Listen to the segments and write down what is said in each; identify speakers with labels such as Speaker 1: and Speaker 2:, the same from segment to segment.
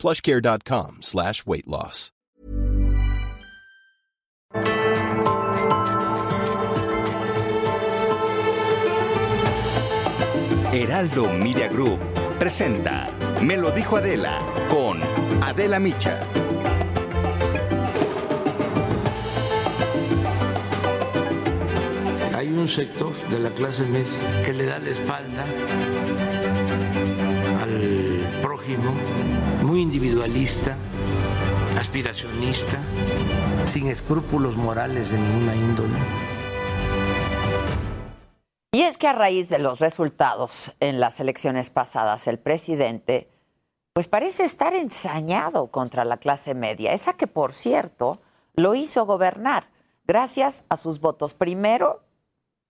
Speaker 1: plushcare.com slash weight loss.
Speaker 2: Heraldo Media Group presenta Me lo dijo Adela con Adela Micha.
Speaker 3: Hay un sector de la clase media que le da la espalda al prójimo, muy individualista, aspiracionista, sin escrúpulos morales de ninguna índole.
Speaker 4: Y es que a raíz de los resultados en las elecciones pasadas, el presidente pues parece estar ensañado contra la clase media, esa que por cierto lo hizo gobernar gracias a sus votos. Primero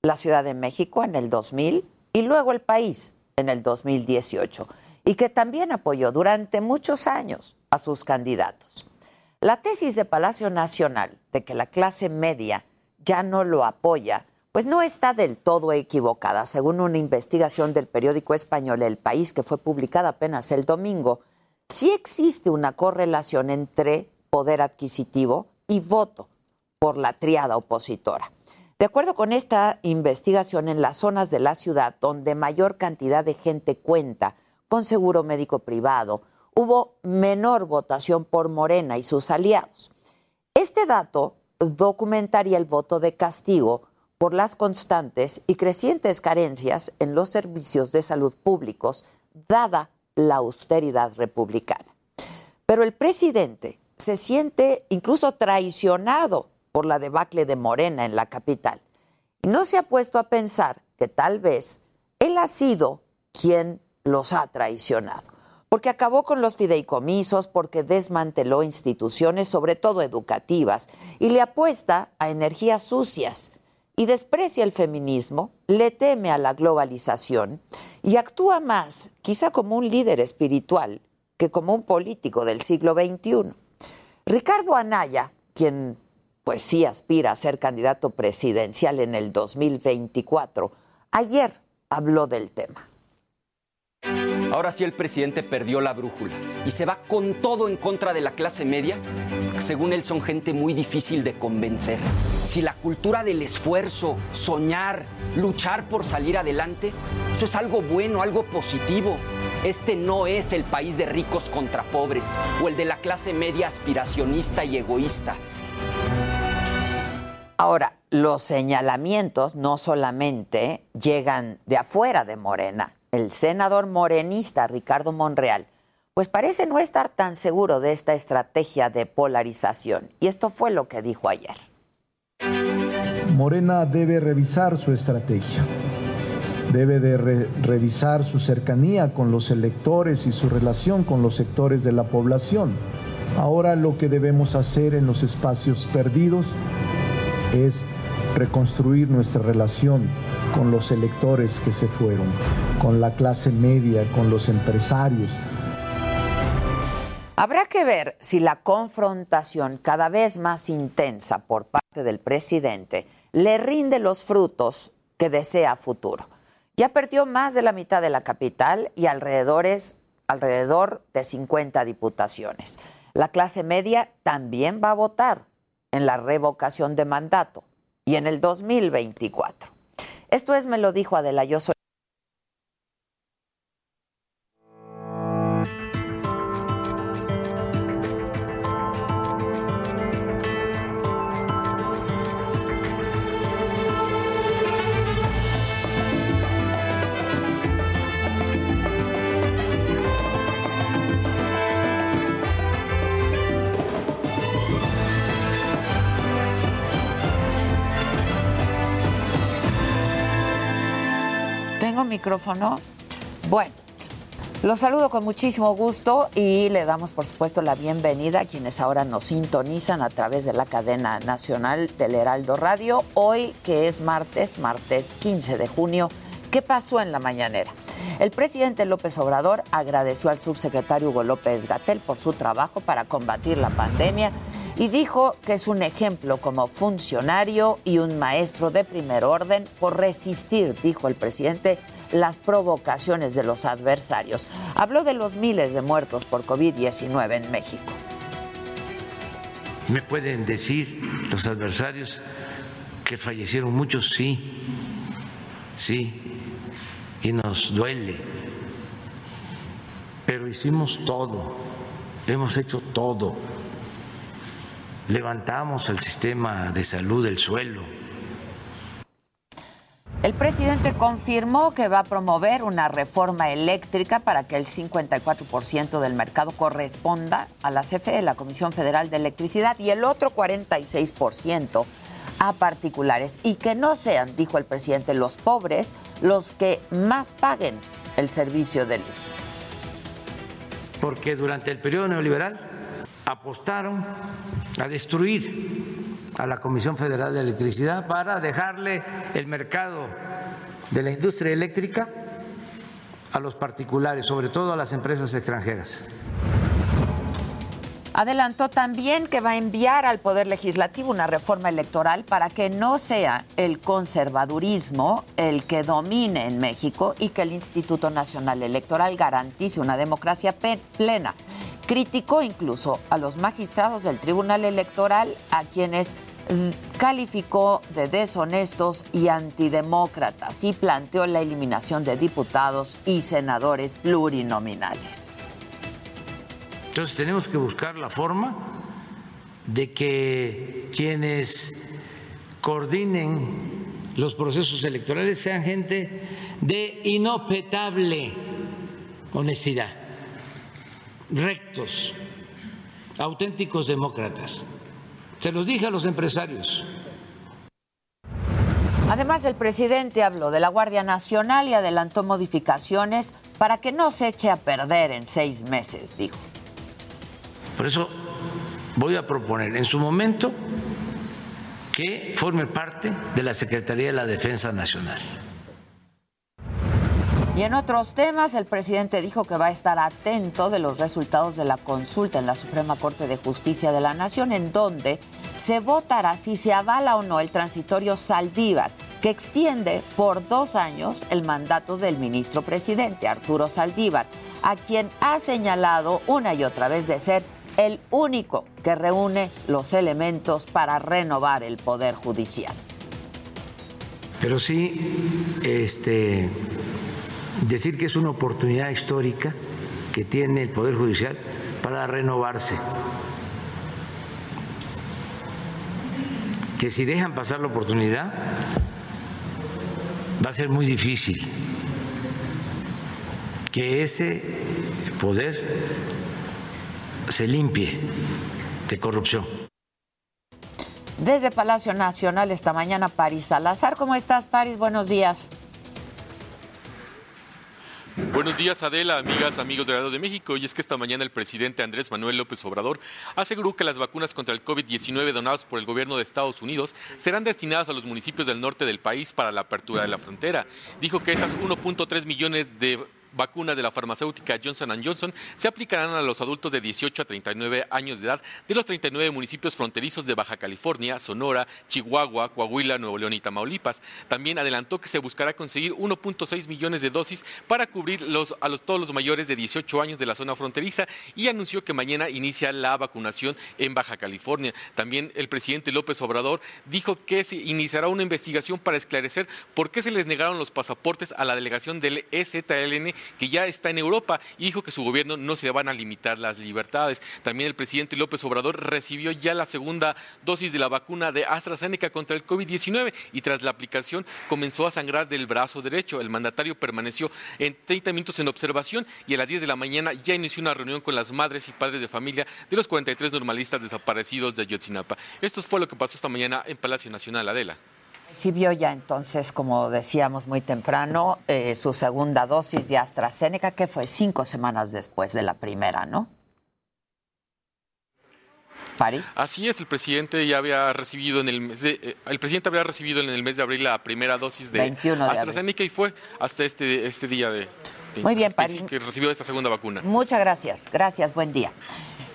Speaker 4: la Ciudad de México en el 2000 y luego el país en el 2018 y que también apoyó durante muchos años a sus candidatos. La tesis de Palacio Nacional de que la clase media ya no lo apoya, pues no está del todo equivocada. Según una investigación del periódico español El País que fue publicada apenas el domingo, sí existe una correlación entre poder adquisitivo y voto por la triada opositora. De acuerdo con esta investigación, en las zonas de la ciudad donde mayor cantidad de gente cuenta con seguro médico privado, hubo menor votación por Morena y sus aliados. Este dato documentaría el voto de castigo por las constantes y crecientes carencias en los servicios de salud públicos, dada la austeridad republicana. Pero el presidente se siente incluso traicionado por la debacle de Morena en la capital. Y no se ha puesto a pensar que tal vez él ha sido quien los ha traicionado, porque acabó con los fideicomisos, porque desmanteló instituciones, sobre todo educativas, y le apuesta a energías sucias y desprecia el feminismo, le teme a la globalización y actúa más quizá como un líder espiritual que como un político del siglo XXI. Ricardo Anaya, quien pues sí aspira a ser candidato presidencial en el 2024, ayer habló del tema.
Speaker 5: Ahora sí el presidente perdió la brújula y se va con todo en contra de la clase media, que según él son gente muy difícil de convencer. Si la cultura del esfuerzo, soñar, luchar por salir adelante, eso es algo bueno, algo positivo. Este no es el país de ricos contra pobres o el de la clase media aspiracionista y egoísta.
Speaker 4: Ahora, los señalamientos no solamente llegan de afuera de Morena. El senador morenista Ricardo Monreal, pues parece no estar tan seguro de esta estrategia de polarización. Y esto fue lo que dijo ayer.
Speaker 6: Morena debe revisar su estrategia, debe de re revisar su cercanía con los electores y su relación con los sectores de la población. Ahora lo que debemos hacer en los espacios perdidos es reconstruir nuestra relación con los electores que se fueron, con la clase media, con los empresarios.
Speaker 4: Habrá que ver si la confrontación cada vez más intensa por parte del presidente le rinde los frutos que desea futuro. Ya perdió más de la mitad de la capital y alrededores, alrededor de 50 diputaciones. La clase media también va a votar en la revocación de mandato y en el 2024. Esto es, me lo dijo Adela, yo. Bueno, Los saludo con muchísimo gusto y le damos, por supuesto, la bienvenida a quienes ahora nos sintonizan a través de la cadena nacional del Heraldo Radio. Hoy, que es martes, martes 15 de junio, ¿qué pasó en la mañanera? El presidente López Obrador agradeció al subsecretario Hugo López Gatel por su trabajo para combatir la pandemia y dijo que es un ejemplo como funcionario y un maestro de primer orden por resistir, dijo el presidente, las provocaciones de los adversarios. Habló de los miles de muertos por COVID-19 en México.
Speaker 3: Me pueden decir los adversarios que fallecieron muchos, sí, sí, y nos duele, pero hicimos todo, hemos hecho todo, levantamos el sistema de salud del suelo
Speaker 4: el presidente confirmó que va a promover una reforma eléctrica para que el 54% del mercado corresponda a la CFE, la Comisión Federal de Electricidad, y el otro 46% a particulares. Y que no sean, dijo el presidente, los pobres los que más paguen el servicio de luz.
Speaker 3: Porque durante el periodo neoliberal apostaron a destruir a la Comisión Federal de Electricidad para dejarle el mercado de la industria eléctrica a los particulares, sobre todo a las empresas extranjeras.
Speaker 4: Adelantó también que va a enviar al Poder Legislativo una reforma electoral para que no sea el conservadurismo el que domine en México y que el Instituto Nacional Electoral garantice una democracia plena. Criticó incluso a los magistrados del Tribunal Electoral a quienes calificó de deshonestos y antidemócratas y planteó la eliminación de diputados y senadores plurinominales.
Speaker 3: Entonces tenemos que buscar la forma de que quienes coordinen los procesos electorales sean gente de inobjetable honestidad, rectos, auténticos demócratas. Se los dije a los empresarios.
Speaker 4: Además, el presidente habló de la Guardia Nacional y adelantó modificaciones para que no se eche a perder en seis meses, dijo.
Speaker 3: Por eso voy a proponer en su momento que forme parte de la Secretaría de la Defensa Nacional.
Speaker 4: Y en otros temas, el presidente dijo que va a estar atento de los resultados de la consulta en la Suprema Corte de Justicia de la Nación, en donde se votará si se avala o no el transitorio Saldívar, que extiende por dos años el mandato del ministro presidente, Arturo Saldívar, a quien ha señalado una y otra vez de ser el único que reúne los elementos para renovar el Poder Judicial.
Speaker 3: Pero sí, este decir que es una oportunidad histórica que tiene el Poder Judicial para renovarse. Que si dejan pasar la oportunidad, va a ser muy difícil que ese poder se limpie de corrupción.
Speaker 4: Desde Palacio Nacional esta mañana, París Salazar. ¿Cómo estás, París? Buenos días.
Speaker 7: Buenos días Adela, amigas, amigos del Heraldo de México. Y es que esta mañana el presidente Andrés Manuel López Obrador aseguró que las vacunas contra el COVID-19 donadas por el gobierno de Estados Unidos serán destinadas a los municipios del norte del país para la apertura de la frontera. Dijo que estas 1.3 millones de vacunas de la farmacéutica Johnson Johnson se aplicarán a los adultos de 18 a 39 años de edad de los 39 municipios fronterizos de Baja California, Sonora, Chihuahua, Coahuila, Nuevo León y Tamaulipas. También adelantó que se buscará conseguir 1.6 millones de dosis para cubrir a todos los mayores de 18 años de la zona fronteriza y anunció que mañana inicia la vacunación en Baja California. También el presidente López Obrador dijo que se iniciará una investigación para esclarecer por qué se les negaron los pasaportes a la delegación del EZLN que ya está en Europa y dijo que su gobierno no se van a limitar las libertades. También el presidente López Obrador recibió ya la segunda dosis de la vacuna de AstraZeneca contra el COVID-19 y tras la aplicación comenzó a sangrar del brazo derecho. El mandatario permaneció en 30 minutos en observación y a las 10 de la mañana ya inició una reunión con las madres y padres de familia de los 43 normalistas desaparecidos de Ayotzinapa. Esto fue lo que pasó esta mañana en Palacio Nacional, Adela.
Speaker 4: Recibió ya entonces, como decíamos muy temprano, eh, su segunda dosis de AstraZeneca, que fue cinco semanas después de la primera, ¿no?
Speaker 7: Así es, el presidente ya había recibido en el mes de, eh, el presidente había recibido en el mes de abril la primera dosis de AstraZeneca y fue hasta este, este día de,
Speaker 4: Muy bien,
Speaker 7: que recibió esta segunda vacuna.
Speaker 4: Muchas gracias, gracias, buen día.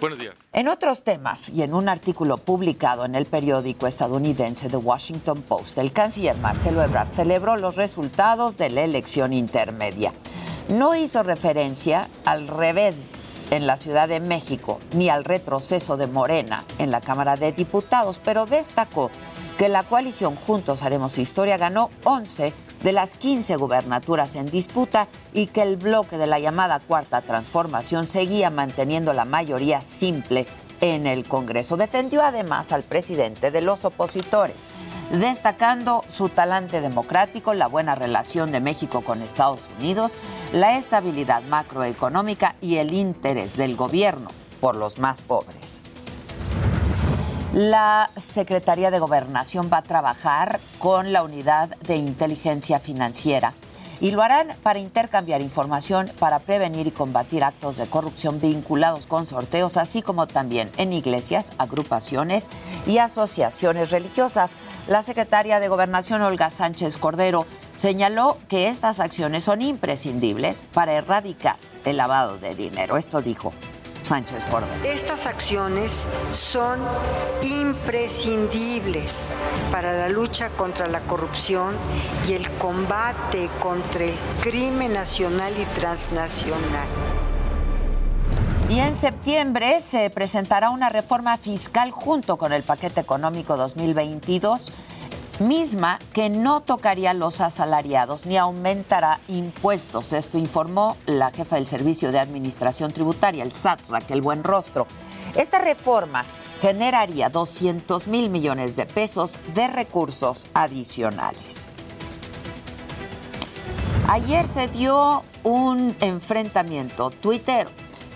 Speaker 7: Buenos días.
Speaker 4: En otros temas y en un artículo publicado en el periódico estadounidense The Washington Post, el canciller Marcelo Ebrard celebró los resultados de la elección intermedia. No hizo referencia al revés en la Ciudad de México ni al retroceso de Morena en la Cámara de Diputados, pero destacó que la coalición Juntos Haremos Historia ganó 11 de las 15 gubernaturas en disputa y que el bloque de la llamada Cuarta Transformación seguía manteniendo la mayoría simple en el Congreso. Defendió además al presidente de los opositores destacando su talante democrático, la buena relación de México con Estados Unidos, la estabilidad macroeconómica y el interés del gobierno por los más pobres. La Secretaría de Gobernación va a trabajar con la Unidad de Inteligencia Financiera y lo harán para intercambiar información para prevenir y combatir actos de corrupción vinculados con sorteos, así como también en iglesias, agrupaciones y asociaciones religiosas. La secretaria de Gobernación, Olga Sánchez Cordero, señaló que estas acciones son imprescindibles para erradicar el lavado de dinero. Esto dijo Sánchez Córdoba.
Speaker 8: Estas acciones son imprescindibles para la lucha contra la corrupción y el combate contra el crimen nacional y transnacional.
Speaker 4: Y en septiembre se presentará una reforma fiscal junto con el paquete económico 2022 misma que no tocaría los asalariados ni aumentará impuestos. Esto informó la jefa del Servicio de Administración Tributaria, el SAT, Raquel Buenrostro. Esta reforma generaría 200 mil millones de pesos de recursos adicionales. Ayer se dio un enfrentamiento Twitter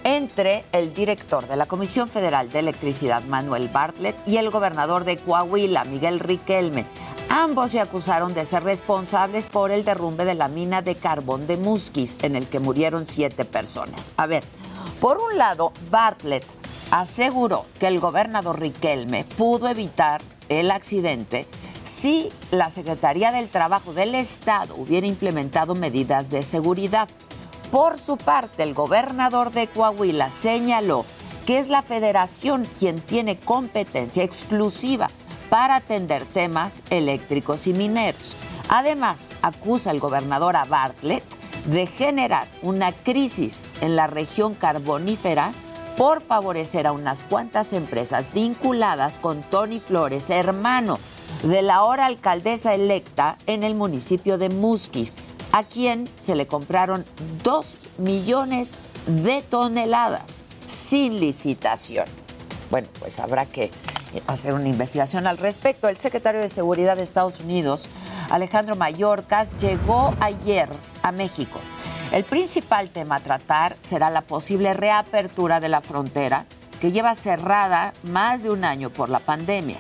Speaker 4: entre el director de la Comisión Federal de Electricidad, Manuel Bartlett, y el gobernador de Coahuila, Miguel Riquelme. Ambos se acusaron de ser responsables por el derrumbe de la mina de carbón de Musquis, en el que murieron siete personas. A ver, por un lado, Bartlett aseguró que el gobernador Riquelme pudo evitar el accidente si la Secretaría del Trabajo del Estado hubiera implementado medidas de seguridad. Por su parte, el gobernador de Coahuila señaló que es la federación quien tiene competencia exclusiva para atender temas eléctricos y mineros. Además, acusa al gobernador a Bartlett de generar una crisis en la región carbonífera por favorecer a unas cuantas empresas vinculadas con Tony Flores, hermano de la ahora alcaldesa electa en el municipio de Musquis, a quien se le compraron dos millones de toneladas sin licitación. Bueno, pues habrá que hacer una investigación al respecto. El secretario de Seguridad de Estados Unidos, Alejandro Mayorkas, llegó ayer a México. El principal tema a tratar será la posible reapertura de la frontera, que lleva cerrada más de un año por la pandemia.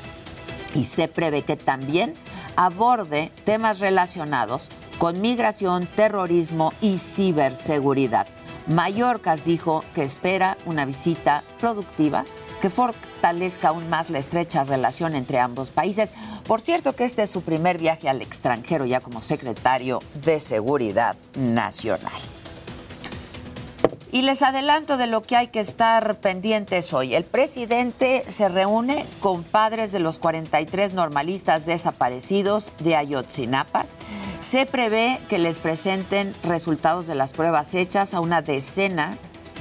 Speaker 4: Y se prevé que también aborde temas relacionados con migración, terrorismo y ciberseguridad. Mayorkas dijo que espera una visita productiva que fortalezca aún más la estrecha relación entre ambos países. Por cierto que este es su primer viaje al extranjero ya como secretario de Seguridad Nacional. Y les adelanto de lo que hay que estar pendientes hoy. El presidente se reúne con padres de los 43 normalistas desaparecidos de Ayotzinapa. Se prevé que les presenten resultados de las pruebas hechas a una decena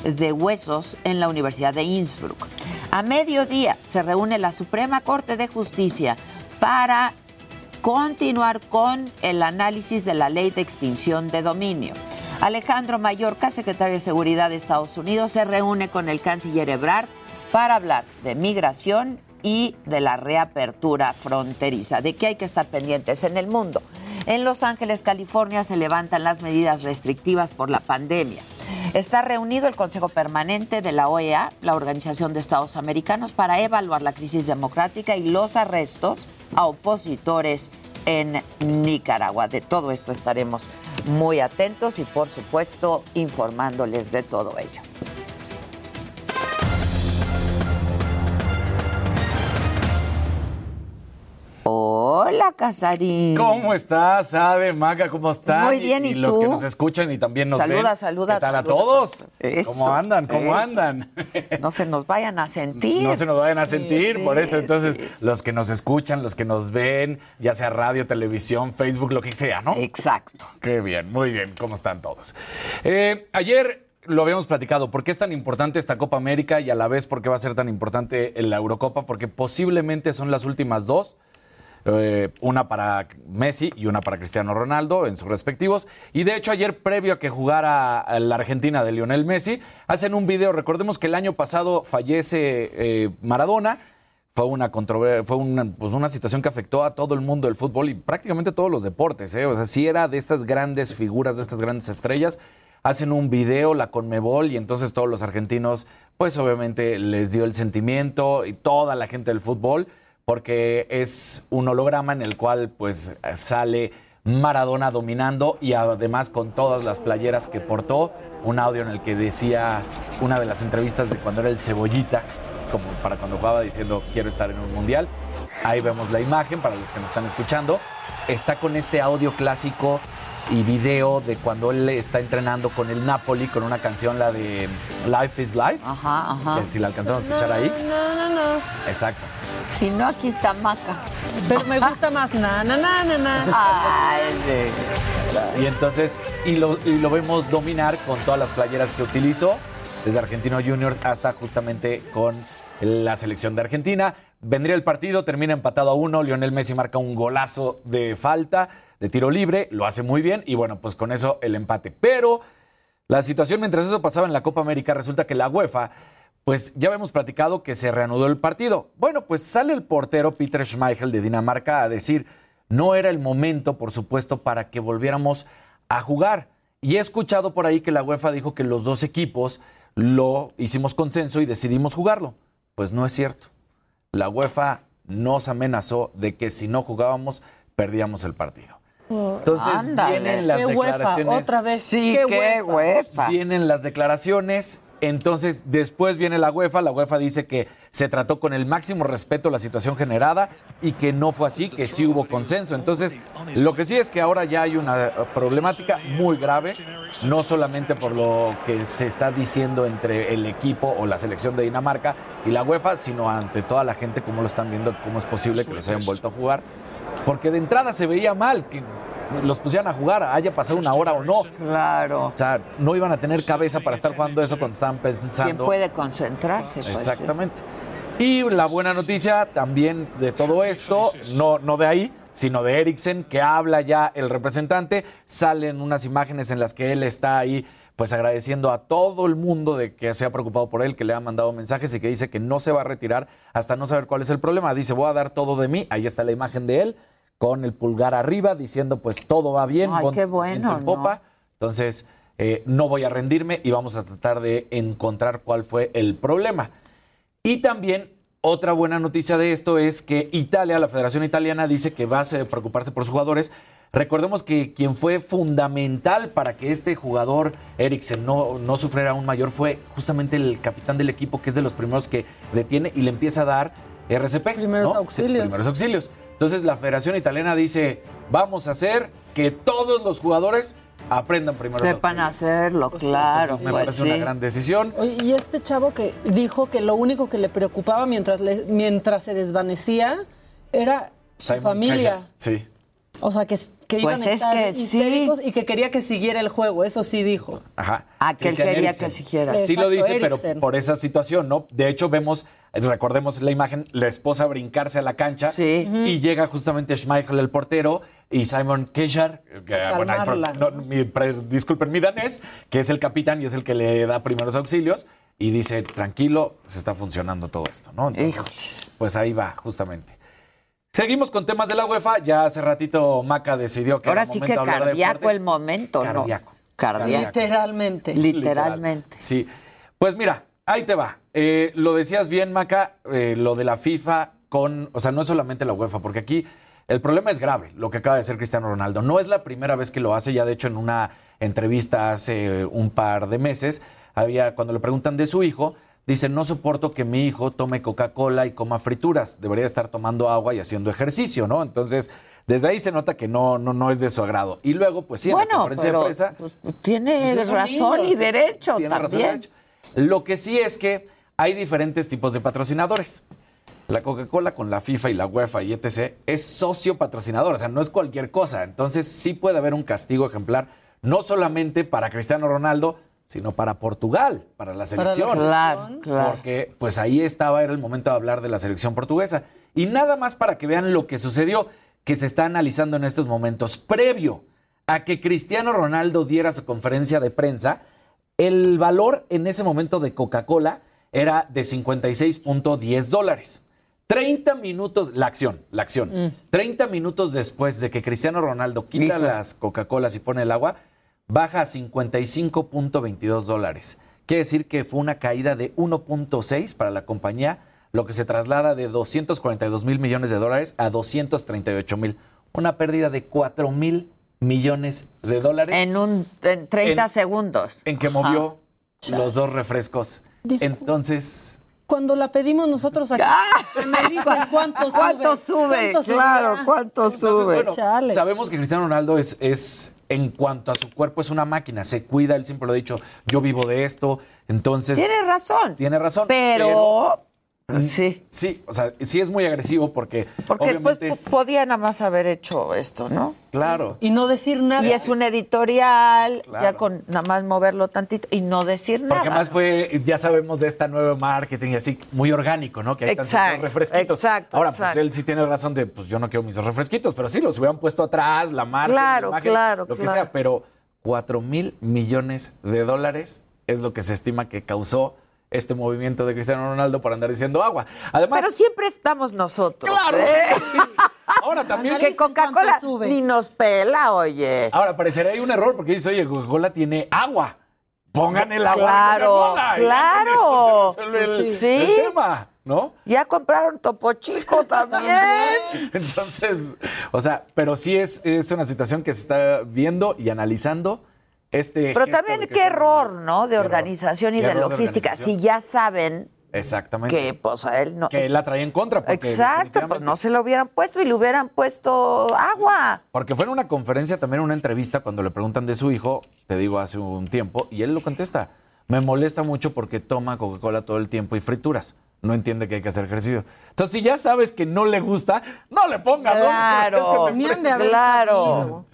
Speaker 4: de huesos en la Universidad de Innsbruck. A mediodía se reúne la Suprema Corte de Justicia para continuar con el análisis de la ley de extinción de dominio. Alejandro Mayorca, secretario de Seguridad de Estados Unidos, se reúne con el canciller Ebrard para hablar de migración y de la reapertura fronteriza, de qué hay que estar pendientes en el mundo. En Los Ángeles, California, se levantan las medidas restrictivas por la pandemia. Está reunido el Consejo Permanente de la OEA, la Organización de Estados Americanos, para evaluar la crisis democrática y los arrestos a opositores en Nicaragua. De todo esto estaremos muy atentos y por supuesto informándoles de todo ello. Hola, Casarín.
Speaker 9: ¿Cómo estás, Ade, Maga? ¿Cómo están?
Speaker 4: Muy bien, ¿y,
Speaker 9: los
Speaker 4: tú?
Speaker 9: que nos escuchan y también nos
Speaker 4: saluda,
Speaker 9: ven.
Speaker 4: Saluda,
Speaker 9: ¿Qué tal a
Speaker 4: saluda.
Speaker 9: todos?
Speaker 4: Eso,
Speaker 9: ¿Cómo andan? ¿Cómo
Speaker 4: eso.
Speaker 9: andan?
Speaker 4: No se nos vayan a sentir.
Speaker 9: No se nos vayan a sentir,
Speaker 4: sí,
Speaker 9: por eso entonces
Speaker 4: sí.
Speaker 9: los que nos escuchan, los que nos ven, ya sea radio, televisión, Facebook, lo que sea, ¿no?
Speaker 4: Exacto.
Speaker 9: Qué bien, muy bien, ¿cómo están todos? Eh, ayer lo habíamos platicado, ¿por qué es tan importante esta Copa América y a la vez por qué va a ser tan importante la Eurocopa? Porque posiblemente son las últimas dos. Eh, una para Messi y una para Cristiano Ronaldo en sus respectivos. Y de hecho ayer, previo a que jugara a la Argentina de Lionel Messi, hacen un video. Recordemos que el año pasado fallece eh, Maradona. Fue una fue pues una situación que afectó a todo el mundo del fútbol y prácticamente todos los deportes. ¿eh? O sea, sí era de estas grandes figuras, de estas grandes estrellas. Hacen un video, la Conmebol, y entonces todos los argentinos, pues obviamente les dio el sentimiento y toda la gente del fútbol porque es un holograma en el cual pues sale Maradona dominando y además con todas las playeras que portó, un audio en el que decía una de las entrevistas de cuando era el cebollita, como para cuando jugaba diciendo quiero estar en un mundial. Ahí vemos la imagen para los que nos están escuchando. Está con este audio clásico y video de cuando él está entrenando con el Napoli con una canción, la de Life is Life.
Speaker 4: Ajá, ajá.
Speaker 9: Que si la alcanzamos a escuchar ahí.
Speaker 10: No, no, no.
Speaker 9: Exacto.
Speaker 4: Si no, aquí está Maca.
Speaker 10: Pero me gusta más na, na, na, na, na.
Speaker 4: Ay,
Speaker 9: Y entonces, y lo, y lo vemos dominar con todas las playeras que utilizó, desde Argentino Juniors hasta justamente con la selección de Argentina. Vendría el partido, termina empatado a uno, Lionel Messi marca un golazo de falta, de tiro libre, lo hace muy bien y bueno, pues con eso el empate. Pero la situación mientras eso pasaba en la Copa América, resulta que la UEFA, pues ya habíamos platicado que se reanudó el partido. Bueno, pues sale el portero Peter Schmeichel de Dinamarca a decir, no era el momento, por supuesto, para que volviéramos a jugar. Y he escuchado por ahí que la UEFA dijo que los dos equipos lo hicimos consenso y decidimos jugarlo. Pues no es cierto. La UEFA nos amenazó de que si no jugábamos, perdíamos el partido. Entonces
Speaker 4: Ándale.
Speaker 9: vienen las
Speaker 10: Qué UEFA,
Speaker 9: declaraciones.
Speaker 10: otra vez.
Speaker 4: Sí,
Speaker 10: qué,
Speaker 4: qué UEFA.
Speaker 9: Vienen las declaraciones. Entonces, después viene la UEFA. La UEFA dice que se trató con el máximo respeto la situación generada y que no fue así, que sí hubo consenso. Entonces, lo que sí es que ahora ya hay una eh, problemática muy grave, no solamente por lo que se está diciendo entre el equipo o la selección de Dinamarca y la UEFA, sino ante toda la gente, cómo lo están viendo, cómo es posible que los hayan vuelto a jugar. Porque de entrada se veía mal que los pusieran a jugar, haya pasado una hora o no.
Speaker 4: Claro.
Speaker 9: O sea, no iban a tener cabeza para estar jugando eso cuando estaban
Speaker 4: ¿Quién
Speaker 9: pensando.
Speaker 4: puede concentrarse? Pues,
Speaker 9: Exactamente. Y la buena noticia también de todo esto, no, no de ahí, sino de Eriksen, que habla ya el representante. Salen unas imágenes en las que él está ahí, pues agradeciendo a todo el mundo de que se ha preocupado por él, que le ha mandado mensajes y que dice que no se va a retirar hasta no saber cuál es el problema. Dice, voy a dar todo de mí. Ahí está la imagen de él, con el pulgar arriba, diciendo, pues todo va bien.
Speaker 4: Ay, qué bueno,
Speaker 9: en popa.
Speaker 4: ¿no?
Speaker 9: Entonces, eh, no voy a rendirme y vamos a tratar de encontrar cuál fue el problema. Y también otra buena noticia de esto es que Italia, la Federación Italiana, dice que va a se- preocuparse por sus jugadores. Recordemos que quien fue fundamental para que este jugador Eriksen no, no sufriera aún mayor fue justamente el capitán del equipo, que es de los primeros que detiene y le empieza a dar RCP.
Speaker 10: Primeros
Speaker 9: ¿no?
Speaker 10: auxilios.
Speaker 9: primeros auxilios. Entonces la Federación Italiana dice, vamos a hacer que todos los jugadores aprendan primeros
Speaker 4: Sepan hacerlo, claro.
Speaker 9: Me
Speaker 4: pues
Speaker 9: parece
Speaker 4: sí.
Speaker 9: una gran decisión.
Speaker 10: Oye, y este chavo que dijo que lo único que le preocupaba mientras, le- mientras se desvanecía era su
Speaker 9: Simon
Speaker 10: familia.
Speaker 9: Sí.
Speaker 10: O sea, que, que iban
Speaker 4: Pues
Speaker 10: a
Speaker 4: es
Speaker 10: estar
Speaker 4: que sí.
Speaker 10: y que quería que siguiera el juego. Eso sí dijo.
Speaker 9: Ajá.
Speaker 4: Ah, que él quería
Speaker 9: Eriksen.
Speaker 4: que siguiera.
Speaker 9: Sí lo dice,
Speaker 10: Eriksen.
Speaker 9: pero por esa situación, ¿no? De hecho, vemos, recordemos la imagen, la esposa brincarse a la cancha
Speaker 4: Sí.
Speaker 9: y llega justamente Schmeichel, el portero, y Simon Kjaer, que, bueno, hay pro-
Speaker 10: calmarla.
Speaker 9: no, mi- pre- disculpen mi danés, que es el capitán y es el que le da primeros auxilios, y dice, tranquilo, se está funcionando todo esto, ¿no? Entonces,
Speaker 4: Híjoles.
Speaker 9: pues ahí va, justamente. Seguimos con temas de la UEFA. Ya hace ratito Maca decidió que
Speaker 4: Ahora
Speaker 9: era
Speaker 4: sí
Speaker 9: momento
Speaker 4: que
Speaker 9: de hablar de
Speaker 4: cardíaco
Speaker 9: deportes.
Speaker 4: el momento, ¿no?
Speaker 9: Cardíaco.
Speaker 4: Cardíaco.
Speaker 10: Literalmente.
Speaker 4: Literalmente.
Speaker 9: Sí. Pues mira, ahí te va. Eh, lo decías bien, Maca, eh, lo de la FIFA con, o sea, no es solamente la UEFA, porque aquí El problema es grave, lo que acaba de hacer Cristiano Ronaldo. No es la primera vez que lo hace, ya de hecho en una entrevista hace un par de meses, había, cuando le preguntan de su hijo, dice, no soporto que mi hijo tome Coca-Cola y coma frituras, debería estar tomando agua y haciendo ejercicio, ¿no? Entonces, desde ahí se nota que no, no, no es de su agrado. Y luego, pues sí, en la
Speaker 4: Bueno,
Speaker 9: conferencia
Speaker 4: pero
Speaker 9: de prensa...
Speaker 4: pues, tiene
Speaker 9: Pues es un
Speaker 4: razón
Speaker 9: niño.
Speaker 4: y derecho
Speaker 9: Tiene razón y
Speaker 4: también.
Speaker 9: derecho. Lo que sí es que hay diferentes tipos de patrocinadores. La Coca-Cola con la FIFA y la UEFA y etc. es socio patrocinador, o sea, no es cualquier cosa. Entonces sí puede haber un castigo ejemplar, no solamente para Cristiano Ronaldo, sino para Portugal, para la
Speaker 4: Para la
Speaker 9: selección.
Speaker 4: selección. Claro, claro.
Speaker 9: Porque pues ahí estaba, era el momento de hablar de la selección portuguesa. Y nada más para que vean lo que sucedió, que se está analizando en estos momentos. Previo a que Cristiano Ronaldo diera su conferencia de prensa, el valor en ese momento de Coca-Cola era de 56.10 dólares. 30 minutos, la acción, la acción. 30 minutos después de que Cristiano Ronaldo quita las Coca-Colas y pone el agua, baja a 55.22 dólares. Quiere decir que fue una caída de 1.6 para la compañía, lo que se traslada de 242 mil millones de dólares a 238 mil. Una pérdida de 4 mil millones de dólares
Speaker 4: En un en 30
Speaker 9: En-
Speaker 4: segundos.
Speaker 9: en que movió los dos refrescos. Entonces,
Speaker 10: Cuando la pedimos nosotros aquí, me dicen cuánto sube.
Speaker 4: ¿Cuánto sube?
Speaker 10: ¿Cuánto
Speaker 4: Claro,
Speaker 10: subirá?
Speaker 4: ¿cuánto
Speaker 9: Entonces,
Speaker 4: sube?
Speaker 9: bueno, sabemos que Cristiano Ronaldo es, es, en cuanto a su cuerpo, es una máquina, se cuida, él siempre lo ha dicho, yo vivo de esto, entonces...
Speaker 4: Tiene razón.
Speaker 9: Tiene razón.
Speaker 4: Pero, sí.
Speaker 9: Sí, o sea, sí es muy agresivo porque,
Speaker 4: Porque pues
Speaker 9: obviamente
Speaker 4: po-
Speaker 9: es-
Speaker 4: podía nada más haber hecho esto, ¿no?
Speaker 9: Claro.
Speaker 10: Y no decir nada.
Speaker 4: Y es un editorial,
Speaker 9: Claro.
Speaker 4: ya con nada más moverlo tantito y no decir nada.
Speaker 9: Porque más fue, ya sabemos de esta nueva marketing y así, muy orgánico, ¿no? Que hay tantos
Speaker 4: Exacto,
Speaker 9: refresquitos.
Speaker 4: exacto,
Speaker 9: Ahora, pues él sí tiene razón de, pues yo no quiero mis refresquitos, pero sí, los hubieran puesto atrás, la marca,
Speaker 4: Claro,
Speaker 9: la imagen,
Speaker 4: claro,
Speaker 9: lo que
Speaker 4: claro.
Speaker 9: sea, pero 4 mil millones de dólares es lo que se estima que causó este movimiento de Cristiano Ronaldo para andar diciendo agua. Además,
Speaker 4: Pero siempre estamos nosotros.
Speaker 9: claro,
Speaker 4: ¿eh?
Speaker 9: sí. Ahora también
Speaker 4: Que Coca-Cola ni nos pela, oye.
Speaker 9: Ahora, parecería hay un error porque dice, oye, Coca-Cola tiene agua. Pongan el agua.
Speaker 4: Claro,
Speaker 9: en y
Speaker 4: claro.
Speaker 9: eso se resuelve el,
Speaker 4: Sí.
Speaker 9: el tema, ¿no?
Speaker 4: Ya compraron Topo Chico también.
Speaker 9: Entonces, o sea, pero sí es, es una situación que se está viendo y analizando. Este
Speaker 4: Pero también qué error. ¿no? De organización y de logística. Si ya saben
Speaker 9: Exactamente.
Speaker 4: que pues a él no.
Speaker 9: Que él la traía en contra. Porque
Speaker 4: Exacto, pues no se lo hubieran puesto y le hubieran puesto agua.
Speaker 9: Porque fue en una conferencia, también en una entrevista, cuando le preguntan de su hijo, te digo hace un tiempo, y él lo contesta. Me molesta mucho porque toma Coca-Cola todo el tiempo y frituras. No entiende que hay que hacer ejercicio. Entonces, si ya sabes que no le gusta, no le pongas
Speaker 4: Claro.
Speaker 10: de
Speaker 9: enfrente.
Speaker 10: haber
Speaker 4: Claro.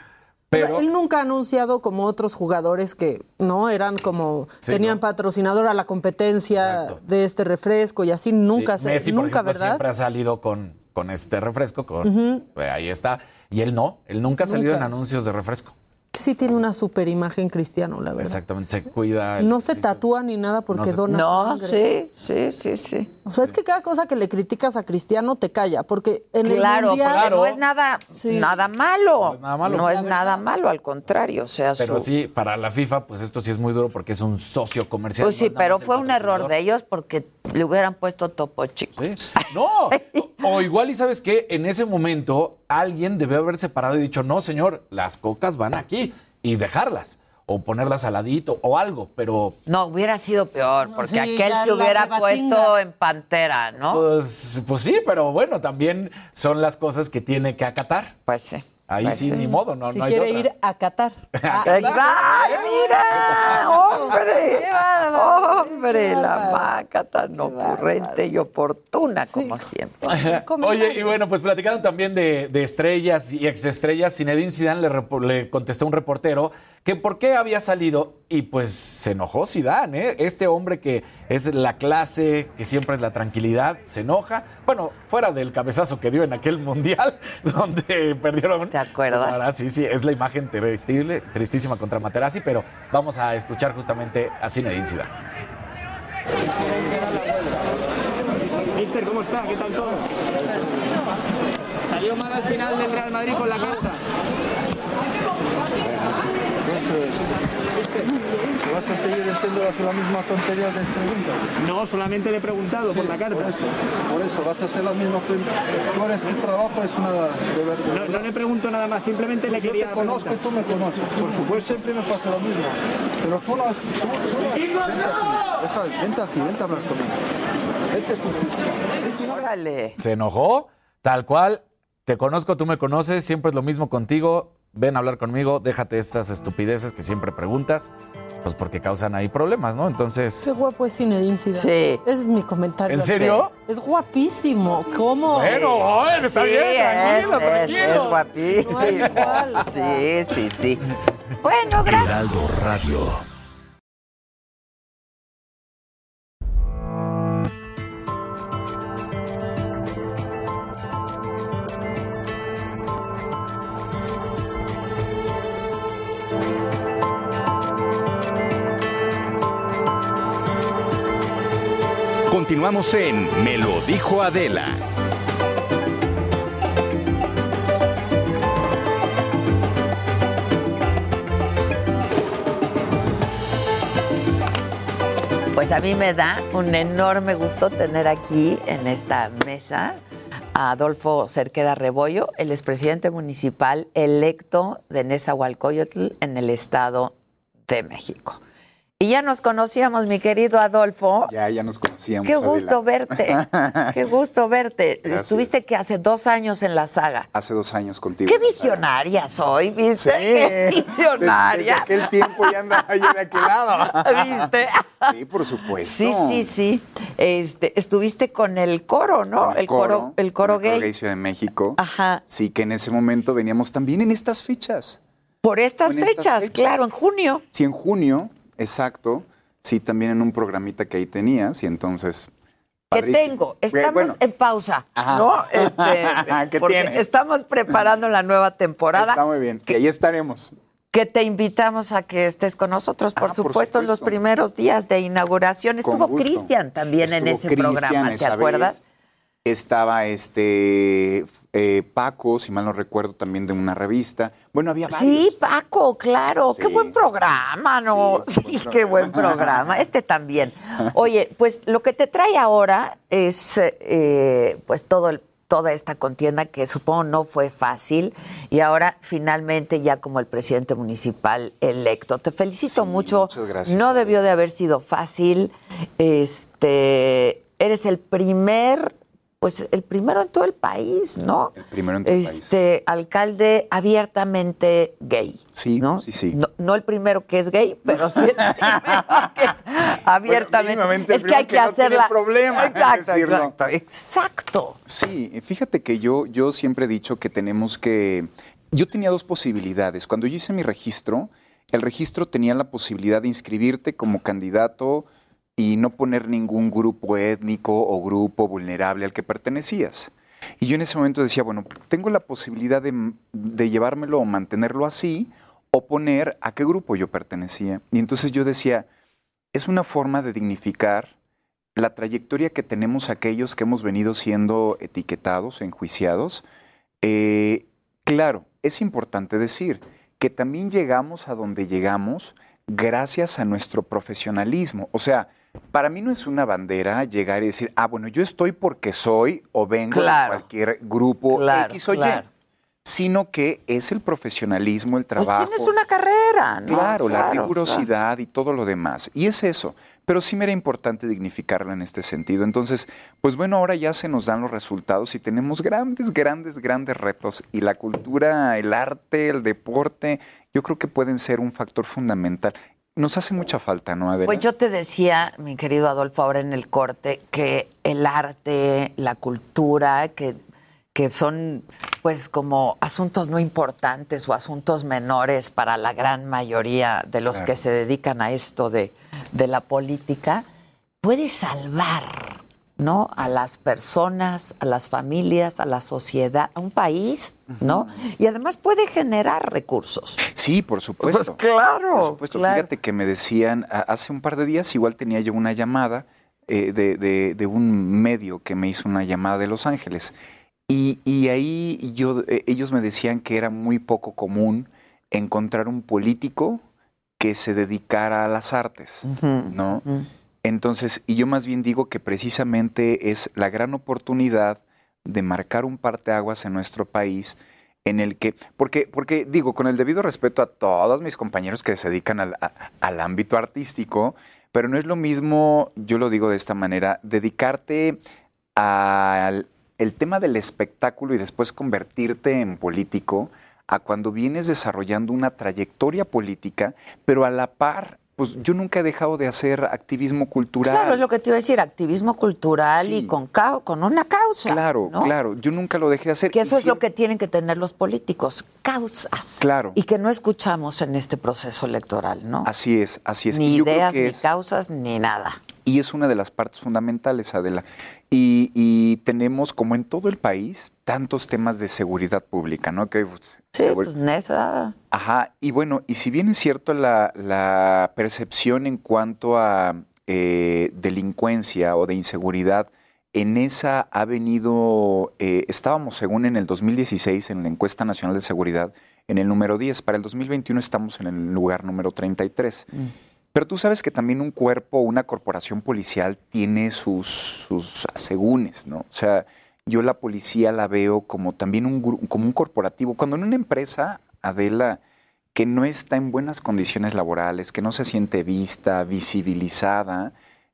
Speaker 9: Pero,
Speaker 10: él nunca ha anunciado como otros jugadores que no eran como
Speaker 9: Sí,
Speaker 10: tenían
Speaker 9: ¿no?
Speaker 10: patrocinador a la competencia
Speaker 9: Exacto.
Speaker 10: de este refresco y así nunca
Speaker 9: Sí,
Speaker 10: se
Speaker 9: Messi, por
Speaker 10: nunca,
Speaker 9: ejemplo,
Speaker 10: ¿verdad?
Speaker 9: siempre ha salido con, con este refresco, con, eh, ahí está. Y él no, él nunca ha salido
Speaker 10: Nunca.
Speaker 9: en anuncios de refresco.
Speaker 10: Sí tiene una super imagen cristiano, la verdad.
Speaker 9: Exactamente, se cuida. el
Speaker 10: No se tatúa ni nada porque
Speaker 9: No se-
Speaker 10: dona
Speaker 4: No,
Speaker 10: sangre.
Speaker 4: sí, sí, sí, sí.
Speaker 10: O sea, es que cada cosa que le criticas a Cristiano te calla, porque en
Speaker 4: Claro,
Speaker 10: el mundial
Speaker 9: Claro.
Speaker 4: no es nada,
Speaker 10: Sí.
Speaker 4: nada malo.
Speaker 9: No es nada malo.
Speaker 4: No es nada malo, al contrario. O sea,
Speaker 9: Pero
Speaker 4: su-
Speaker 9: sí, para la FIFA, pues esto sí es muy duro porque es un socio comercial.
Speaker 4: Pues sí, pero fue un error de ellos porque le hubieran puesto Topo Chico.
Speaker 9: Sí. No, o igual y sabes que en ese momento alguien debió haber separado y dicho, no, señor, las cocas van aquí y dejarlas. O ponerlas al ladito o algo, pero
Speaker 4: No, hubiera sido peor, porque
Speaker 10: sí,
Speaker 4: aquel se hubiera puesto en pantera, ¿no?
Speaker 9: pues, pues sí, pero bueno, también son las cosas que tiene que acatar.
Speaker 4: Pues sí.
Speaker 9: Ahí
Speaker 4: Pues
Speaker 9: sí, ni modo, no,
Speaker 10: si
Speaker 9: no hay
Speaker 10: quiere
Speaker 9: otra.
Speaker 10: ir a Qatar. Ah,
Speaker 4: Exacto. ¡Ay, mira! ¡Hombre! ¡Hombre! La maca tan ocurrente y oportuna, como siempre.
Speaker 9: Oye, y bueno, pues platicando también de, de estrellas y exestrellas, Zinedine Zidane le, le contestó a un reportero que por qué había salido y pues se enojó Zidane, ¿eh? Este hombre que es la clase, que siempre es la tranquilidad, se enoja. Bueno, fuera del cabezazo que dio en aquel mundial donde perdieron.
Speaker 4: ¿Te acuerdas?
Speaker 9: Ahora sí, sí, es la imagen terrible, tristísima contra Materazzi, pero vamos a escuchar justamente a Zinedine Zidane.
Speaker 11: Mister, ¿cómo está? ¿Qué tal todo? Salió mal al final del Real Madrid con la carta.
Speaker 6: ¿Vas a seguir haciendo las mismas tonterías de preguntas?
Speaker 11: No, solamente le he preguntado por la carta.
Speaker 6: Por eso, por eso, vas a hacer las mismas preguntas. Tu trabajo es una de verdad.
Speaker 11: No, no le pregunto nada más, simplemente le
Speaker 6: Yo
Speaker 11: quería
Speaker 6: te conozco y tú me conoces. Por supuesto, siempre me pasa lo mismo. Pero tú no. Tú, tú no vente aquí, vente aquí, vente a hablar conmigo. Vente tú.
Speaker 4: Órale.
Speaker 9: Se enojó, tal cual. Te conozco, tú me conoces, siempre es lo mismo contigo. Ven a hablar conmigo, déjate estas estupideces que siempre preguntas, pues porque causan ahí problemas, ¿no? Entonces,
Speaker 10: Qué guapo es Zinedine Zidane.
Speaker 4: Sí.
Speaker 10: Ese es mi comentario.
Speaker 9: ¿En serio?
Speaker 10: Es guapísimo. ¿Cómo?
Speaker 9: Bueno, está
Speaker 4: Sí,
Speaker 9: bien,
Speaker 4: es,
Speaker 9: tranquilo,
Speaker 4: es,
Speaker 9: tranquilo.
Speaker 4: es guapísimo.
Speaker 10: No.
Speaker 4: Sí, sí, sí. Bueno, gracias.
Speaker 1: Heraldo Radio.
Speaker 2: Continuamos en Me lo dijo Adela.
Speaker 4: Pues a mí me da un enorme gusto tener aquí en esta mesa a Adolfo Cerqueda Rebollo, el expresidente municipal electo de Nezahualcóyotl en el Estado de México. Y ya nos conocíamos, mi querido Adolfo.
Speaker 12: Ya, ya nos conocíamos.
Speaker 4: Qué gusto
Speaker 12: Adela.
Speaker 4: verte. Qué gusto verte.
Speaker 12: Gracias.
Speaker 4: Estuviste que hace dos años en la saga.
Speaker 12: Hace dos años contigo.
Speaker 4: Qué visionaria soy, ¿viste? Qué
Speaker 12: Desde,
Speaker 4: visionaria.
Speaker 12: aquel tiempo ya andaba yo de aquel lado.
Speaker 4: ¿Viste?
Speaker 12: Sí, por supuesto.
Speaker 4: Sí, sí, sí. Este, estuviste con el coro, ¿no?
Speaker 12: Con
Speaker 4: el coro, el coro
Speaker 12: con el
Speaker 4: gay.
Speaker 12: Ciudad de México.
Speaker 4: Ajá.
Speaker 12: Sí, que en ese momento veníamos también en estas fechas.
Speaker 4: Por estas, fechas. claro, en junio.
Speaker 12: Sí, en junio, exacto. Sí, también en un programita que ahí tenías y entonces...
Speaker 4: Que tengo. Estamos
Speaker 12: Bueno,
Speaker 4: en pausa,
Speaker 12: Ajá.
Speaker 4: ¿no? Este,
Speaker 12: ¿Qué
Speaker 4: porque
Speaker 12: tienes?
Speaker 4: estamos preparando la nueva temporada.
Speaker 12: Está muy bien. Que ahí estaremos.
Speaker 4: Que te invitamos a que estés con nosotros, por,
Speaker 12: Ah, por
Speaker 4: supuesto, en los primeros días de inauguración. Estuvo. Cristian también en ese programa, ¿te acuerdas?
Speaker 12: Estaba este eh, Paco, si mal no recuerdo, también de una revista. Bueno, había varios.
Speaker 4: Sí, Paco, claro. Qué buen programa, ¿no?
Speaker 12: Sí,
Speaker 4: Sí,
Speaker 12: buen
Speaker 4: qué buen
Speaker 12: programa.
Speaker 4: programa. Este también. Oye, pues lo que te trae ahora es eh, pues todo el toda esta contienda que supongo no fue fácil y ahora finalmente ya como el presidente municipal electo. Te felicito
Speaker 12: Sí,
Speaker 4: mucho.
Speaker 12: muchas gracias.
Speaker 4: No debió de haber sido fácil. Este, eres el primer pues el primero en todo el país, ¿no?
Speaker 12: El primero en todo el país.
Speaker 4: este, alcalde abiertamente gay.
Speaker 12: Sí,
Speaker 4: ¿no?
Speaker 12: sí, sí.
Speaker 4: No, no el primero que es gay, pero sí el primero que es abiertamente. es que hay que
Speaker 12: que no
Speaker 4: hacerla.
Speaker 12: problema en
Speaker 4: Exacto,
Speaker 12: decirlo.
Speaker 4: exacto, exacto.
Speaker 12: Sí, fíjate que yo, yo siempre he dicho que tenemos que... Yo tenía dos posibilidades. Cuando yo hice mi registro, el registro tenía la posibilidad de inscribirte como candidato y no poner ningún grupo étnico o grupo vulnerable al que pertenecías. Y yo en ese momento decía, bueno, tengo la posibilidad de, de llevármelo o mantenerlo así o poner a qué grupo yo pertenecía. Y entonces yo decía, es una forma de dignificar la trayectoria que tenemos aquellos que hemos venido siendo etiquetados, enjuiciados. Eh, claro, es importante decir que también llegamos a donde llegamos gracias a nuestro profesionalismo. O sea, para mí no es una bandera llegar y decir, ah, bueno, yo estoy porque soy o vengo
Speaker 4: Claro.
Speaker 12: de cualquier grupo
Speaker 4: Claro,
Speaker 12: X o
Speaker 4: claro.
Speaker 12: Y, sino que es el profesionalismo, el
Speaker 4: Pues
Speaker 12: trabajo.
Speaker 4: tienes una carrera, ¿no?
Speaker 12: Claro, la
Speaker 4: Claro,
Speaker 12: rigurosidad y todo lo demás. Y es eso. Pero sí me era importante dignificarla en este sentido. Entonces, pues bueno, ahora ya se nos dan los resultados y tenemos grandes, grandes, grandes retos. Y la cultura, el arte, el deporte, yo creo que pueden ser un factor fundamental. Nos hace mucha falta, ¿no, Adela?
Speaker 4: Pues yo te decía, mi querido Adolfo, ahora en el corte, que el arte, la cultura, que, que son pues como asuntos no importantes o asuntos menores para la gran mayoría de los
Speaker 12: Claro.
Speaker 4: que se dedican a esto de, de la política, puede salvar ¿no? a las personas, a las familias, a la sociedad, a un país, ¿no? Y además puede generar recursos.
Speaker 12: Sí, por supuesto.
Speaker 4: Pues claro,
Speaker 12: Por supuesto.
Speaker 4: claro.
Speaker 12: Fíjate que me decían, hace un par de días igual tenía yo una llamada eh, de, de- de un medio que me hizo una llamada de Los Ángeles. Y, y ahí yo, eh, ellos me decían que era muy poco común encontrar un político que se dedicara a las artes, ¿no? Entonces, y yo más bien digo que precisamente es la gran oportunidad de marcar un parteaguas en nuestro país en el que, porque, porque digo, con el debido respeto a todos mis compañeros que se dedican al, a- al ámbito artístico, pero no es lo mismo, yo lo digo de esta manera, dedicarte al tema del espectáculo y después convertirte en político, a cuando vienes desarrollando una trayectoria política, pero a la par, pues yo nunca he dejado de hacer activismo cultural.
Speaker 4: Claro, es lo que te iba a decir, activismo cultural y con, con una causa.
Speaker 12: Claro,
Speaker 4: ¿no?
Speaker 12: claro, yo nunca lo dejé de hacer.
Speaker 4: Que eso es lo que tienen que tener los políticos, causas.
Speaker 12: Claro.
Speaker 4: Y que no escuchamos en este proceso electoral, ¿no?
Speaker 12: Así es, así es.
Speaker 4: Ni
Speaker 12: Y yo creo
Speaker 4: ideas,
Speaker 12: que
Speaker 4: ni
Speaker 12: es-
Speaker 4: causas, ni nada.
Speaker 12: Y es una de las partes fundamentales, Adela. Y, y tenemos, como en todo el país, tantos temas de seguridad pública, ¿no? Que, pues,
Speaker 4: Sí, pues neta.
Speaker 12: Ajá, y bueno, y si bien es cierto la, la percepción en cuanto a eh, delincuencia o de inseguridad, en esa ha venido, eh, estábamos según en el 2016 en la encuesta nacional de seguridad, en el número 10, para el 2021 estamos en el lugar número 33. Pero tú sabes que también un cuerpo, una corporación policial tiene sus, sus asegúnes, ¿no? O sea, yo la policía la veo como también un, como un corporativo. Cuando en una empresa, Adela, que no está en buenas condiciones laborales, que no se siente vista, visibilizada,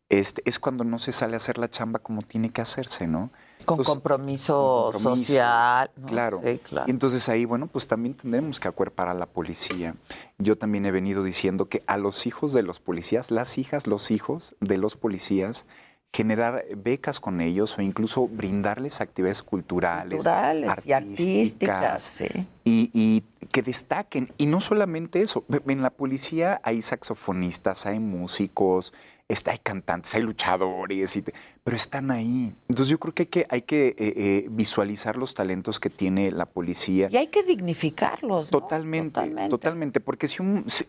Speaker 12: este, es cuando no se sale a hacer la chamba como tiene que hacerse, ¿no?
Speaker 4: Con
Speaker 12: Entonces,
Speaker 4: compromiso,
Speaker 12: con compromiso,
Speaker 4: social. ¿no?
Speaker 12: Claro.
Speaker 4: Sí, claro.
Speaker 12: Y entonces ahí, bueno, pues también tendremos que acuerpar a la policía. Yo también he venido diciendo que a los hijos de los policías, las hijas, los hijos de los policías, generar becas con ellos o incluso brindarles actividades culturales,
Speaker 4: Culturales y artísticas, sí.
Speaker 12: y, y que destaquen. Y no solamente eso, en la policía hay saxofonistas, hay músicos, está, hay cantantes, hay luchadores, y te- pero están ahí. Entonces yo creo que hay que, hay que eh, eh, visualizar los talentos que tiene la policía.
Speaker 4: Y hay que dignificarlos. ¿no?
Speaker 12: Totalmente, totalmente, porque si un, si-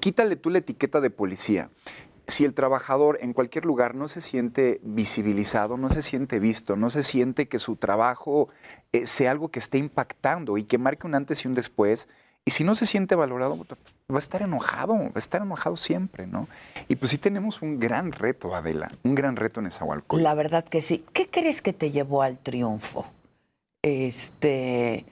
Speaker 12: quítale tú la etiqueta de policía. Si el trabajador en cualquier lugar no se siente visibilizado, no se siente visto, no se siente que su trabajo eh, sea algo que esté impactando y que marque un antes y un después, y si no se siente valorado, va a estar enojado, va a estar enojado siempre, ¿no? Y pues sí tenemos un gran reto, Adela, un gran reto en Esahualcóyotl.
Speaker 4: La verdad que sí. ¿Qué crees que te llevó al triunfo? Este.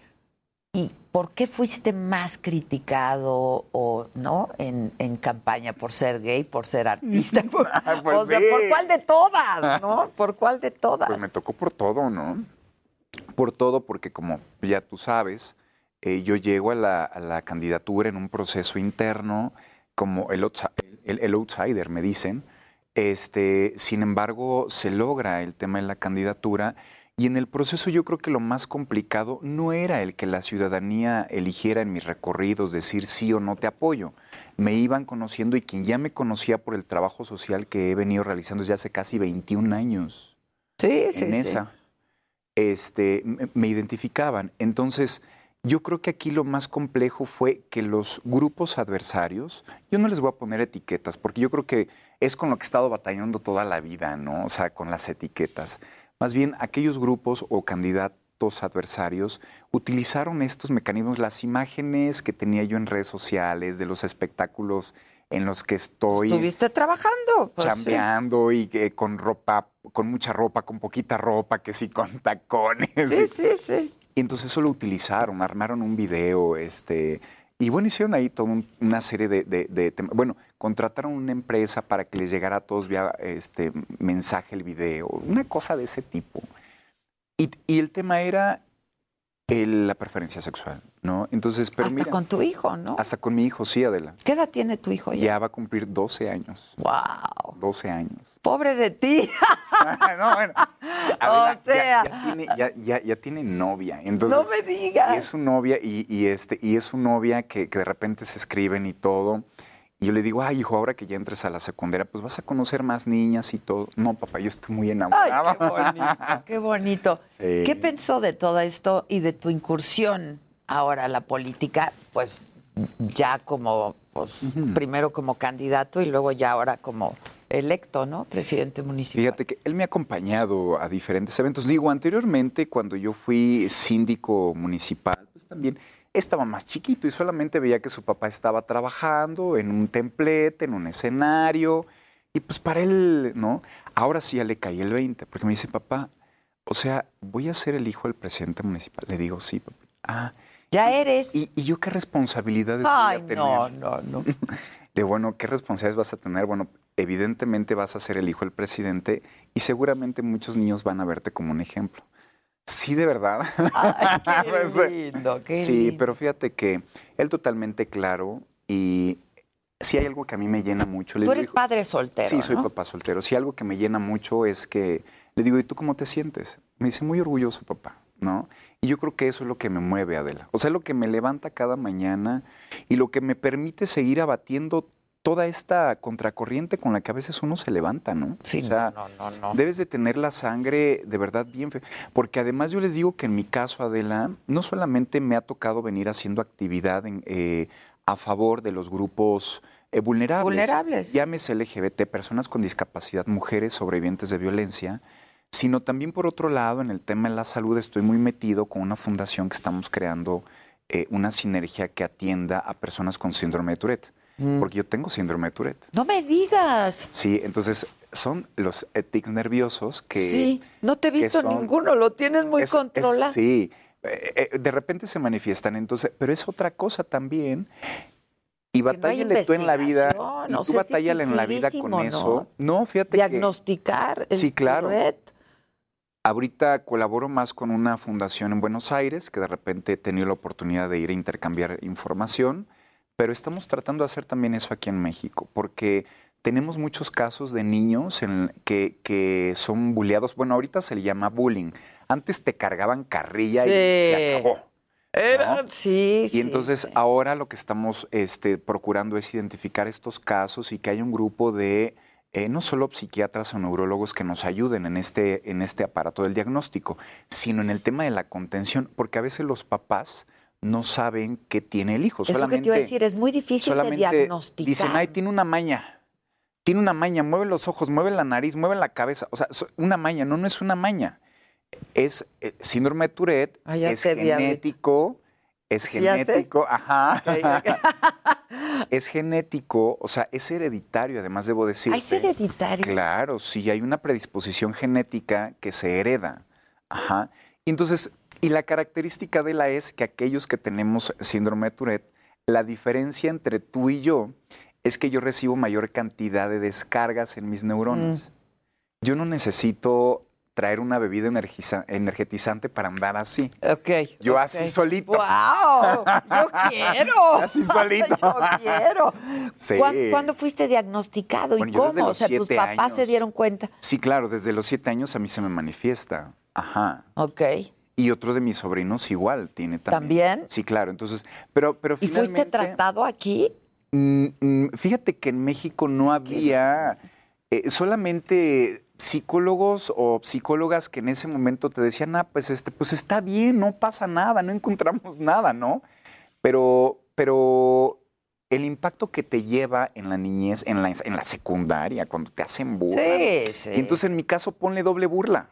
Speaker 4: ¿Y por qué fuiste más criticado o no en, en campaña por ser gay, por ser artista?
Speaker 12: Pues
Speaker 4: o sea,
Speaker 12: sí.
Speaker 4: ¿por cuál de todas? ¿No? ¿Por cuál de todas?
Speaker 12: Pues me tocó por todo, ¿no? Por todo, porque como ya tú sabes, eh, yo llego a la, a la candidatura en un proceso interno como el, outsi- el- el outsider, me dicen. Este, sin embargo, se logra el tema de la candidatura y en el proceso yo creo que lo más complicado no era el que la ciudadanía eligiera en mis recorridos decir sí o no te apoyo. Me iban conociendo y quien ya me conocía por el trabajo social que he venido realizando desde hace casi 21 años
Speaker 4: Sí, sí,
Speaker 12: en
Speaker 4: sí.
Speaker 12: esa, este, me, me identificaban. Entonces, yo creo que aquí lo más complejo fue que los grupos adversarios, yo no les voy a poner etiquetas, porque yo creo que es con lo que he estado batallando toda la vida, ¿no? O sea, con las etiquetas. Más bien, aquellos grupos o candidatos adversarios utilizaron estos mecanismos, las imágenes que tenía yo en redes sociales, de los espectáculos en los que estoy
Speaker 4: Estuviste trabajando. pues, sí.
Speaker 12: chambeando y que con ropa, con mucha ropa, con poquita ropa, que sí con tacones.
Speaker 4: Sí,
Speaker 12: y-
Speaker 4: sí, sí.
Speaker 12: Y entonces eso lo utilizaron, armaron un video, este, y bueno, hicieron ahí toda un- una serie de, temas. Bueno, contrataron una empresa para que les llegara a todos vía este mensaje el video, una cosa de ese tipo. Y, y el tema era el- la preferencia sexual, ¿no? Entonces, pero
Speaker 4: Hasta
Speaker 12: mira,
Speaker 4: con tu hijo, ¿no?
Speaker 12: hasta con mi hijo, sí, Adela.
Speaker 4: ¿Qué edad tiene tu hijo ya?
Speaker 12: Ya va a cumplir 12 años.
Speaker 4: ¡Wow!
Speaker 12: 12 años.
Speaker 4: Pobre de ti.
Speaker 12: no, bueno.
Speaker 4: o
Speaker 12: Adela, ya-
Speaker 4: sea.
Speaker 12: ya, tiene, ya, ya- ya tiene novia. Entonces,
Speaker 4: no me digas.
Speaker 12: Y es su novia, y, y este, y es su novia que, que de repente se escriben y todo. Y yo le digo, ay, hijo, ahora que ya entres a la secundaria, pues vas a conocer más niñas y todo. No, papá, yo estoy muy
Speaker 4: Ay,
Speaker 12: enamorado.
Speaker 4: qué bonito, qué bonito.
Speaker 12: Sí.
Speaker 4: ¿Qué pensó de todo esto y de tu incursión ahora a la política? Pues ya como, pues primero como candidato y luego ya ahora como electo, ¿no? Presidente municipal.
Speaker 12: Fíjate que él me ha acompañado a diferentes eventos. Digo, anteriormente, cuando yo fui síndico municipal, pues también estaba más chiquito y solamente veía que su papá estaba trabajando en un templete, en un escenario. Y pues para él, ¿no? Ahora sí ya le caí el 20, porque me dice, papá, o sea, voy a ser el hijo del presidente municipal. Le digo, sí, papá. Ah,
Speaker 4: Ya eres.
Speaker 12: ¿y, y yo qué responsabilidades
Speaker 4: Ay,
Speaker 12: voy a tener?
Speaker 4: no, no, no.
Speaker 12: De bueno, ¿qué responsabilidades vas a tener? Bueno, evidentemente vas a ser el hijo del presidente y seguramente muchos niños van a verte como un ejemplo. Sí, de verdad.
Speaker 4: Ay, qué lindo, qué
Speaker 12: sí,
Speaker 4: lindo.
Speaker 12: pero fíjate que él totalmente claro y si hay algo que a mí me llena mucho.
Speaker 4: Tú
Speaker 12: digo,
Speaker 4: eres padre soltero,
Speaker 12: Sí, soy
Speaker 4: ¿no?
Speaker 12: papá soltero. Si algo que me llena mucho es que le digo, ¿y tú cómo te sientes? Me dice, muy orgulloso, papá, ¿no? Y yo creo que eso es lo que me mueve, Adela. O sea, lo que me levanta cada mañana y lo que me permite seguir abatiendo toda esta contracorriente con la que a veces uno se levanta, ¿no?
Speaker 4: Sí,
Speaker 12: o sea,
Speaker 4: no, no, no.
Speaker 12: debes de tener la sangre de verdad bien fe- porque además yo les digo que en mi caso Adela no solamente me ha tocado venir haciendo actividad en, eh, a favor de los grupos eh, vulnerables,
Speaker 4: Vulnerables.
Speaker 12: llámese LGBT, personas con discapacidad, mujeres sobrevivientes de violencia, sino también por otro lado en el tema de la salud estoy muy metido con una fundación que estamos creando eh, una sinergia que atienda a personas con síndrome de Tourette,
Speaker 4: Mm.
Speaker 12: porque yo tengo síndrome de Tourette.
Speaker 4: No me digas.
Speaker 12: Sí, entonces son los eh, tics nerviosos que...
Speaker 4: sí, no te he
Speaker 12: que
Speaker 4: visto
Speaker 12: son-
Speaker 4: ninguno, lo tienes muy
Speaker 12: es- es-
Speaker 4: controlado.
Speaker 12: sí, eh, eh, de repente se manifiestan, entonces, pero es otra cosa también. Y
Speaker 4: no
Speaker 12: batállale tú en la vida, y tú batállale en la vida con
Speaker 4: ¿no?
Speaker 12: eso. No, fíjate que
Speaker 4: Diagnosticar el
Speaker 12: Sí, claro.
Speaker 4: Tourette.
Speaker 12: ahorita colaboro más con una fundación en Buenos Aires, que de repente he tenido la oportunidad de ir a intercambiar información, pero estamos tratando de hacer también eso aquí en México, porque tenemos muchos casos de niños en- que, que son bulleados. Bueno, ahorita se le llama bullying. Antes te cargaban carrilla y se acabó.
Speaker 4: Era,
Speaker 12: ¿no?
Speaker 4: sí,
Speaker 12: Y
Speaker 4: sí,
Speaker 12: entonces
Speaker 4: sí.
Speaker 12: ahora lo que estamos este, procurando es identificar estos casos y que haya un grupo de eh, no solo psiquiatras o neurólogos que nos ayuden en este, en este aparato del diagnóstico, sino en el tema de la contención, porque a veces los papás no saben que tiene el hijo.
Speaker 4: Es lo que te iba a decir, es muy difícil de diagnosticar.
Speaker 12: Dicen, ay, tiene una maña. Tiene una maña, mueve los ojos, mueve la nariz, mueve la cabeza. O sea, una maña, no, no es una maña. Es eh, síndrome de Tourette,
Speaker 4: Ah,
Speaker 12: es genético, es
Speaker 4: ¿Sí haces?
Speaker 12: genético, ajá. Es genético, o sea, es hereditario, además debo decir.
Speaker 4: Ah, es hereditario.
Speaker 12: Claro, sí, hay una predisposición genética que se hereda. Ajá. Y entonces, y la característica de la es que aquellos que tenemos síndrome de Tourette, la diferencia entre tú y yo es que yo recibo mayor cantidad de descargas en mis neuronas. Yo no necesito traer una bebida energiza- energetizante para andar así.
Speaker 4: Ok.
Speaker 12: Yo así solito.
Speaker 4: ¡Wow! Yo quiero.
Speaker 12: Así solito.
Speaker 4: Yo quiero.
Speaker 12: Sí.
Speaker 4: ¿Cuán- ¿Cuándo fuiste diagnosticado
Speaker 12: Bueno,
Speaker 4: y cómo? O sea, tus papás se dieron cuenta.
Speaker 12: Sí, claro, desde los siete años a mí se me manifiesta. Ajá.
Speaker 4: Ok.
Speaker 12: Y otro de mis sobrinos igual tiene también.
Speaker 4: ¿También?
Speaker 12: Sí, claro. Entonces, pero, pero
Speaker 4: ¿Y fuiste tratado aquí?
Speaker 12: mm, mm, fíjate que en México no había eh, solamente psicólogos o psicólogas que en ese momento te decían, ah, pues este, pues está bien, no pasa nada, no encontramos nada, ¿no? Pero, pero el impacto que te lleva en la niñez, en la, en la secundaria, cuando te hacen burla.
Speaker 4: Sí, sí.
Speaker 12: Y entonces en mi caso ponle doble burla.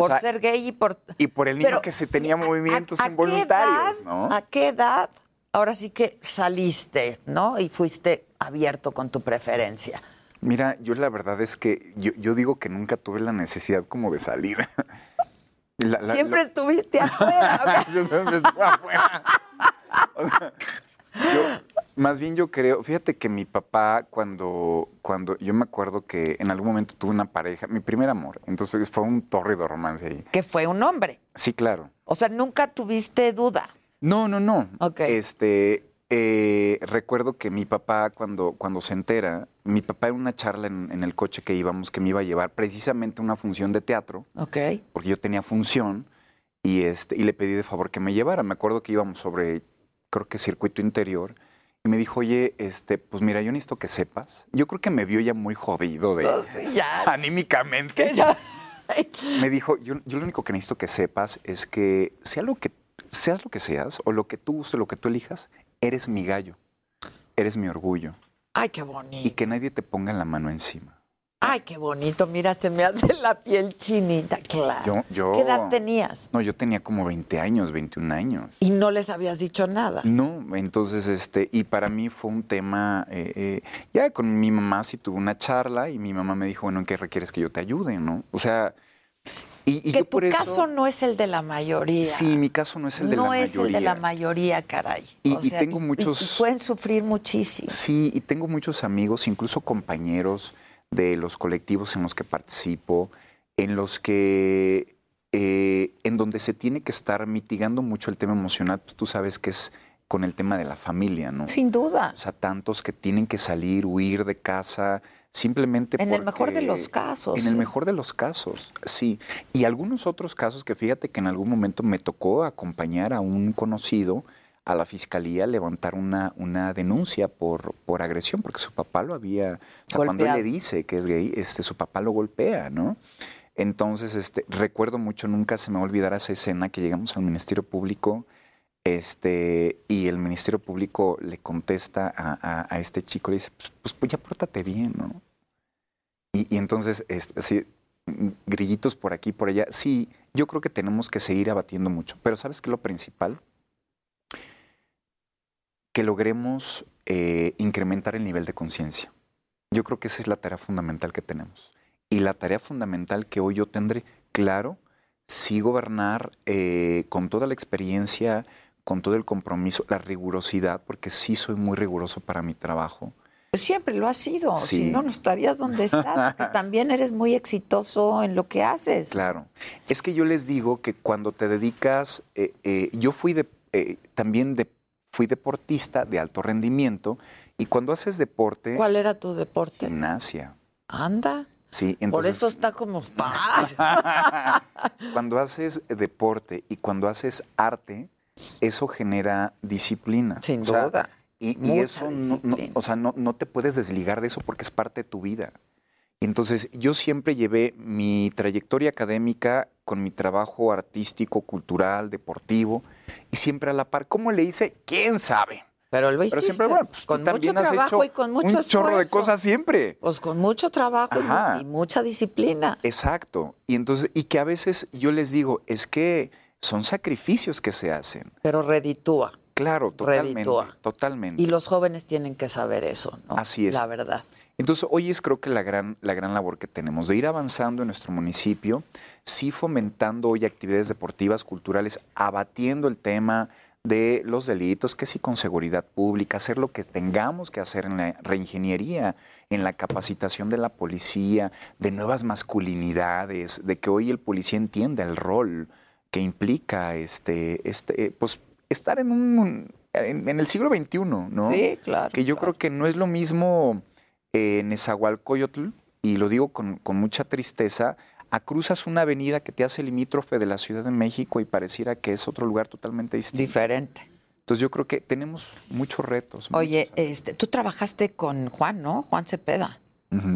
Speaker 12: O
Speaker 4: Por
Speaker 12: sea,
Speaker 4: ser gay y por...
Speaker 12: y por el niño
Speaker 4: Pero,
Speaker 12: que se tenía movimientos
Speaker 4: ¿A
Speaker 12: involuntarios,
Speaker 4: edad-
Speaker 12: ¿no?
Speaker 4: ¿A qué edad? Ahora sí que saliste, ¿no? Y fuiste abierto con tu preferencia.
Speaker 12: Mira, yo la verdad es que yo, yo digo que nunca tuve la necesidad como de salir. La- la-
Speaker 4: Siempre estuviste afuera.
Speaker 12: yo siempre estuve afuera. O sea, yo- más bien yo creo, fíjate que mi papá cuando, cuando, yo me acuerdo que en algún momento tuve una pareja, mi primer amor, entonces fue un tórrido romance ahí.
Speaker 4: que fue un hombre.
Speaker 12: Sí, claro.
Speaker 4: O sea, nunca tuviste duda.
Speaker 12: No, no, no.
Speaker 4: Ok.
Speaker 12: Este, eh, recuerdo que mi papá, cuando, cuando se entera, mi papá en una charla en, en el coche que íbamos, que me iba a llevar precisamente a una función de teatro,
Speaker 4: Ok.
Speaker 12: porque yo tenía función, y, este, y le pedí de favor que me llevara. Me acuerdo que íbamos sobre, creo que circuito interior, y me dijo, oye, este, pues mira, yo necesito que sepas. Yo creo que me vio ya muy jodido de
Speaker 4: sí, ya.
Speaker 12: anímicamente.
Speaker 4: Ya.
Speaker 12: Me dijo, yo, yo lo único que necesito que sepas es que sea lo que seas lo que seas o lo que tú gustes, lo que tú elijas, eres mi gallo, eres mi orgullo
Speaker 4: Ay, qué bonito.
Speaker 12: y que nadie te ponga la mano encima.
Speaker 4: Ay, qué bonito. Mira, se me hace la piel chinita, claro.
Speaker 12: Yo, yo,
Speaker 4: ¿Qué edad tenías?
Speaker 12: No, yo tenía como 20 años, 21 años.
Speaker 4: Y no les habías dicho nada.
Speaker 12: No, entonces, este, y para mí fue un tema, eh, eh, ya con mi mamá sí tuve una charla y mi mamá me dijo, bueno, ¿en qué requieres que yo te ayude, no? O sea, y, y
Speaker 4: que
Speaker 12: yo
Speaker 4: tu
Speaker 12: por eso...
Speaker 4: caso no es el de la mayoría.
Speaker 12: Sí, mi caso no es el de la
Speaker 4: no
Speaker 12: mayoría.
Speaker 4: es el de la mayoría, caray.
Speaker 12: Y-
Speaker 4: O
Speaker 12: y
Speaker 4: sea,
Speaker 12: tengo muchos-
Speaker 4: y pueden sufrir muchísimo.
Speaker 12: Sí, y tengo muchos amigos, incluso compañeros de los colectivos en los que participo, en los que, eh, en donde se tiene que estar mitigando mucho el tema emocional, pues tú sabes que es con el tema de la familia, ¿no?
Speaker 4: Sin duda.
Speaker 12: O sea, tantos que tienen que salir, huir de casa, simplemente
Speaker 4: En el mejor de los casos,
Speaker 12: En el mejor de los casos, sí. Y algunos otros casos que fíjate que en algún momento me tocó acompañar a un conocido a la fiscalía levantar una, una denuncia por, por agresión, porque su papá lo había, o sea, cuando él le dice que es gay, este, su papá lo golpea, ¿no? Entonces, este, recuerdo mucho, nunca se me va a olvidar esa escena que llegamos al Ministerio Público este, y el Ministerio Público le contesta a, a- a este chico, le dice, pues, pues, pues ya pórtate bien, ¿no? Y, y entonces, este, así, grillitos por aquí, por allá. Sí, yo creo que tenemos que seguir abatiendo mucho. Pero ¿sabes qué es lo principal? Que logremos eh, incrementar el nivel de conciencia. Yo creo que esa es la tarea fundamental que tenemos. Y la tarea fundamental que hoy yo tendré, claro, sí gobernar eh, con toda la experiencia, con todo el compromiso, la rigurosidad, porque sí soy muy riguroso para mi trabajo.
Speaker 4: Siempre lo has sido.
Speaker 12: Sí.
Speaker 4: Si no, no estarías donde estás. Porque también eres muy exitoso en lo que haces.
Speaker 12: Claro. Es que yo les digo que cuando te dedicas, eh, eh, yo fui de, eh, también de, fui deportista de alto rendimiento y cuando haces deporte,
Speaker 4: ¿Cuál era tu deporte?
Speaker 12: gimnasia.
Speaker 4: Anda.
Speaker 12: Sí,
Speaker 4: Por
Speaker 12: entonces
Speaker 4: eso está como está.
Speaker 12: cuando haces deporte y cuando haces arte, eso genera disciplina.
Speaker 4: Sin
Speaker 12: O sea,
Speaker 4: duda.
Speaker 12: Y, y eso, no, no-
Speaker 4: disciplina.
Speaker 12: o sea, no, no te puedes desligar de eso porque es parte de tu vida. Entonces yo siempre llevé mi trayectoria académica con mi trabajo artístico, cultural, deportivo, y siempre a la par. ¿Cómo le hice? ¿Quién sabe?
Speaker 4: Pero lo
Speaker 12: Pero
Speaker 4: hiciste.
Speaker 12: siempre, bueno, pues
Speaker 4: con mucho trabajo y con mucho
Speaker 12: un chorro de cosas siempre.
Speaker 4: Pues con mucho trabajo y, mucha disciplina.
Speaker 12: Exacto. Y entonces, y que a veces yo les digo, es que son sacrificios que se hacen.
Speaker 4: Pero reditúa.
Speaker 12: Claro, totalmente.
Speaker 4: Reditúa.
Speaker 12: Totalmente.
Speaker 4: Y los jóvenes tienen que saber eso, ¿no?
Speaker 12: Así es.
Speaker 4: La verdad.
Speaker 12: Entonces, hoy es creo que la gran, la gran labor que tenemos de ir avanzando en nuestro municipio, sí fomentando hoy actividades deportivas, culturales, abatiendo el tema de los delitos, que sí con seguridad pública, hacer lo que tengamos que hacer en la reingeniería, en la capacitación de la policía, de nuevas masculinidades, de que hoy el policía entienda el rol que implica este, este eh, pues estar en un en, en el siglo XXI, ¿no?
Speaker 4: Sí, claro.
Speaker 12: Que yo creo que no es lo mismo eh, Nezahualcóyotl, y lo digo con, con mucha tristeza, a cruzas una avenida que te hace limítrofe de la Ciudad de México y pareciera que es otro lugar totalmente distinto.
Speaker 4: Diferente.
Speaker 12: Entonces yo creo que tenemos muchos retos.
Speaker 4: Oye, este, tú trabajaste con Juan, ¿no? Juan Cepeda.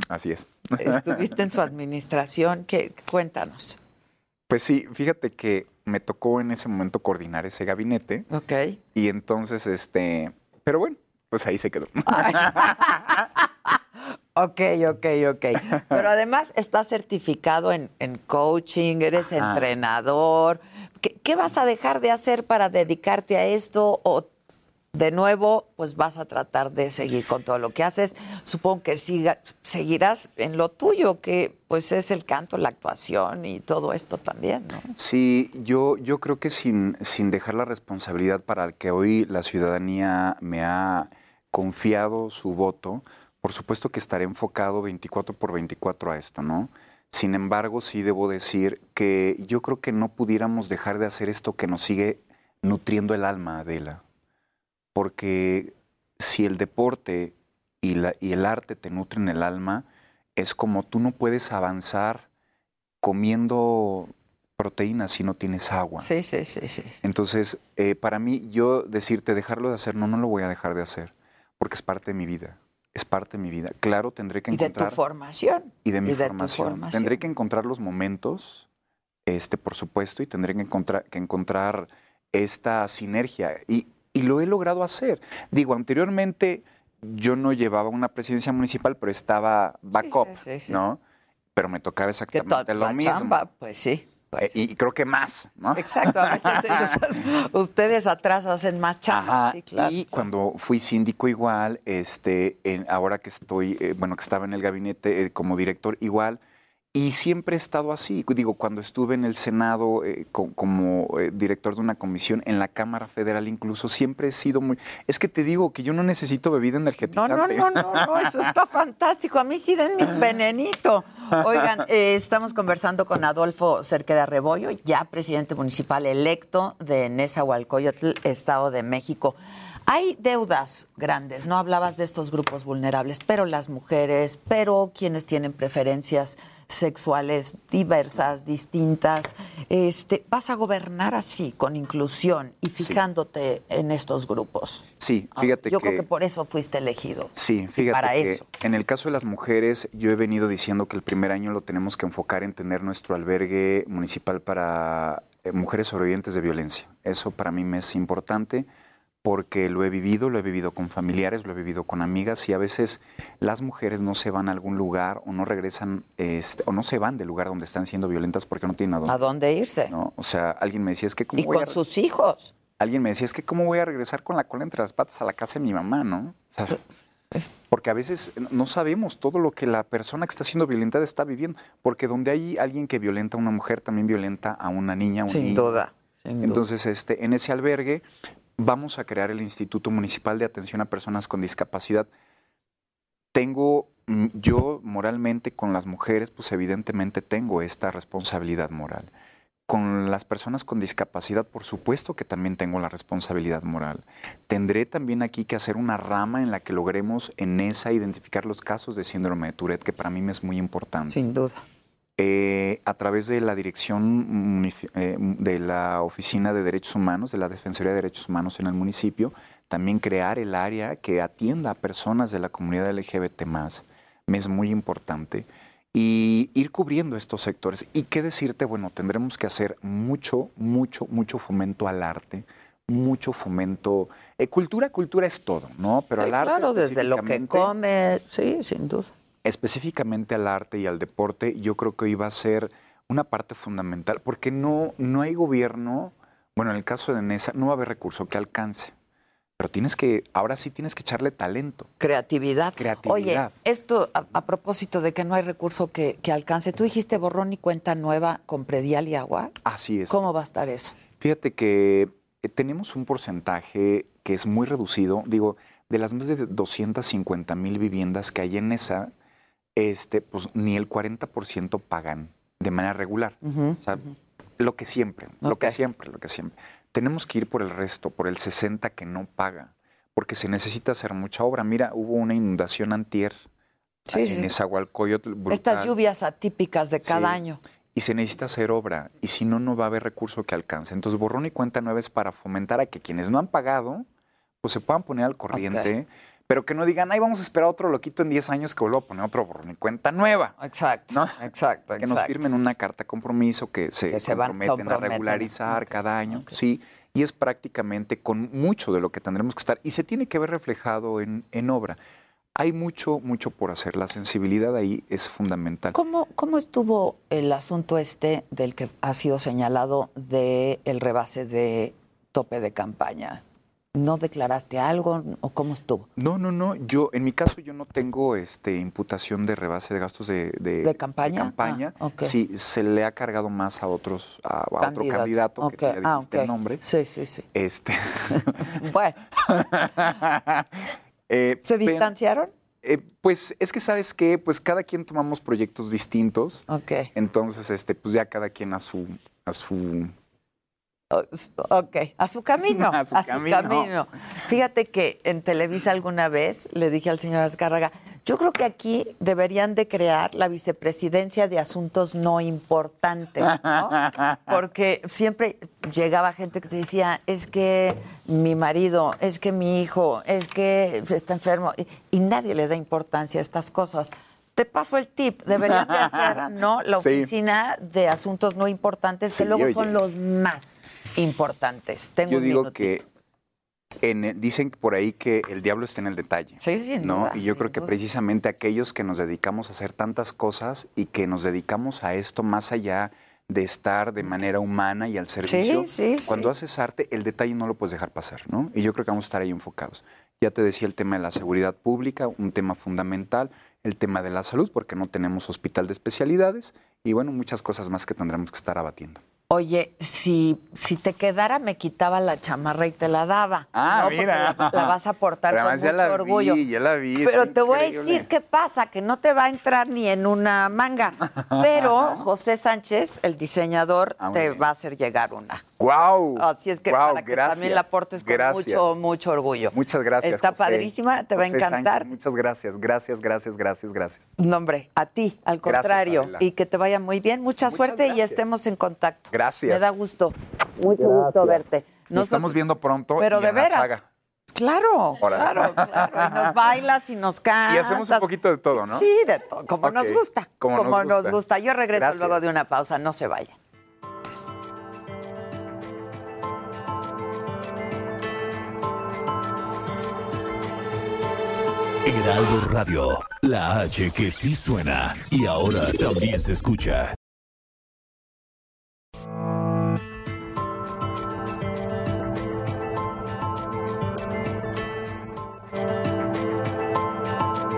Speaker 12: Así es.
Speaker 4: Estuviste en su administración. ¿Qué? Cuéntanos.
Speaker 12: Pues sí, fíjate que me tocó en ese momento coordinar ese gabinete
Speaker 4: Ok.
Speaker 12: y entonces, este, pero bueno, pues ahí se quedó.
Speaker 4: Ok, ok, ok. Pero además estás certificado en, en coaching, eres
Speaker 12: Ajá.
Speaker 4: entrenador. ¿Qué, qué vas a dejar de hacer para dedicarte a esto? O de nuevo, pues vas a tratar de seguir con todo lo que haces. Supongo que siga, seguirás en lo tuyo, que pues es el canto, la actuación y todo esto también, ¿no?
Speaker 12: Sí, yo, yo creo que sin, sin dejar la responsabilidad para el que hoy la ciudadanía me ha confiado su voto, por supuesto que estaré enfocado 24 por 24 a esto, ¿no? Sin embargo, sí debo decir que yo creo que no pudiéramos dejar de hacer esto que nos sigue nutriendo el alma, Adela. Porque si el deporte y, la, y el arte te nutren el alma, es como tú no puedes avanzar comiendo proteínas si no tienes agua.
Speaker 4: Sí, sí, sí, sí.
Speaker 12: Entonces, eh, para mí, yo decirte dejarlo de hacer, no, no lo voy a dejar de hacer, porque es parte de mi vida. Es parte de mi vida. Claro, tendré que
Speaker 4: Y de
Speaker 12: encontrar.
Speaker 4: tu formación.
Speaker 12: y de mi
Speaker 4: y de tu
Speaker 12: formación.
Speaker 4: formación.
Speaker 12: Tendré que encontrar los momentos, este, por supuesto, y tendré que encontrar, que encontrar esta sinergia. Y, y lo he logrado hacer. Digo, anteriormente yo no llevaba una presidencia municipal, pero estaba backup,
Speaker 4: sí, sí.
Speaker 12: ¿no? Pero me tocaba exactamente lo mismo.
Speaker 4: chamba, pues sí.
Speaker 12: Eh, y, y creo que más, ¿no?
Speaker 4: Exacto, a veces ellos- ustedes atrás hacen más chamba, sí, claro.
Speaker 12: Y cuando fui síndico igual, este, en- ahora que estoy, eh, bueno, que estaba en el gabinete eh, como director igual, y siempre he estado así. Digo, cuando estuve en el Senado eh, co- como eh, director de una comisión, en la Cámara Federal incluso, siempre he sido muy... Es que te digo que yo no necesito bebida
Speaker 4: No,
Speaker 12: energetizante.
Speaker 4: no, no, no, no, eso está fantástico. A mí sí denme un venenito. Oigan, eh, estamos conversando con Adolfo Cerqueda Rebollo, ya presidente municipal electo de Nezahualcóyotl, Estado de México. Hay deudas grandes, no hablabas de estos grupos vulnerables, pero las mujeres, pero quienes tienen preferencias sexuales diversas, distintas. Este, vas a gobernar así, con inclusión y fijándote en estos grupos.
Speaker 12: Sí,
Speaker 4: Ah,
Speaker 12: fíjate
Speaker 4: Yo
Speaker 12: que...
Speaker 4: creo que por eso fuiste elegido.
Speaker 12: Sí, fíjate
Speaker 4: para
Speaker 12: que
Speaker 4: eso.
Speaker 12: en el caso de las mujeres, yo he venido diciendo que el primer año lo tenemos que enfocar en tener nuestro albergue municipal para eh, mujeres sobrevivientes de violencia. Eso para mí me es importante porque lo he vivido, lo he vivido con familiares, lo he vivido con amigas y a veces las mujeres no se van a algún lugar o no regresan este, o no se van del lugar donde están siendo violentas porque no tienen a dónde.
Speaker 4: ¿A dónde irse?
Speaker 12: ¿no? O sea, alguien me decía, es que cómo
Speaker 4: Y
Speaker 12: voy
Speaker 4: con
Speaker 12: a-
Speaker 4: sus hijos.
Speaker 12: Alguien me decía, es que cómo voy a regresar con la cola entre las patas a la casa de mi mamá, ¿no? O sea, porque a veces no sabemos todo lo que la persona que está siendo violentada está viviendo. Porque donde hay alguien que violenta a una mujer, también violenta a una niña, a un
Speaker 4: Sin
Speaker 12: niño.
Speaker 4: duda, sin duda.
Speaker 12: Entonces, este, en ese albergue vamos a crear el Instituto Municipal de Atención a Personas con Discapacidad. Tengo, mm, yo moralmente con las mujeres, pues evidentemente tengo esta responsabilidad moral. Con las personas con discapacidad, por supuesto que también tengo la responsabilidad moral. Tendré también aquí que hacer una rama en la que logremos en esa identificar los casos de síndrome de Tourette, que para mí me es muy importante.
Speaker 4: Sin duda.
Speaker 12: Eh, a través de la dirección eh, de la Oficina de Derechos Humanos, de la Defensoría de Derechos Humanos en el municipio, también crear el área que atienda a personas de la comunidad LGBT me es muy importante. Y ir cubriendo estos sectores. ¿Y qué decirte? Bueno, tendremos que hacer mucho, mucho, mucho fomento al arte, mucho fomento. eh, cultura, cultura es todo, ¿no? Pero
Speaker 4: Sí,
Speaker 12: al arte.
Speaker 4: claro, desde lo que come, sí, sin duda.
Speaker 12: Específicamente al arte y al deporte, yo creo que iba a ser una parte fundamental, porque no, no hay gobierno, bueno, en el caso de NESA, no va a haber recurso que alcance, pero tienes que, ahora sí tienes que echarle talento.
Speaker 4: Creatividad.
Speaker 12: Creatividad.
Speaker 4: Oye, esto a, a propósito de que no hay recurso que, que alcance, tú dijiste borrón y cuenta nueva con predial y agua.
Speaker 12: Así es.
Speaker 4: ¿Cómo va a estar eso?
Speaker 12: Fíjate que eh, tenemos un porcentaje que es muy reducido, digo, de las más de 250 mil viviendas que hay en esa, este, pues ni el 40% pagan de manera regular. O sea, lo que siempre, lo que siempre, lo que siempre. Tenemos que ir por el resto, por el 60 que no paga, porque se necesita hacer mucha obra. Mira, hubo una inundación antier
Speaker 4: Sí,
Speaker 12: en
Speaker 4: sí.
Speaker 12: Brutal,
Speaker 4: Estas lluvias atípicas de cada
Speaker 12: Sí.
Speaker 4: año.
Speaker 12: y se necesita hacer obra, y si no, no va a haber recurso que alcance. Entonces, borrón y cuenta nueva es para fomentar a que quienes no han pagado, pues se puedan poner al corriente, pero que no digan, ay, vamos a esperar a otro loquito en 10 años que vuelva a poner otro borrón y cuenta nueva.
Speaker 4: Exacto,
Speaker 12: ¿no?
Speaker 4: exacto,
Speaker 12: Que nos
Speaker 4: exacto.
Speaker 12: firmen una carta compromiso que se,
Speaker 4: Que se van-
Speaker 12: comprometen a regularizar cada año, sí, y es prácticamente con mucho de lo que tendremos que estar, y se tiene que ver reflejado en, en obra. Hay mucho, mucho por hacer, la sensibilidad ahí es fundamental.
Speaker 4: ¿Cómo, ¿Cómo estuvo el asunto este del que ha sido señalado de el rebase de tope de campaña? ¿No declaraste algo o cómo estuvo?
Speaker 12: No, no, no. Yo, en mi caso, yo no tengo este imputación de rebase de gastos de, de,
Speaker 4: ¿De campaña?
Speaker 12: campaña.
Speaker 4: Ah.
Speaker 12: Sí, se le ha cargado más a otros, a, a otro
Speaker 4: Candidato.
Speaker 12: que ya
Speaker 4: Ah,
Speaker 12: dijiste
Speaker 4: ok.
Speaker 12: el nombre.
Speaker 4: Sí, sí, sí.
Speaker 12: Este.
Speaker 4: Bueno,
Speaker 12: Eh,
Speaker 4: ¿se distanciaron?
Speaker 12: eh, pues es que sabes que, pues cada quien tomamos proyectos distintos.
Speaker 4: Ok.
Speaker 12: Entonces, este, pues ya cada quien a su, a su.
Speaker 4: Ok, a su camino,
Speaker 12: A
Speaker 4: a
Speaker 12: su camino.
Speaker 4: camino. Fíjate que en Televisa alguna vez le dije al señor Azcárraga, yo creo que aquí deberían de crear la vicepresidencia de asuntos no importantes, ¿no? Porque siempre llegaba gente que te decía, es que mi marido, es que mi hijo, es que está enfermo, y, y nadie le da importancia a estas cosas. Te paso el tip, deberían de hacer, ¿no? La
Speaker 12: Sí.
Speaker 4: oficina de asuntos no importantes, que
Speaker 12: Sí,
Speaker 4: luego
Speaker 12: oye.
Speaker 4: son los más importantes. Tengo
Speaker 12: Yo
Speaker 4: un
Speaker 12: digo
Speaker 4: minutito.
Speaker 12: que en- dicen por ahí que el diablo está en el detalle.
Speaker 4: Sí, sin
Speaker 12: ¿no?
Speaker 4: duda,
Speaker 12: y yo creo que precisamente aquellos que nos dedicamos a hacer tantas cosas y que nos dedicamos a esto más allá de estar de manera humana y al servicio,
Speaker 4: sí, sí.
Speaker 12: cuando haces arte, el detalle no lo puedes dejar pasar, ¿no? Y yo creo que vamos a estar ahí enfocados. Ya te decía el tema de la seguridad pública, un tema fundamental, el tema de la salud, porque no tenemos hospital de especialidades, y bueno, muchas cosas más que tendremos que estar abatiendo.
Speaker 4: Oye, si, si te quedara, me quitaba la chamarra y te la daba.
Speaker 12: Ah,
Speaker 4: ¿no?
Speaker 12: Mira.
Speaker 4: La, la vas a portar con mucho
Speaker 12: la
Speaker 4: orgullo.
Speaker 12: vi, ya la vi,
Speaker 4: Pero te voy a decir qué pasa, que no te va a entrar ni en una manga. Pero José Sánchez, el diseñador,
Speaker 12: Ah,
Speaker 4: te va a hacer llegar una.
Speaker 12: ¡Wow!
Speaker 4: Así es que para que también la portes con mucho, mucho orgullo.
Speaker 12: Muchas gracias.
Speaker 4: Está
Speaker 12: José.
Speaker 4: padrísima, te va a encantar.
Speaker 12: Sánchez, muchas gracias, gracias, gracias, gracias, gracias.
Speaker 4: No, hombre, a ti, al contrario. Y que te vaya muy bien. Mucha
Speaker 12: Muchas
Speaker 4: suerte y estemos en contacto.
Speaker 12: Gracias.
Speaker 4: Me da gusto. Mucho gusto verte.
Speaker 12: Nos
Speaker 4: Nosotros-
Speaker 12: estamos viendo pronto
Speaker 4: Pero
Speaker 12: y
Speaker 4: de
Speaker 12: en la
Speaker 4: veras.
Speaker 12: saga.
Speaker 4: Claro,
Speaker 12: Órale.
Speaker 4: claro, claro. Y nos bailas y nos cantas.
Speaker 12: Y hacemos un poquito de todo, ¿no?
Speaker 4: Sí, de todo, como nos gusta.
Speaker 12: como
Speaker 4: Como,
Speaker 12: nos
Speaker 4: nos,
Speaker 12: gusta.
Speaker 4: gusta. Yo regreso
Speaker 12: Gracias.
Speaker 4: luego de una pausa, no se vaya.
Speaker 13: Heraldo Radio, la H que sí suena y ahora también se escucha.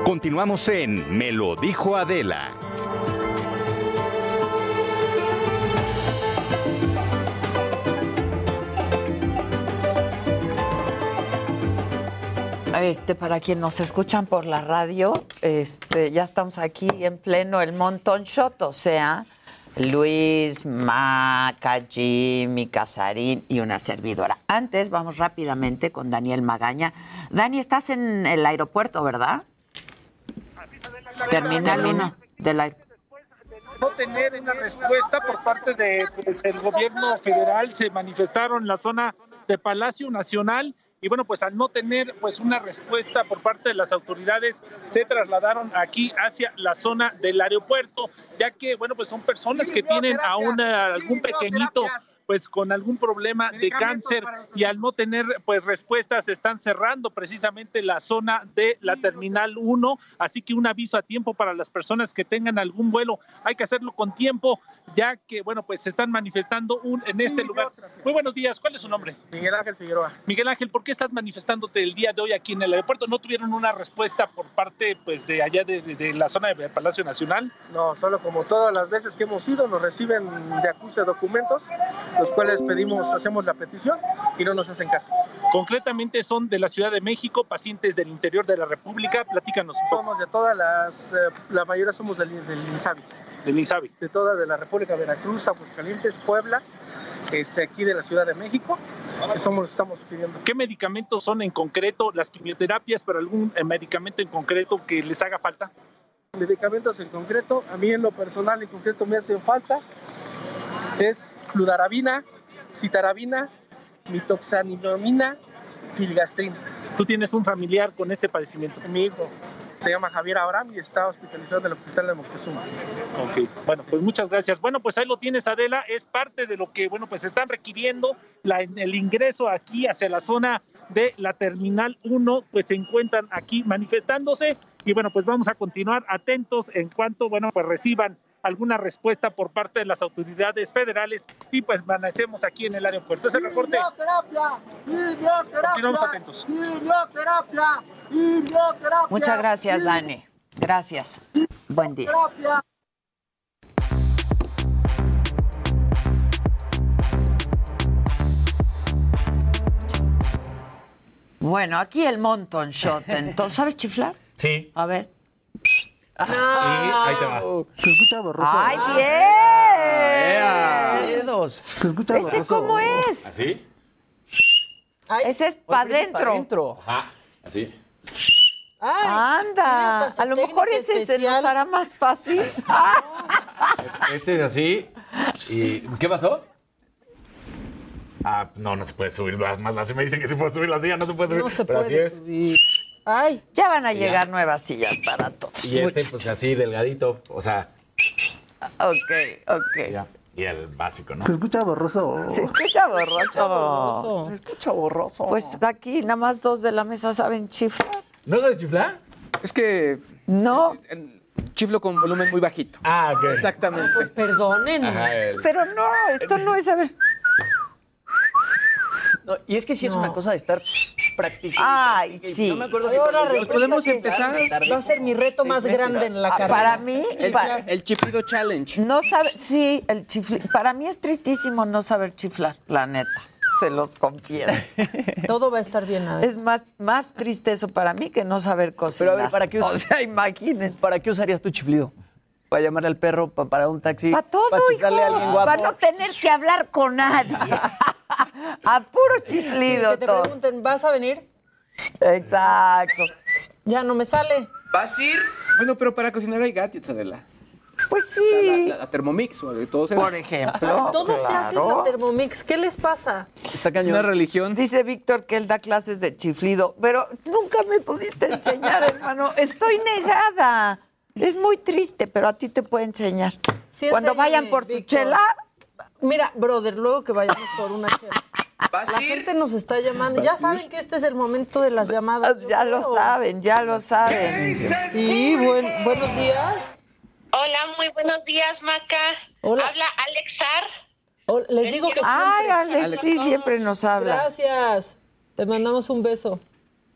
Speaker 2: Continuamos en Me lo dijo Adela.
Speaker 4: Este, para quien nos escuchan por la radio, este, ya estamos aquí en pleno el Montón Shot, o sea, Luis, Maca, Jimmy, Casarín y una servidora. Antes, vamos rápidamente con Daniel Magaña. Dani, estás en el aeropuerto, ¿verdad? Terminal 1 del aeropuerto.
Speaker 14: no tener una respuesta por parte del gobierno federal se manifestaron en la zona de Palacio Nacional y bueno pues al no tener pues una respuesta por parte de las autoridades se trasladaron aquí hacia la zona del aeropuerto ya que bueno pues son personas que tienen aún eh, algún pequeñito pues con algún problema de cáncer y al no tener pues respuestas están cerrando precisamente la zona de la terminal 1, así que un aviso a tiempo para las personas que tengan algún vuelo, hay que hacerlo con tiempo ya que bueno pues se están manifestando un, en este lugar. Muy buenos días, ¿cuál es su nombre?
Speaker 11: Miguel Ángel Figueroa.
Speaker 14: Miguel Ángel, ¿por qué estás manifestándote el día de hoy aquí en el aeropuerto? ¿No tuvieron una respuesta por parte pues de allá de, de- de la zona de Palacio Nacional?
Speaker 11: No, solo como todas las veces que hemos ido, nos reciben de acuse documentos, los cuales pedimos, hacemos la petición y no nos hacen caso.
Speaker 14: Concretamente son de la Ciudad de México, pacientes del interior de la República. Platícanos un poco.
Speaker 11: Somos de todas las, eh, la mayoría somos del, del INSABI.
Speaker 14: Del INSABI.
Speaker 11: De toda, de la República Veracruz, Aguascalientes, Puebla, este, aquí de la Ciudad de México, que somos, estamos pidiendo.
Speaker 14: ¿Qué medicamentos son en concreto las quimioterapias, pero algún eh, medicamento en concreto que les haga falta?
Speaker 11: Medicamentos en concreto, a mí en lo personal en concreto me hacen falta, es fludarabina, citarabina, mitoxanilomina, filgastrina.
Speaker 14: ¿Tú tienes un familiar con este padecimiento?
Speaker 11: Mi hijo se llama Javier Abraham y está hospitalizado en el hospital de Moctezuma.
Speaker 14: Ok, bueno, pues muchas gracias. Bueno, pues ahí lo tienes, Adela, es parte de lo que, bueno, pues están requiriendo la- el ingreso aquí hacia la zona de la Terminal 1, pues se encuentran aquí manifestándose y bueno, pues vamos a continuar atentos en cuanto, bueno, pues reciban alguna respuesta por parte de las autoridades federales y pues permanecemos aquí en el aeropuerto. Ese reporte. Continuamos atentos.
Speaker 4: Muchas gracias, Dani. Gracias. Buen día. Bueno, aquí el Monton Shot. Entonces, ¿sabes chiflar?
Speaker 9: Sí.
Speaker 4: A ver.
Speaker 9: Y ahí te va.
Speaker 15: Se escucha borroso.
Speaker 4: ¡Ay, bien!
Speaker 15: Dedos. Se escucha
Speaker 4: ¿Ese
Speaker 15: borroso.
Speaker 4: cómo es?
Speaker 9: ¿Así?
Speaker 4: Ese es para adentro.
Speaker 9: Ajá. Así.
Speaker 4: Anda,
Speaker 10: hasta su
Speaker 4: a lo mejor ese se nos hará más fácil.
Speaker 9: Este es así. ¿Y qué pasó? Ah, no, no se puede subir más. más así me dicen que se puede subir la silla, no se puede subir.
Speaker 10: No se
Speaker 9: pero así
Speaker 10: puede
Speaker 9: es.
Speaker 10: Ay,
Speaker 4: Ya van a
Speaker 9: Ya.
Speaker 4: llegar nuevas sillas para todos.
Speaker 9: Y este, pues así, delgadito. O sea,
Speaker 4: Ok, ok.
Speaker 9: ya. y el básico, ¿no?
Speaker 15: Se escucha borroso.
Speaker 4: Se escucha borroso.
Speaker 10: borroso.
Speaker 4: Se escucha borroso. Pues aquí nada más dos de la mesa saben chiflar.
Speaker 9: ¿No sabes chiflar?
Speaker 16: Es que
Speaker 4: No,
Speaker 16: chiflo con volumen muy bajito.
Speaker 9: Ah, ok.
Speaker 16: Exactamente.
Speaker 10: Pues perdonen.
Speaker 9: Ajá, el-
Speaker 4: pero no, esto no es saber.
Speaker 17: No, y es que sí es una cosa de estar practicando.
Speaker 4: Ay, sí.
Speaker 17: No me acuerdo si
Speaker 10: Ahora
Speaker 16: podemos
Speaker 10: que
Speaker 16: empezar.
Speaker 10: Va a ser mi reto más
Speaker 17: meses.
Speaker 10: grande en la
Speaker 4: Ah,
Speaker 10: carrera.
Speaker 4: para mí,
Speaker 16: El, chiflido challenge.
Speaker 4: no sabe, sí, el chifli. Para mí es tristísimo no saber chiflar, la neta. Se los confieso.
Speaker 10: Todo va a estar bien. Adela.
Speaker 4: Es más, más triste eso para mí que no saber
Speaker 17: Pero
Speaker 4: cocinar.
Speaker 17: a ver, ¿para qué, us-
Speaker 4: O sea, imagínense.
Speaker 17: ¿para qué usarías tu chiflido? ¿Para llamarle al perro? ¿Para, para un taxi?
Speaker 4: Para todo,
Speaker 17: ¿Para a alguien
Speaker 4: hijo.
Speaker 17: guapo?
Speaker 4: Para no tener que hablar con nadie. a puro chiflido
Speaker 10: que te
Speaker 4: todo.
Speaker 10: pregunten, ¿vas a venir?
Speaker 4: Exacto.
Speaker 10: Ya no me sale.
Speaker 16: ¿Vas a ir? Bueno, pero para cocinar hay gadgets, Adela.
Speaker 4: Pues
Speaker 16: La,
Speaker 4: sí.
Speaker 16: la- la Thermomix o de todos
Speaker 4: Por ejemplo.
Speaker 10: Todo se hace en la Thermomix. ¿Qué les pasa?
Speaker 17: Está
Speaker 16: Es
Speaker 17: cañón.
Speaker 16: una religión.
Speaker 4: Dice Víctor que él da clases de chiflido, pero nunca me pudiste enseñar, hermano. Estoy negada. Es muy triste, pero a ti te puede enseñar.
Speaker 10: Sí,
Speaker 4: Cuando
Speaker 10: enséñame,
Speaker 4: vayan por su chela,
Speaker 10: Mira, brother, luego que vayamos por una chela.
Speaker 16: ¿Vas
Speaker 10: La
Speaker 16: ir?
Speaker 10: gente nos está llamando. Ya saben que este es el momento de las llamadas.
Speaker 4: ya lo saben, ya lo saben.
Speaker 10: Sí, buen- buenos días.
Speaker 18: Hola, muy buenos días, Maca.
Speaker 10: Hola.
Speaker 18: Habla Alexar.
Speaker 10: Oh, les digo que
Speaker 4: Ay. Alex, sí, siempre nos habla.
Speaker 10: Gracias. Te mandamos un beso.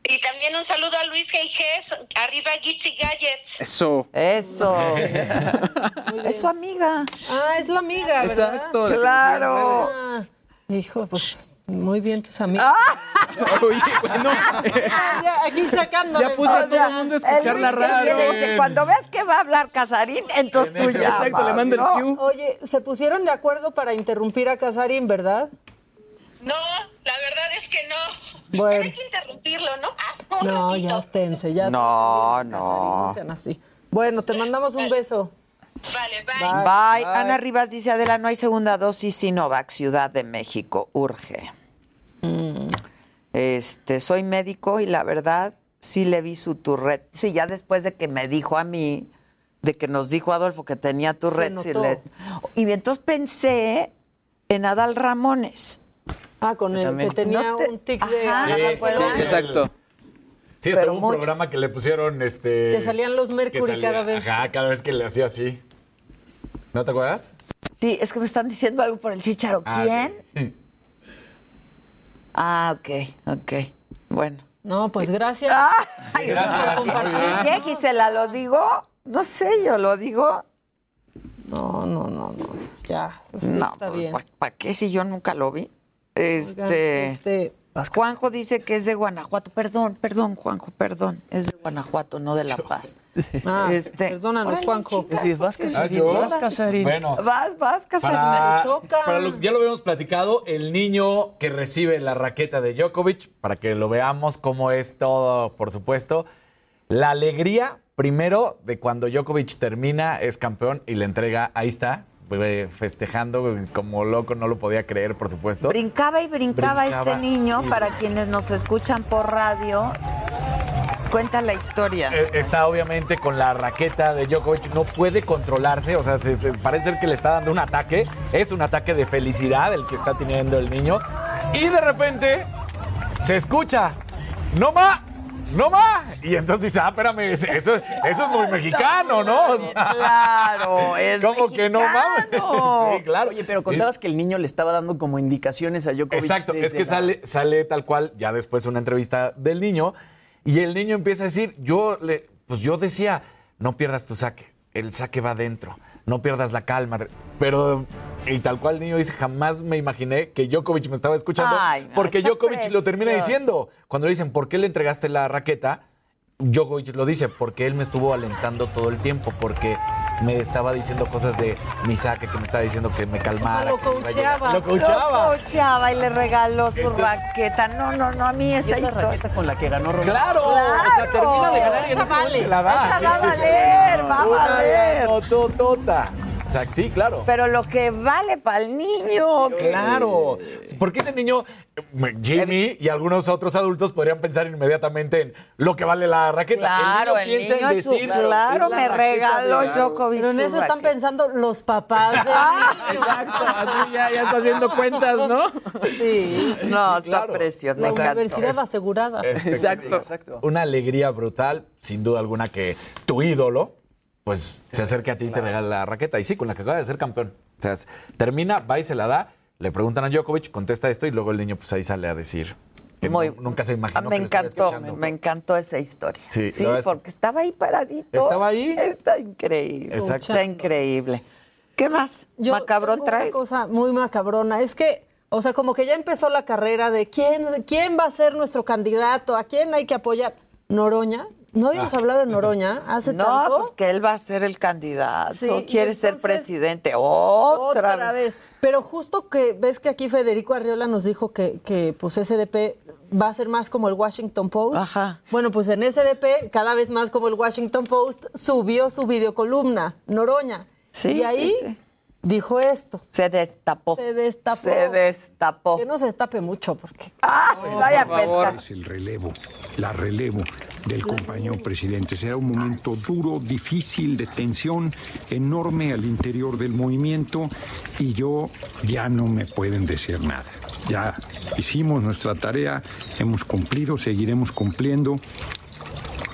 Speaker 18: Y también un saludo a Luis Geijes, arriba Gitsy Gadgets.
Speaker 16: Eso.
Speaker 4: Eso. es su amiga.
Speaker 10: Ah, es la amiga, ¿verdad?
Speaker 16: Exacto.
Speaker 4: Claro.
Speaker 10: Ah, hijo, pues muy bien tus amigos.
Speaker 16: decían. Oye, bueno.
Speaker 10: Ya, aquí sacándole.
Speaker 16: Ya puse a todo el mundo a escuchar la radio.
Speaker 4: dice, Cuando veas que va a hablar Casarín, entonces tú llamas.
Speaker 16: Exacto, le mando el cue.
Speaker 10: Oye, se pusieron de acuerdo para interrumpir a Casarín, ¿verdad?
Speaker 18: No, la verdad es que no.
Speaker 10: Bueno.
Speaker 18: Hay que interrumpirlo, ¿no? Ah,
Speaker 10: No,
Speaker 18: ratito.
Speaker 10: ya esténse, ya.
Speaker 4: No, no.
Speaker 10: Sean así. Bueno, te mandamos un beso.
Speaker 18: Vale, bye.
Speaker 4: Bye. Ana Rivas dice, Adela, no hay segunda dosis Sinovac, Ciudad de México, urge. Este, soy médico y la verdad sí le vi su turret. Sí, ya después de que me dijo a mí, de que nos dijo Adolfo que tenía turret. sí le- Y entonces pensé en Adal Ramones.
Speaker 10: Ah, con el que tenía
Speaker 4: No te-
Speaker 10: un tic de...
Speaker 4: Ajá,
Speaker 10: ¿se
Speaker 9: Sí, sí,
Speaker 16: Exacto.
Speaker 9: Sí,
Speaker 4: Pero
Speaker 9: estaba un
Speaker 4: muy-
Speaker 9: programa que le pusieron este.
Speaker 10: Que salían los Mercury
Speaker 9: salía-
Speaker 10: cada vez.
Speaker 9: Ajá, cada vez que le hacía así. ¿No te acuerdas?
Speaker 4: Sí, es que me están diciendo algo por el chicharo.
Speaker 9: Ah,
Speaker 4: ¿Quién?
Speaker 9: sí.
Speaker 4: Ah, ok, ok. Bueno.
Speaker 10: No, pues gracias.
Speaker 4: Ay,
Speaker 9: Gracias.
Speaker 4: ¿Qué, Gisela? ¿Lo digo? No sé, yo lo digo.
Speaker 10: No, no, no, no. Ya,
Speaker 4: No,
Speaker 10: está bien.
Speaker 4: ¿para qué si yo nunca lo vi? Este,
Speaker 10: Oigan, este,
Speaker 4: Juanjo dice que es de Guanajuato. Perdón, perdón, Juanjo, perdón. Es de Guanajuato, no de La Paz.
Speaker 10: Ah,
Speaker 4: Este,
Speaker 10: perdónanos,
Speaker 4: órale,
Speaker 10: Juanjo.
Speaker 4: chica.
Speaker 17: Sí, vas, Casarín, vas, Casarín.
Speaker 9: Bueno,
Speaker 4: Vas, vas, Casarín.
Speaker 9: para,
Speaker 10: toca.
Speaker 9: para lo- ya lo habíamos platicado, el niño que recibe la raqueta de Djokovic, para que lo veamos cómo es todo, por supuesto. La alegría, primero, de cuando Djokovic termina, es campeón y le entrega, ahí está, festejando como loco, no lo podía creer, por supuesto.
Speaker 4: Brincaba y brincaba,
Speaker 9: Brincaba.
Speaker 4: este niño, para quienes nos escuchan por radio. Cuenta la historia.
Speaker 9: Eh, Está obviamente con la raqueta de Djokovic, no puede controlarse, o sea, se- se- parece ser que le está dando un ataque, es un ataque de felicidad el que está teniendo el niño, y de repente se escucha, no ma, no ma, y entonces dice, ah, espérame, eso, eso es muy mexicano, ¿no? O sea,
Speaker 4: Claro, es
Speaker 9: como que no mames. Sí, claro.
Speaker 17: Oye, pero contabas que el niño le estaba dando como indicaciones a Djokovic.
Speaker 9: Exacto, es que
Speaker 17: la-
Speaker 9: sale, sale tal cual, ya después una entrevista del niño, y el niño empieza a decir, yo le, pues yo decía, no pierdas tu saque, el saque va adentro, no pierdas la calma. Pero, y tal cual el niño dice, jamás me imaginé que Djokovic me estaba escuchando,
Speaker 4: Ay, no,
Speaker 9: porque Djokovic lo termina diciendo. Cuando le dicen, ¿por qué le entregaste la raqueta? Djokovic lo dice, porque él me estuvo alentando todo el tiempo, porque me estaba diciendo cosas de mi saque, que me estaba diciendo que me calmara.
Speaker 10: Lo coacheaba.
Speaker 9: Lo coacheaba.
Speaker 4: Lo coacheaba y le regaló su
Speaker 9: Entonces-
Speaker 4: raqueta. No, no, no, a mí
Speaker 17: Y
Speaker 4: esa
Speaker 17: es la raqueta con la que ganó Ronaldo.
Speaker 9: Claro, o sea, termina de ganar y en
Speaker 10: Esa
Speaker 9: ese momento
Speaker 10: vale.
Speaker 9: se la da.
Speaker 4: Esa
Speaker 9: Sí,
Speaker 4: va a valer, va a valer.
Speaker 9: Sí, claro.
Speaker 4: Pero lo que vale para el niño.
Speaker 9: Claro, porque ese niño, Jimmy y algunos otros adultos podrían pensar inmediatamente en lo que vale la raqueta.
Speaker 4: Claro, el
Speaker 9: niño piensa
Speaker 4: niño
Speaker 9: en
Speaker 4: es su-
Speaker 9: decir,
Speaker 4: claro,
Speaker 9: "Es la
Speaker 4: me regaló
Speaker 9: de-".
Speaker 4: Djokovic
Speaker 10: Pero en eso están
Speaker 4: raqueta.
Speaker 10: pensando los papás de
Speaker 16: Exacto, así ya, ya está haciendo cuentas, ¿no?
Speaker 10: Sí.
Speaker 4: No,
Speaker 9: Sí,
Speaker 4: está
Speaker 9: claro.
Speaker 4: precioso.
Speaker 10: La universidad asegurada.
Speaker 9: Exacto. Una alegría brutal, sin duda alguna que tu ídolo, pues se acerque a ti y te regale la raqueta. Y sí, con la que acaba de ser campeón. O sea, termina, va y se la da, le preguntan a Djokovic, contesta esto y luego el niño pues ahí sale a decir que
Speaker 4: Muy-
Speaker 9: no- nunca se
Speaker 4: Ah,
Speaker 9: imaginó
Speaker 4: me
Speaker 9: que
Speaker 4: encantó, me encantó esa historia.
Speaker 9: Sí,
Speaker 4: Sí,
Speaker 9: es
Speaker 4: porque estaba ahí paradito.
Speaker 9: Estaba ahí.
Speaker 4: Está increíble.
Speaker 9: Exacto.
Speaker 4: Está increíble. ¿Qué más?
Speaker 10: Yo
Speaker 4: ¿Macabrón
Speaker 10: tengo una
Speaker 4: traes?
Speaker 10: cosa muy macabrona. Es que, o sea, como que ya empezó la carrera de quién, quién va a ser nuestro candidato, a quién hay que apoyar. Noroña. No habíamos
Speaker 4: Ah.
Speaker 10: hablado de Noroña hace
Speaker 4: No,
Speaker 10: tanto.
Speaker 4: pues que él va a ser el candidato.
Speaker 10: Sí,
Speaker 4: Quiere ser presidente. Otra,
Speaker 10: Otra vez. Pero justo que ves que aquí Federico Arriola nos dijo que, que pues SDP va a ser más como el Washington Post.
Speaker 4: Ajá.
Speaker 10: Bueno, pues en SDP, cada vez más como el Washington Post, subió su videocolumna, Noroña.
Speaker 4: Sí,
Speaker 10: y ahí
Speaker 4: sí, sí.
Speaker 10: Dijo esto.
Speaker 4: Se destapó.
Speaker 10: Se destapó.
Speaker 4: Se destapó.
Speaker 10: Que no se destape mucho, porque.
Speaker 4: ¡Ah! vaya
Speaker 10: por favor.
Speaker 4: pesca.
Speaker 19: Es el relevo, la relevo del compañero presidente. Será un momento duro, difícil, de tensión enorme al interior del movimiento y yo ya no me pueden decir nada. Ya hicimos nuestra tarea, hemos cumplido, seguiremos cumpliendo.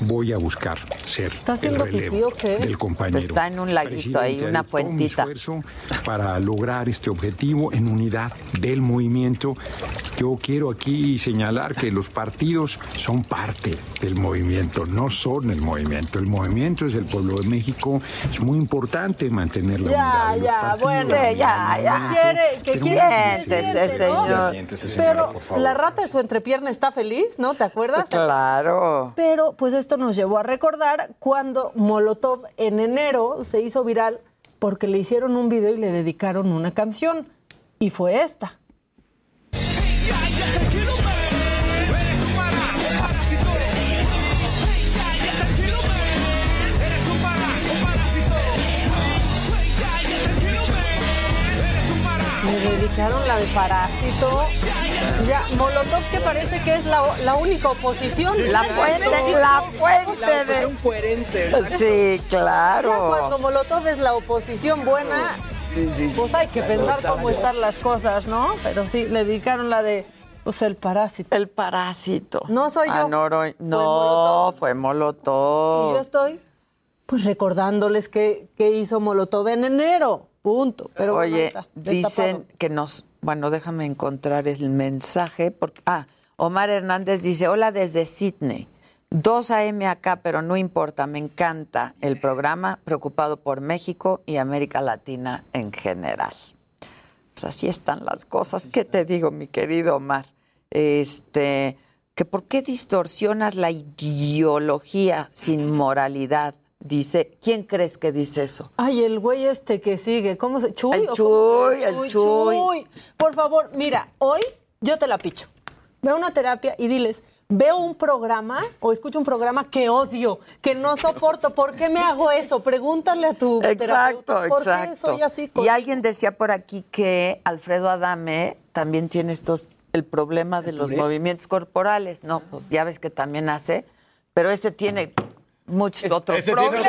Speaker 19: Voy a buscar ser
Speaker 10: ¿Está
Speaker 19: el
Speaker 10: haciendo
Speaker 19: relevo
Speaker 10: pipí o qué?
Speaker 19: del compañero.
Speaker 4: Está en un laguito ahí, una fuentita.
Speaker 19: esfuerzo para lograr este objetivo en unidad del movimiento. Yo quiero aquí señalar que los partidos son parte del movimiento, no son el movimiento. El movimiento es el pueblo de México. Es muy importante mantener la unidad.
Speaker 10: Ya,
Speaker 19: de los
Speaker 10: ya,
Speaker 19: partidos,
Speaker 10: bueno.
Speaker 19: la
Speaker 4: ya,
Speaker 19: unidad
Speaker 4: ya.
Speaker 10: Quiere, que.
Speaker 4: Siéntese, señor.
Speaker 19: Siéntese, señora,
Speaker 10: Pero
Speaker 19: por favor.
Speaker 10: la rata de su entrepierna está feliz, ¿no? ¿Te acuerdas?
Speaker 4: Claro.
Speaker 10: Pero pues esto nos llevó a recordar cuando Molotov en enero se hizo viral porque le hicieron un video y le dedicaron una canción. Y fue esta. Le dedicaron la de Parásito. Ya, Molotov que parece que es la, la única oposición.
Speaker 4: La fuente, la fuente de...
Speaker 16: Son coherentes.
Speaker 4: Sí,
Speaker 10: Ya
Speaker 4: claro.
Speaker 10: cuando Molotov es la oposición buena, pues hay que pensar cómo están las cosas, ¿no? Pero sí, le dedicaron la de, pues el parásito.
Speaker 4: El parásito.
Speaker 10: No soy yo.
Speaker 4: Noro-
Speaker 10: Fue
Speaker 4: No,
Speaker 10: Molotov.
Speaker 4: fue
Speaker 10: Y
Speaker 4: Molotov.
Speaker 10: yo estoy, pues recordándoles que, que hizo Molotov en enero, punto. Pero bueno,
Speaker 4: Oye,
Speaker 10: está
Speaker 4: dicen que nos... Bueno, déjame encontrar el mensaje. Porque, ah, Omar Hernández dice, hola desde Sydney. 2 a.m. acá, pero no importa, me encanta el programa, preocupado por México y América Latina en general. Pues así están las cosas. ¿Qué te digo, mi querido Omar? Este, que por qué distorsionas la ideología sin moralidad. Dice, ¿quién crees que dice eso?
Speaker 10: Ay, el güey este que sigue, ¿cómo se? Chuy.
Speaker 4: El
Speaker 10: o cómo se
Speaker 4: Chuy, el Chuy.
Speaker 10: Por favor, mira, hoy yo te la picho. Ve a una terapia y diles, veo un programa o escucho un programa que odio, que no soporto. ¿Por qué me hago eso? Pregúntale a tu
Speaker 4: Exacto,
Speaker 10: terapeuta. ¿Por
Speaker 4: exacto.
Speaker 10: qué soy así?
Speaker 4: Y alguien decía por aquí que Alfredo Adame también tiene estos el problema de los movimientos corporales. No, pues ya ves que también hace, pero ese tiene muchos otros
Speaker 9: ese
Speaker 4: problemas.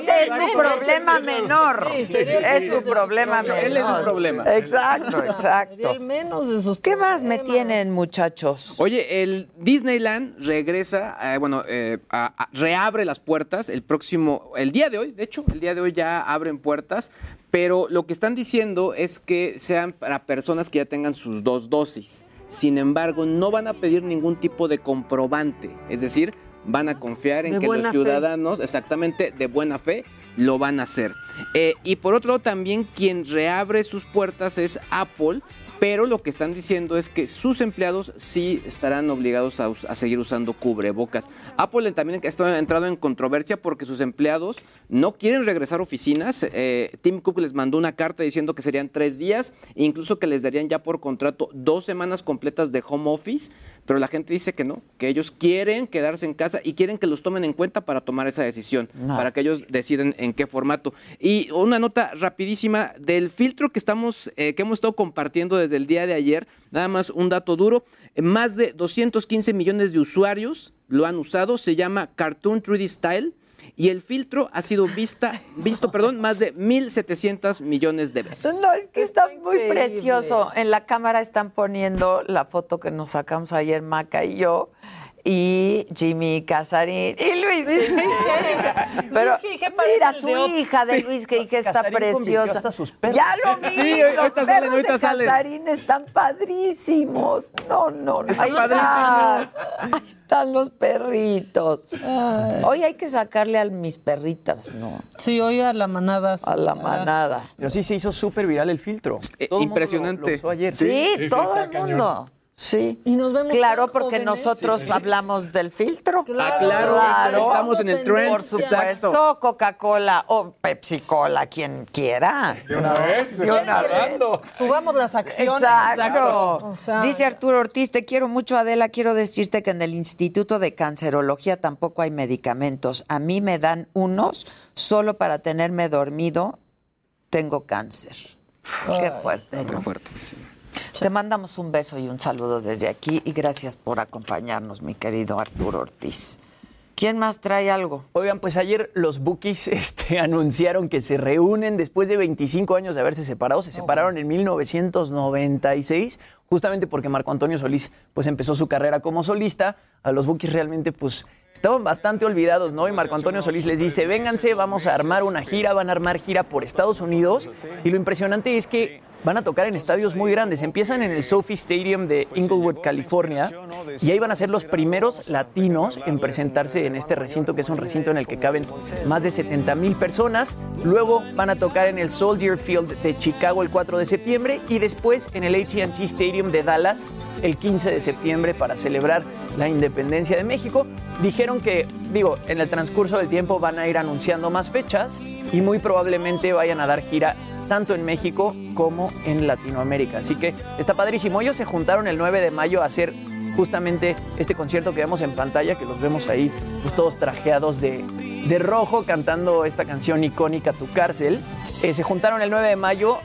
Speaker 4: Ese es su problema menor. Es su problema menor.
Speaker 16: Él es un problema.
Speaker 4: Exacto, exacto.
Speaker 10: el menos de sus
Speaker 4: ¿Qué más me tienen, muchachos?
Speaker 16: Oye, el Disneyland regresa, eh, bueno, eh, a- a- reabre las puertas el próximo, el día de hoy, de hecho, el día de hoy ya abren puertas, pero lo que están diciendo es que sean para personas que ya tengan sus dos dosis. Sin embargo, no van a pedir ningún tipo de comprobante, es decir, van a confiar en
Speaker 10: De
Speaker 16: que los
Speaker 10: fe.
Speaker 16: ciudadanos, exactamente, de buena fe, lo van a hacer. Eh, y por otro lado, también quien reabre sus puertas es Apple, pero lo que están diciendo es que sus empleados sí estarán obligados a, seguir usando cubrebocas. Apple también ha entrado en controversia porque sus empleados no quieren regresar a oficinas. Eh, Tim Cook les mandó una carta diciendo que serían tres días, e incluso que les darían ya por contrato dos semanas completas de home office, pero la gente dice que no, que ellos quieren quedarse en casa y quieren que los tomen en cuenta para tomar esa decisión,
Speaker 4: No.
Speaker 16: para que ellos deciden en qué formato. Y una nota rapidísima del filtro que estamos, eh, que hemos estado compartiendo desde el día de ayer, nada más un dato duro, eh, más de 215 millones de usuarios lo han usado, se llama Cartoon 3D Style. Y el filtro ha sido vista, visto perdón, más de 1.700 millones de veces.
Speaker 4: No, es que está, muy
Speaker 10: increíble.
Speaker 4: precioso. En la cámara están poniendo la foto que nos sacamos ayer Maca y yo. Y Jimmy Casarín y Luis. Pero
Speaker 10: Luis parece
Speaker 4: mira, su
Speaker 10: de
Speaker 4: hija de
Speaker 10: Sí.
Speaker 4: Luis Gijena está
Speaker 17: Casarín convirtió
Speaker 4: preciosa.
Speaker 17: hasta sus perros.
Speaker 4: Ya lo vi.
Speaker 16: Sí,
Speaker 4: los perros
Speaker 16: salen,
Speaker 4: de
Speaker 16: salen.
Speaker 4: Casarín están padrísimos. No, no, no. Ahí. Ahí están los perritos. Hoy hay que sacarle a mis perritas, ¿no?
Speaker 10: Sí, hoy a la manada.
Speaker 4: A la manada.
Speaker 17: Pero sí se hizo súper viral el filtro.
Speaker 16: Eh,
Speaker 17: Todo el mundo lo-
Speaker 16: impresionante.
Speaker 17: lo usó ayer.
Speaker 4: Sí, todo el mundo. Sí.
Speaker 10: Y nos vemos
Speaker 4: Claro, porque
Speaker 10: jóvenes.
Speaker 4: nosotros hablamos del filtro.
Speaker 10: Claro,
Speaker 16: claro, estamos en el trend.
Speaker 4: Por supuesto. Coca-Cola o Pepsi Cola, quien quiera.
Speaker 9: De una vez,
Speaker 4: De una vez.
Speaker 10: Subamos las acciones.
Speaker 4: Exacto.
Speaker 10: O sea-
Speaker 4: Dice Arturo Ortiz, te quiero mucho, Adela. Quiero decirte que en el Instituto de Cancerología tampoco hay medicamentos. A mí me dan unos solo para tenerme dormido. Tengo cáncer. Qué fuerte.
Speaker 16: Qué
Speaker 4: ¿no?
Speaker 16: fuerte.
Speaker 4: Te mandamos un beso y un saludo desde aquí y gracias por acompañarnos, mi querido Arturo Ortiz. ¿Quién más trae algo?
Speaker 17: Oigan, pues ayer los Bookies este, anunciaron que se reúnen después de 25 años de haberse separado. Se separaron en 1996, justamente porque Marco Antonio Solís pues empezó su carrera como solista. A los Bookies realmente pues estaban bastante olvidados, ¿no? Y Marco Antonio Solís les dice, vénganse, vamos a armar una gira, van a armar gira por Estados Unidos. Y lo impresionante es que van a tocar en estadios muy grandes. Empiezan en el Sophie Stadium de Inglewood, California, y ahí van a ser los primeros latinos en presentarse en este recinto, que es un recinto en el que caben más de 70 mil personas. Luego van a tocar en el Soldier Field de Chicago el 4 de septiembre y después en el ATT Stadium de Dallas el 15 de septiembre para celebrar la independencia de México. Dijeron que, digo, en el transcurso del tiempo van a ir anunciando más fechas y muy probablemente vayan a dar gira tanto en México como en Latinoamérica. Así que está padrísimo. Ellos se juntaron el 9 de mayo a hacer justamente este concierto que vemos en pantalla, que los vemos ahí pues todos trajeados de, de rojo cantando esta canción icónica Tu cárcel. Eh, se juntaron el 9 de mayo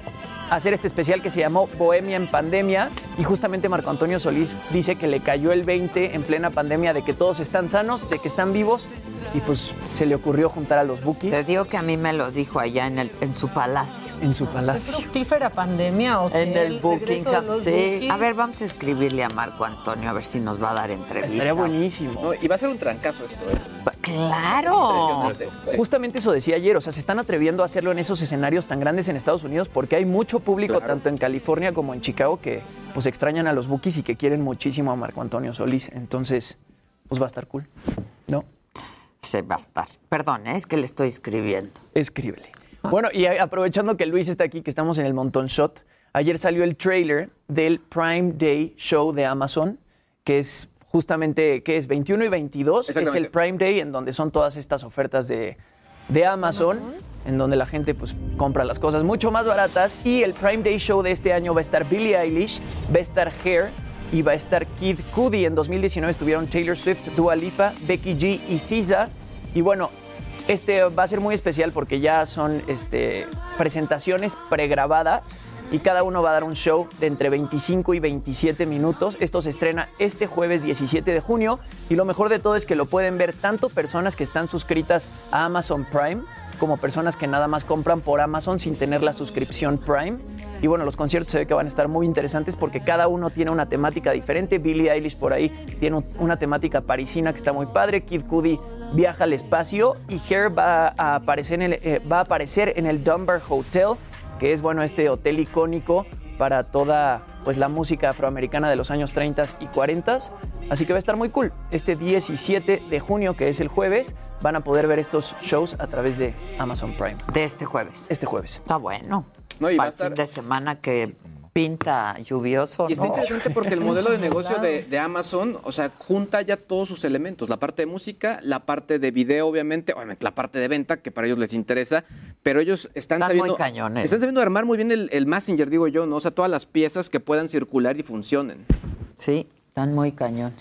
Speaker 17: hacer este especial que se llamó Bohemia en Pandemia y justamente Marco Antonio Solís dice que le cayó el 20 en plena pandemia de que todos están sanos, de que están vivos y pues se le ocurrió juntar a los Bookies.
Speaker 4: Te digo que a mí me lo dijo allá en, el, en su palacio.
Speaker 17: En su
Speaker 10: ¿Qué
Speaker 17: palacio.
Speaker 10: fructífera pandemia o
Speaker 4: En el
Speaker 10: los
Speaker 4: Sí.
Speaker 10: Bookies.
Speaker 4: A ver, vamos a escribirle a Marco Antonio a ver si nos va a dar entrevista.
Speaker 17: Estaría buenísimo.
Speaker 16: No, y va a ser un trancazo esto, ¿eh?
Speaker 4: Claro.
Speaker 17: Justamente eso decía ayer, o sea, se están atreviendo a hacerlo en esos escenarios tan grandes en Estados Unidos porque hay mucho público,
Speaker 16: Claro.
Speaker 17: tanto en California como en Chicago, que pues extrañan a los Bookies y que quieren muchísimo a Marco Antonio Solís. Entonces, pues va a estar cool, ¿no?
Speaker 4: Se va a estar. Perdón, ¿eh? es que le estoy escribiendo.
Speaker 17: Escríbele. Bueno, y aprovechando que Luis está aquí, que estamos en el Montón Shot, ayer salió el trailer del Prime Day Show de Amazon, que es justamente, ¿qué es? 21 y 22, es el. Prime Day en donde son todas estas ofertas de, de Amazon, en donde la gente pues compra las cosas mucho más baratas. Y el Prime Day Show de este año va a estar Billie Eilish, va a estar Hair y va a estar Kid Cudi. En 2019 estuvieron Taylor Swift, Dua Lipa, Becky G y SZA. Y bueno, este va a ser muy especial porque ya son este, presentaciones pregrabadas y cada uno va a dar un show de entre 25 y 27 minutos. Esto se estrena este jueves 17 de junio y lo mejor de todo es que lo pueden ver tanto personas que están suscritas a Amazon Prime como personas que nada más compran por Amazon sin tener la suscripción Prime. Y bueno, los conciertos se ve que van a estar muy interesantes porque cada uno tiene una temática diferente. Billie Eilish por ahí tiene un- una temática parisina que está muy padre. Kid Cudi viaja al espacio y Hair va a aparecer en el, eh, va a aparecer en el Dunbar Hotel, que es bueno este hotel icónico para toda pues la música afroamericana de los años 30 y 40. Así que va a estar muy cool. Este 17 de junio, que es el jueves, van a poder ver estos shows a través de Amazon Prime.
Speaker 4: De este jueves.
Speaker 17: Este jueves.
Speaker 4: Está bueno.
Speaker 16: No, y va a estar-
Speaker 4: fin de semana que pinta lluvioso.
Speaker 16: Y está
Speaker 4: ¿no?
Speaker 16: interesante porque el modelo de negocio de, de Amazon, o sea, junta ya todos sus elementos, la parte de música, la parte de video, obviamente, obviamente la parte de venta, que para ellos les interesa, pero ellos están,
Speaker 4: Están muy
Speaker 16: sabiendo,
Speaker 4: cañones.
Speaker 16: están sabiendo armar muy bien el, el Messenger, digo yo, ¿no? O sea, todas las piezas que puedan circular y funcionen.
Speaker 4: Sí. Están muy cañones.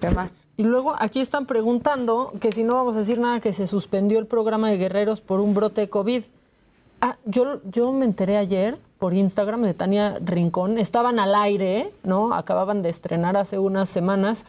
Speaker 4: ¿Qué más?
Speaker 10: Y luego aquí están preguntando que si no vamos a decir nada que se suspendió el programa de guerreros por un brote de COVID. Ah, yo, yo me enteré ayer por Instagram de Tania Rincón. Estaban al aire, ¿no? Acababan de estrenar hace unas semanas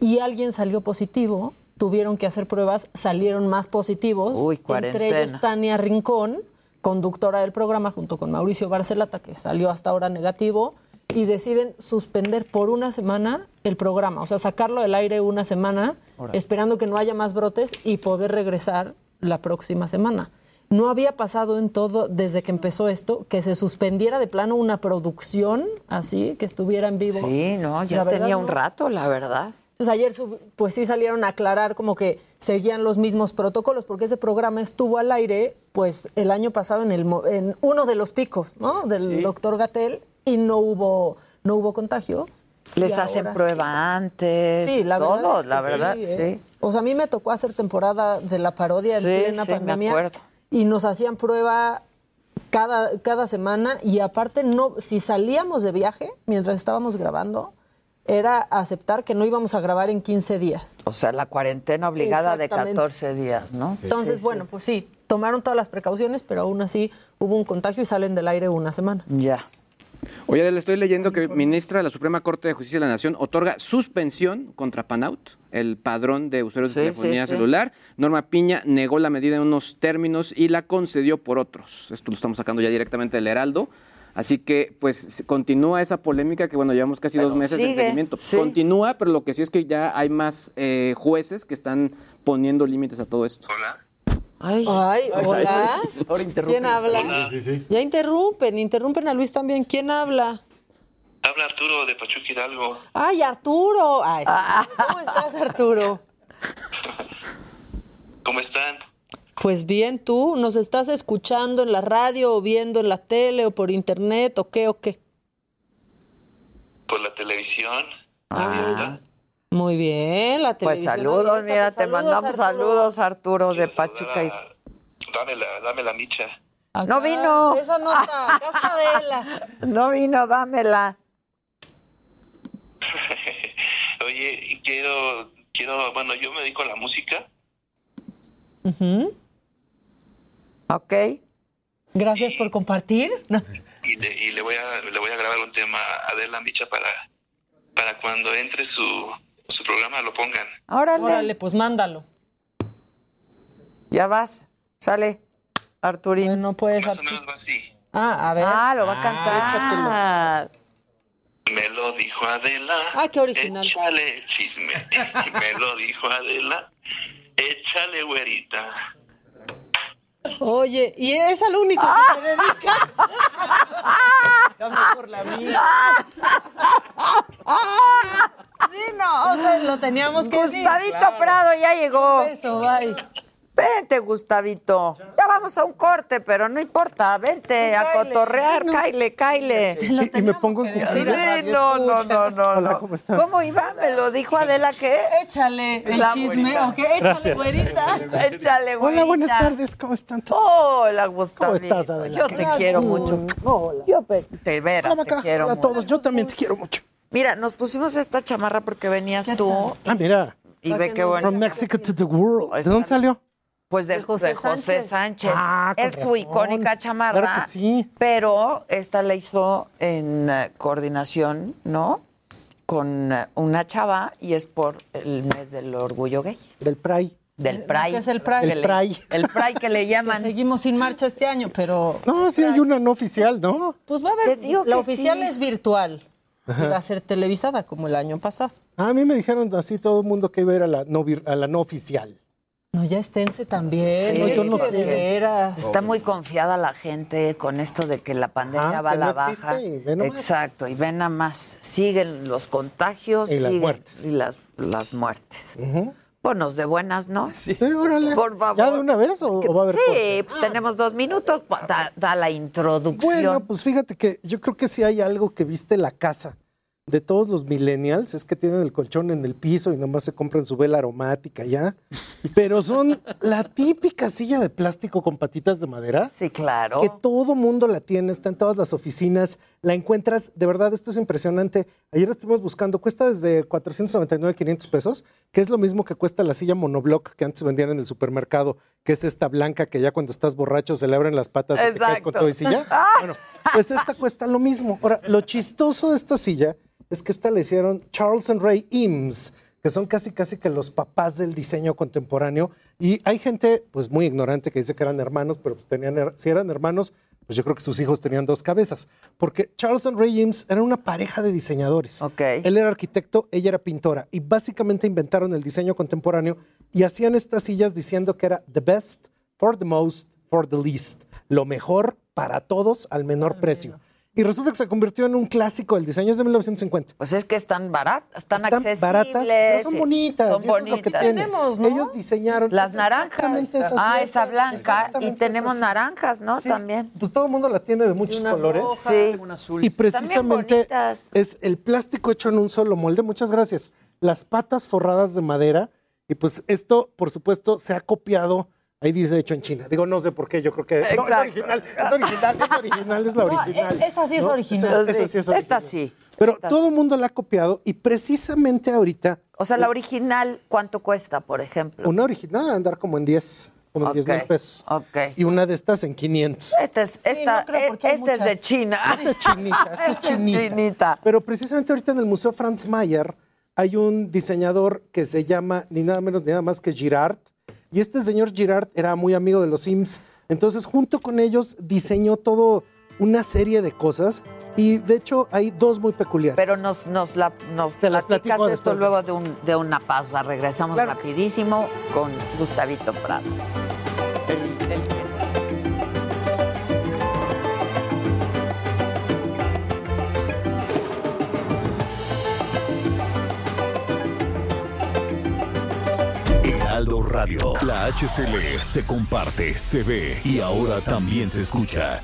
Speaker 10: y alguien salió positivo. Tuvieron que hacer pruebas, salieron más positivos.
Speaker 4: Uy,
Speaker 10: Entre ellos Tania Rincón, conductora del programa, junto con Mauricio Barcelata, que salió hasta ahora negativo, y deciden suspender por una semana el programa, o sea, sacarlo del aire una semana, esperando que no haya más brotes y poder regresar la próxima semana. No había pasado en todo, desde que empezó esto, que se suspendiera de plano una producción así, que estuviera en vivo.
Speaker 4: Sí, no, ya
Speaker 10: La verdad,
Speaker 4: tenía un
Speaker 10: no.
Speaker 4: rato, la verdad.
Speaker 10: Entonces ayer pues sí salieron a aclarar como que seguían los mismos protocolos porque ese programa estuvo al aire pues el año pasado en el en uno de los picos, ¿no? Del doctor Gatel y no hubo no hubo contagios.
Speaker 4: Les hacen prueba antes.
Speaker 10: Sí, la
Speaker 4: todo,
Speaker 10: verdad es que
Speaker 4: la verdad,
Speaker 10: sí,
Speaker 4: sí.
Speaker 10: ¿eh? O sea, a mí me tocó hacer temporada de la parodia en plena
Speaker 4: sí, me
Speaker 10: pandemia
Speaker 4: acuerdo.
Speaker 10: Y nos hacían prueba cada, cada semana y aparte no si salíamos de viaje mientras estábamos grabando era aceptar que no íbamos a grabar en 15 días.
Speaker 4: O sea, la cuarentena obligada de
Speaker 10: Exactamente.
Speaker 4: 14 días, ¿no?
Speaker 10: Entonces, bueno, pues sí, tomaron todas las precauciones, pero aún así hubo un contagio y salen del aire una semana.
Speaker 4: Ya.
Speaker 16: Oye, le estoy leyendo que ministra de la Suprema Corte de Justicia de la Nación otorga suspensión contra Panaut, el padrón de usuarios de telefonía
Speaker 4: sí, sí.
Speaker 16: celular. Norma Piña negó la medida en unos términos y la concedió por otros. Esto lo estamos sacando ya directamente del Heraldo. Así que, pues, continúa esa polémica que, bueno, llevamos casi dos meses de seguimiento.
Speaker 4: sí.
Speaker 16: Continúa, pero lo que sí es que ya hay más eh, jueces que están poniendo límites a todo esto.
Speaker 10: Ay, hola. ¿Quién habla? Ya interrumpen, interrumpen a Luis también. ¿Quién habla?
Speaker 20: Habla Arturo de Pachuca Hidalgo.
Speaker 10: Ay, Arturo. Ay, ¿Cómo estás, Arturo?
Speaker 20: ¿Cómo están?
Speaker 10: Pues bien, tú, ¿nos estás escuchando en la radio o viendo en la tele o por internet o qué o qué?
Speaker 20: Por la televisión.
Speaker 10: Muy bien, la
Speaker 4: Pues
Speaker 10: televisión.
Speaker 4: saludos,
Speaker 10: abierta.
Speaker 4: mira,
Speaker 10: Pues
Speaker 4: te mandamos
Speaker 10: Arturo.
Speaker 4: saludos, Arturo, de Pachuca. y-
Speaker 20: Dame la, dame la micha.
Speaker 4: No vino.
Speaker 10: Esa no está, acá está Adela.
Speaker 4: No vino, dámela.
Speaker 20: Oye, quiero, quiero, bueno, yo me dedico a la música.
Speaker 4: Ok.
Speaker 10: Gracias por compartir.
Speaker 20: y le, y le voy a le voy a grabar un tema a Adela Micha para para cuando entre su, su programa lo pongan.
Speaker 4: Órale.
Speaker 10: Órale, pues mándalo.
Speaker 4: Ya vas. Sale, Arturín.
Speaker 10: No puedes. Ah, a ver.
Speaker 4: Ah, lo va a cantar.
Speaker 20: Me lo dijo Adela.
Speaker 10: Ah, qué original.
Speaker 20: Échale el chisme. Me lo dijo Adela. Échale güerita.
Speaker 10: Oye, y es al único que te dedicas. por la mía. Sí, no, o sea, lo teníamos que decir.
Speaker 4: Gustavito Prado ya llegó.
Speaker 10: Eso, bye.
Speaker 4: Vente, Gustavito. Ya vamos a un corte, pero no importa. Vente a
Speaker 10: Cáele.
Speaker 4: cotorrear,
Speaker 10: No.
Speaker 4: cáile, cáile.
Speaker 15: Y, y me pongo en
Speaker 4: Sí, no, no, no, no.
Speaker 15: Hola,
Speaker 4: no.
Speaker 15: ¿cómo están?
Speaker 4: ¿Cómo iba? ¿Me lo dijo Adela qué?
Speaker 10: Échale el
Speaker 4: La
Speaker 10: chisme,
Speaker 4: güerita.
Speaker 10: ¿o qué? Échale,
Speaker 15: Gracias.
Speaker 10: güerita.
Speaker 4: Échale, güerita.
Speaker 15: Hola, buenas tardes, ¿cómo están todos?
Speaker 4: Hola, Gustavito.
Speaker 15: ¿Cómo estás, Adela?
Speaker 4: Yo
Speaker 15: ¿Qué
Speaker 4: te quiero mucho.
Speaker 15: Hola.
Speaker 4: Yo te veras, te quiero
Speaker 15: a todos, yo también te quiero mucho.
Speaker 4: Mira, nos pusimos esta chamarra porque venías tú
Speaker 15: Ah, mira.
Speaker 4: y ve qué bueno.
Speaker 15: From Mexico to the world. ¿De dónde salió?
Speaker 4: Pues de,
Speaker 10: De José
Speaker 4: de José
Speaker 10: Sánchez.
Speaker 4: Sánchez.
Speaker 15: Ah,
Speaker 4: es su icónica chamarra.
Speaker 15: Claro que sí.
Speaker 4: Pero esta la hizo en eh, coordinación, ¿no? Con eh, una chava y es por el mes del orgullo gay.
Speaker 15: Del Pride.
Speaker 4: Del Pride.
Speaker 10: ¿Qué es el Pride?
Speaker 15: El Pride.
Speaker 4: El Pride que le
Speaker 10: Que
Speaker 4: llaman.
Speaker 10: seguimos sin marcha este año, pero
Speaker 15: No, sí hay una no oficial, ¿no?
Speaker 10: pues va a haber.
Speaker 4: Te digo
Speaker 10: la
Speaker 4: que
Speaker 10: oficial
Speaker 4: sí.
Speaker 10: es virtual. Y va a ser televisada como el año pasado.
Speaker 15: Ah, A mí me dijeron así todo el mundo que iba a ir a la no, vir- a la no oficial.
Speaker 10: No, ya esténse también.
Speaker 4: Sí,
Speaker 10: no,
Speaker 15: yo no sé.
Speaker 4: Está muy confiada la gente con esto de que la pandemia
Speaker 15: Ajá,
Speaker 4: va a la
Speaker 15: no
Speaker 4: baja.
Speaker 15: y ve nomás.
Speaker 4: Exacto, y ven nada más. Siguen los contagios
Speaker 15: Y las muertes.
Speaker 4: Y las, las muertes.
Speaker 15: Ujú.
Speaker 4: Ponos de buenas, ¿no?
Speaker 15: Sí, órale.
Speaker 4: Por favor.
Speaker 15: ¿Ya de una vez o, o va a haber
Speaker 4: Sí,
Speaker 15: corte?
Speaker 4: pues tenemos dos minutos. Da, da la introducción.
Speaker 15: Bueno, pues fíjate que yo creo que si hay algo que viste la casa de todos los millennials es que tienen el colchón en el piso y nomás se compran su vela aromática ya. Pero son la típica silla de plástico con patitas de madera.
Speaker 4: Sí, claro.
Speaker 15: Que todo mundo la tiene, está en todas las oficinas, la encuentras, de verdad, esto es impresionante. Ayer estuvimos buscando, cuesta desde 499, 500 pesos, que es lo mismo que cuesta la silla monoblock que antes vendían en el supermercado, que es esta blanca que ya cuando estás borracho se le abren las patas y te quedas con
Speaker 4: Exacto.
Speaker 15: todo y silla. Bueno, pues esta cuesta lo mismo. Ahora, lo chistoso de esta silla es que esta le hicieron Charles and Ray Eames, que son casi casi que los papás del diseño contemporáneo. Y hay gente pues muy ignorante que dice que eran hermanos, pero pues tenían, si eran hermanos, pues yo creo que sus hijos tenían dos cabezas. Porque Charles and Ray Eames eran una pareja de diseñadores. Él era arquitecto, ella era pintora. Y básicamente inventaron el diseño contemporáneo y hacían estas sillas diciendo que era the best for the most for the least. Lo mejor para todos al menor precio. Y resulta que se convirtió en un clásico del diseño es de 1950.
Speaker 4: Pues es que están baratas, están,
Speaker 15: Están
Speaker 4: accesibles.
Speaker 15: baratas, pero son bonitas,
Speaker 4: Son
Speaker 15: y eso es lo que
Speaker 4: bonitas.
Speaker 15: Tenemos, ¿no? Ellos diseñaron
Speaker 4: Las naranjas.
Speaker 15: exactamente esa
Speaker 4: Ah, esa blanca. Y tenemos naranjas, ¿no?
Speaker 15: Sí,
Speaker 4: También.
Speaker 15: Pues todo el mundo la tiene de muchos colores.
Speaker 4: Sí.
Speaker 15: Y precisamente
Speaker 4: bonitas.
Speaker 15: es el plástico hecho en un solo molde. Muchas gracias. Las patas forradas de madera. Y pues esto, por supuesto, se ha copiado. Ahí dice hecho en China. Digo, no sé por qué. Yo creo que no, es original. Es original, es original, es la
Speaker 10: No,
Speaker 15: original.
Speaker 10: e- esa sí es
Speaker 15: ¿no?
Speaker 10: original.
Speaker 15: Esa, esa sí es original.
Speaker 4: Esta sí.
Speaker 15: Pero
Speaker 4: Esta
Speaker 15: todo el mundo la ha copiado y precisamente ahorita.
Speaker 4: O sea, la original, ¿cuánto cuesta, por ejemplo?
Speaker 15: Una original va a andar como en 10, como en 10 mil pesos.
Speaker 4: Ok.
Speaker 15: Y una de estas en 500.
Speaker 4: Esta es, esta,
Speaker 10: no creo, porque hay
Speaker 4: esta es de. China.
Speaker 15: Esta es chinita, esta es chinita.
Speaker 4: Chinita.
Speaker 15: Pero precisamente ahorita en el Museo Franz Mayer hay un diseñador que se llama ni nada menos ni nada más que Girard. Y este señor Girard era muy amigo de los Sims. Entonces, junto con ellos, diseñó todo una serie de cosas. Y de hecho, hay dos muy peculiares.
Speaker 4: Pero nos, nos, la, nos
Speaker 15: las
Speaker 4: platicas esto
Speaker 15: después.
Speaker 4: luego de, un, de una pausa. Regresamos
Speaker 15: Claro
Speaker 4: rapidísimo con Gustavito Prado.
Speaker 13: Radio. La HCL se comparte, se ve y ahora también se escucha.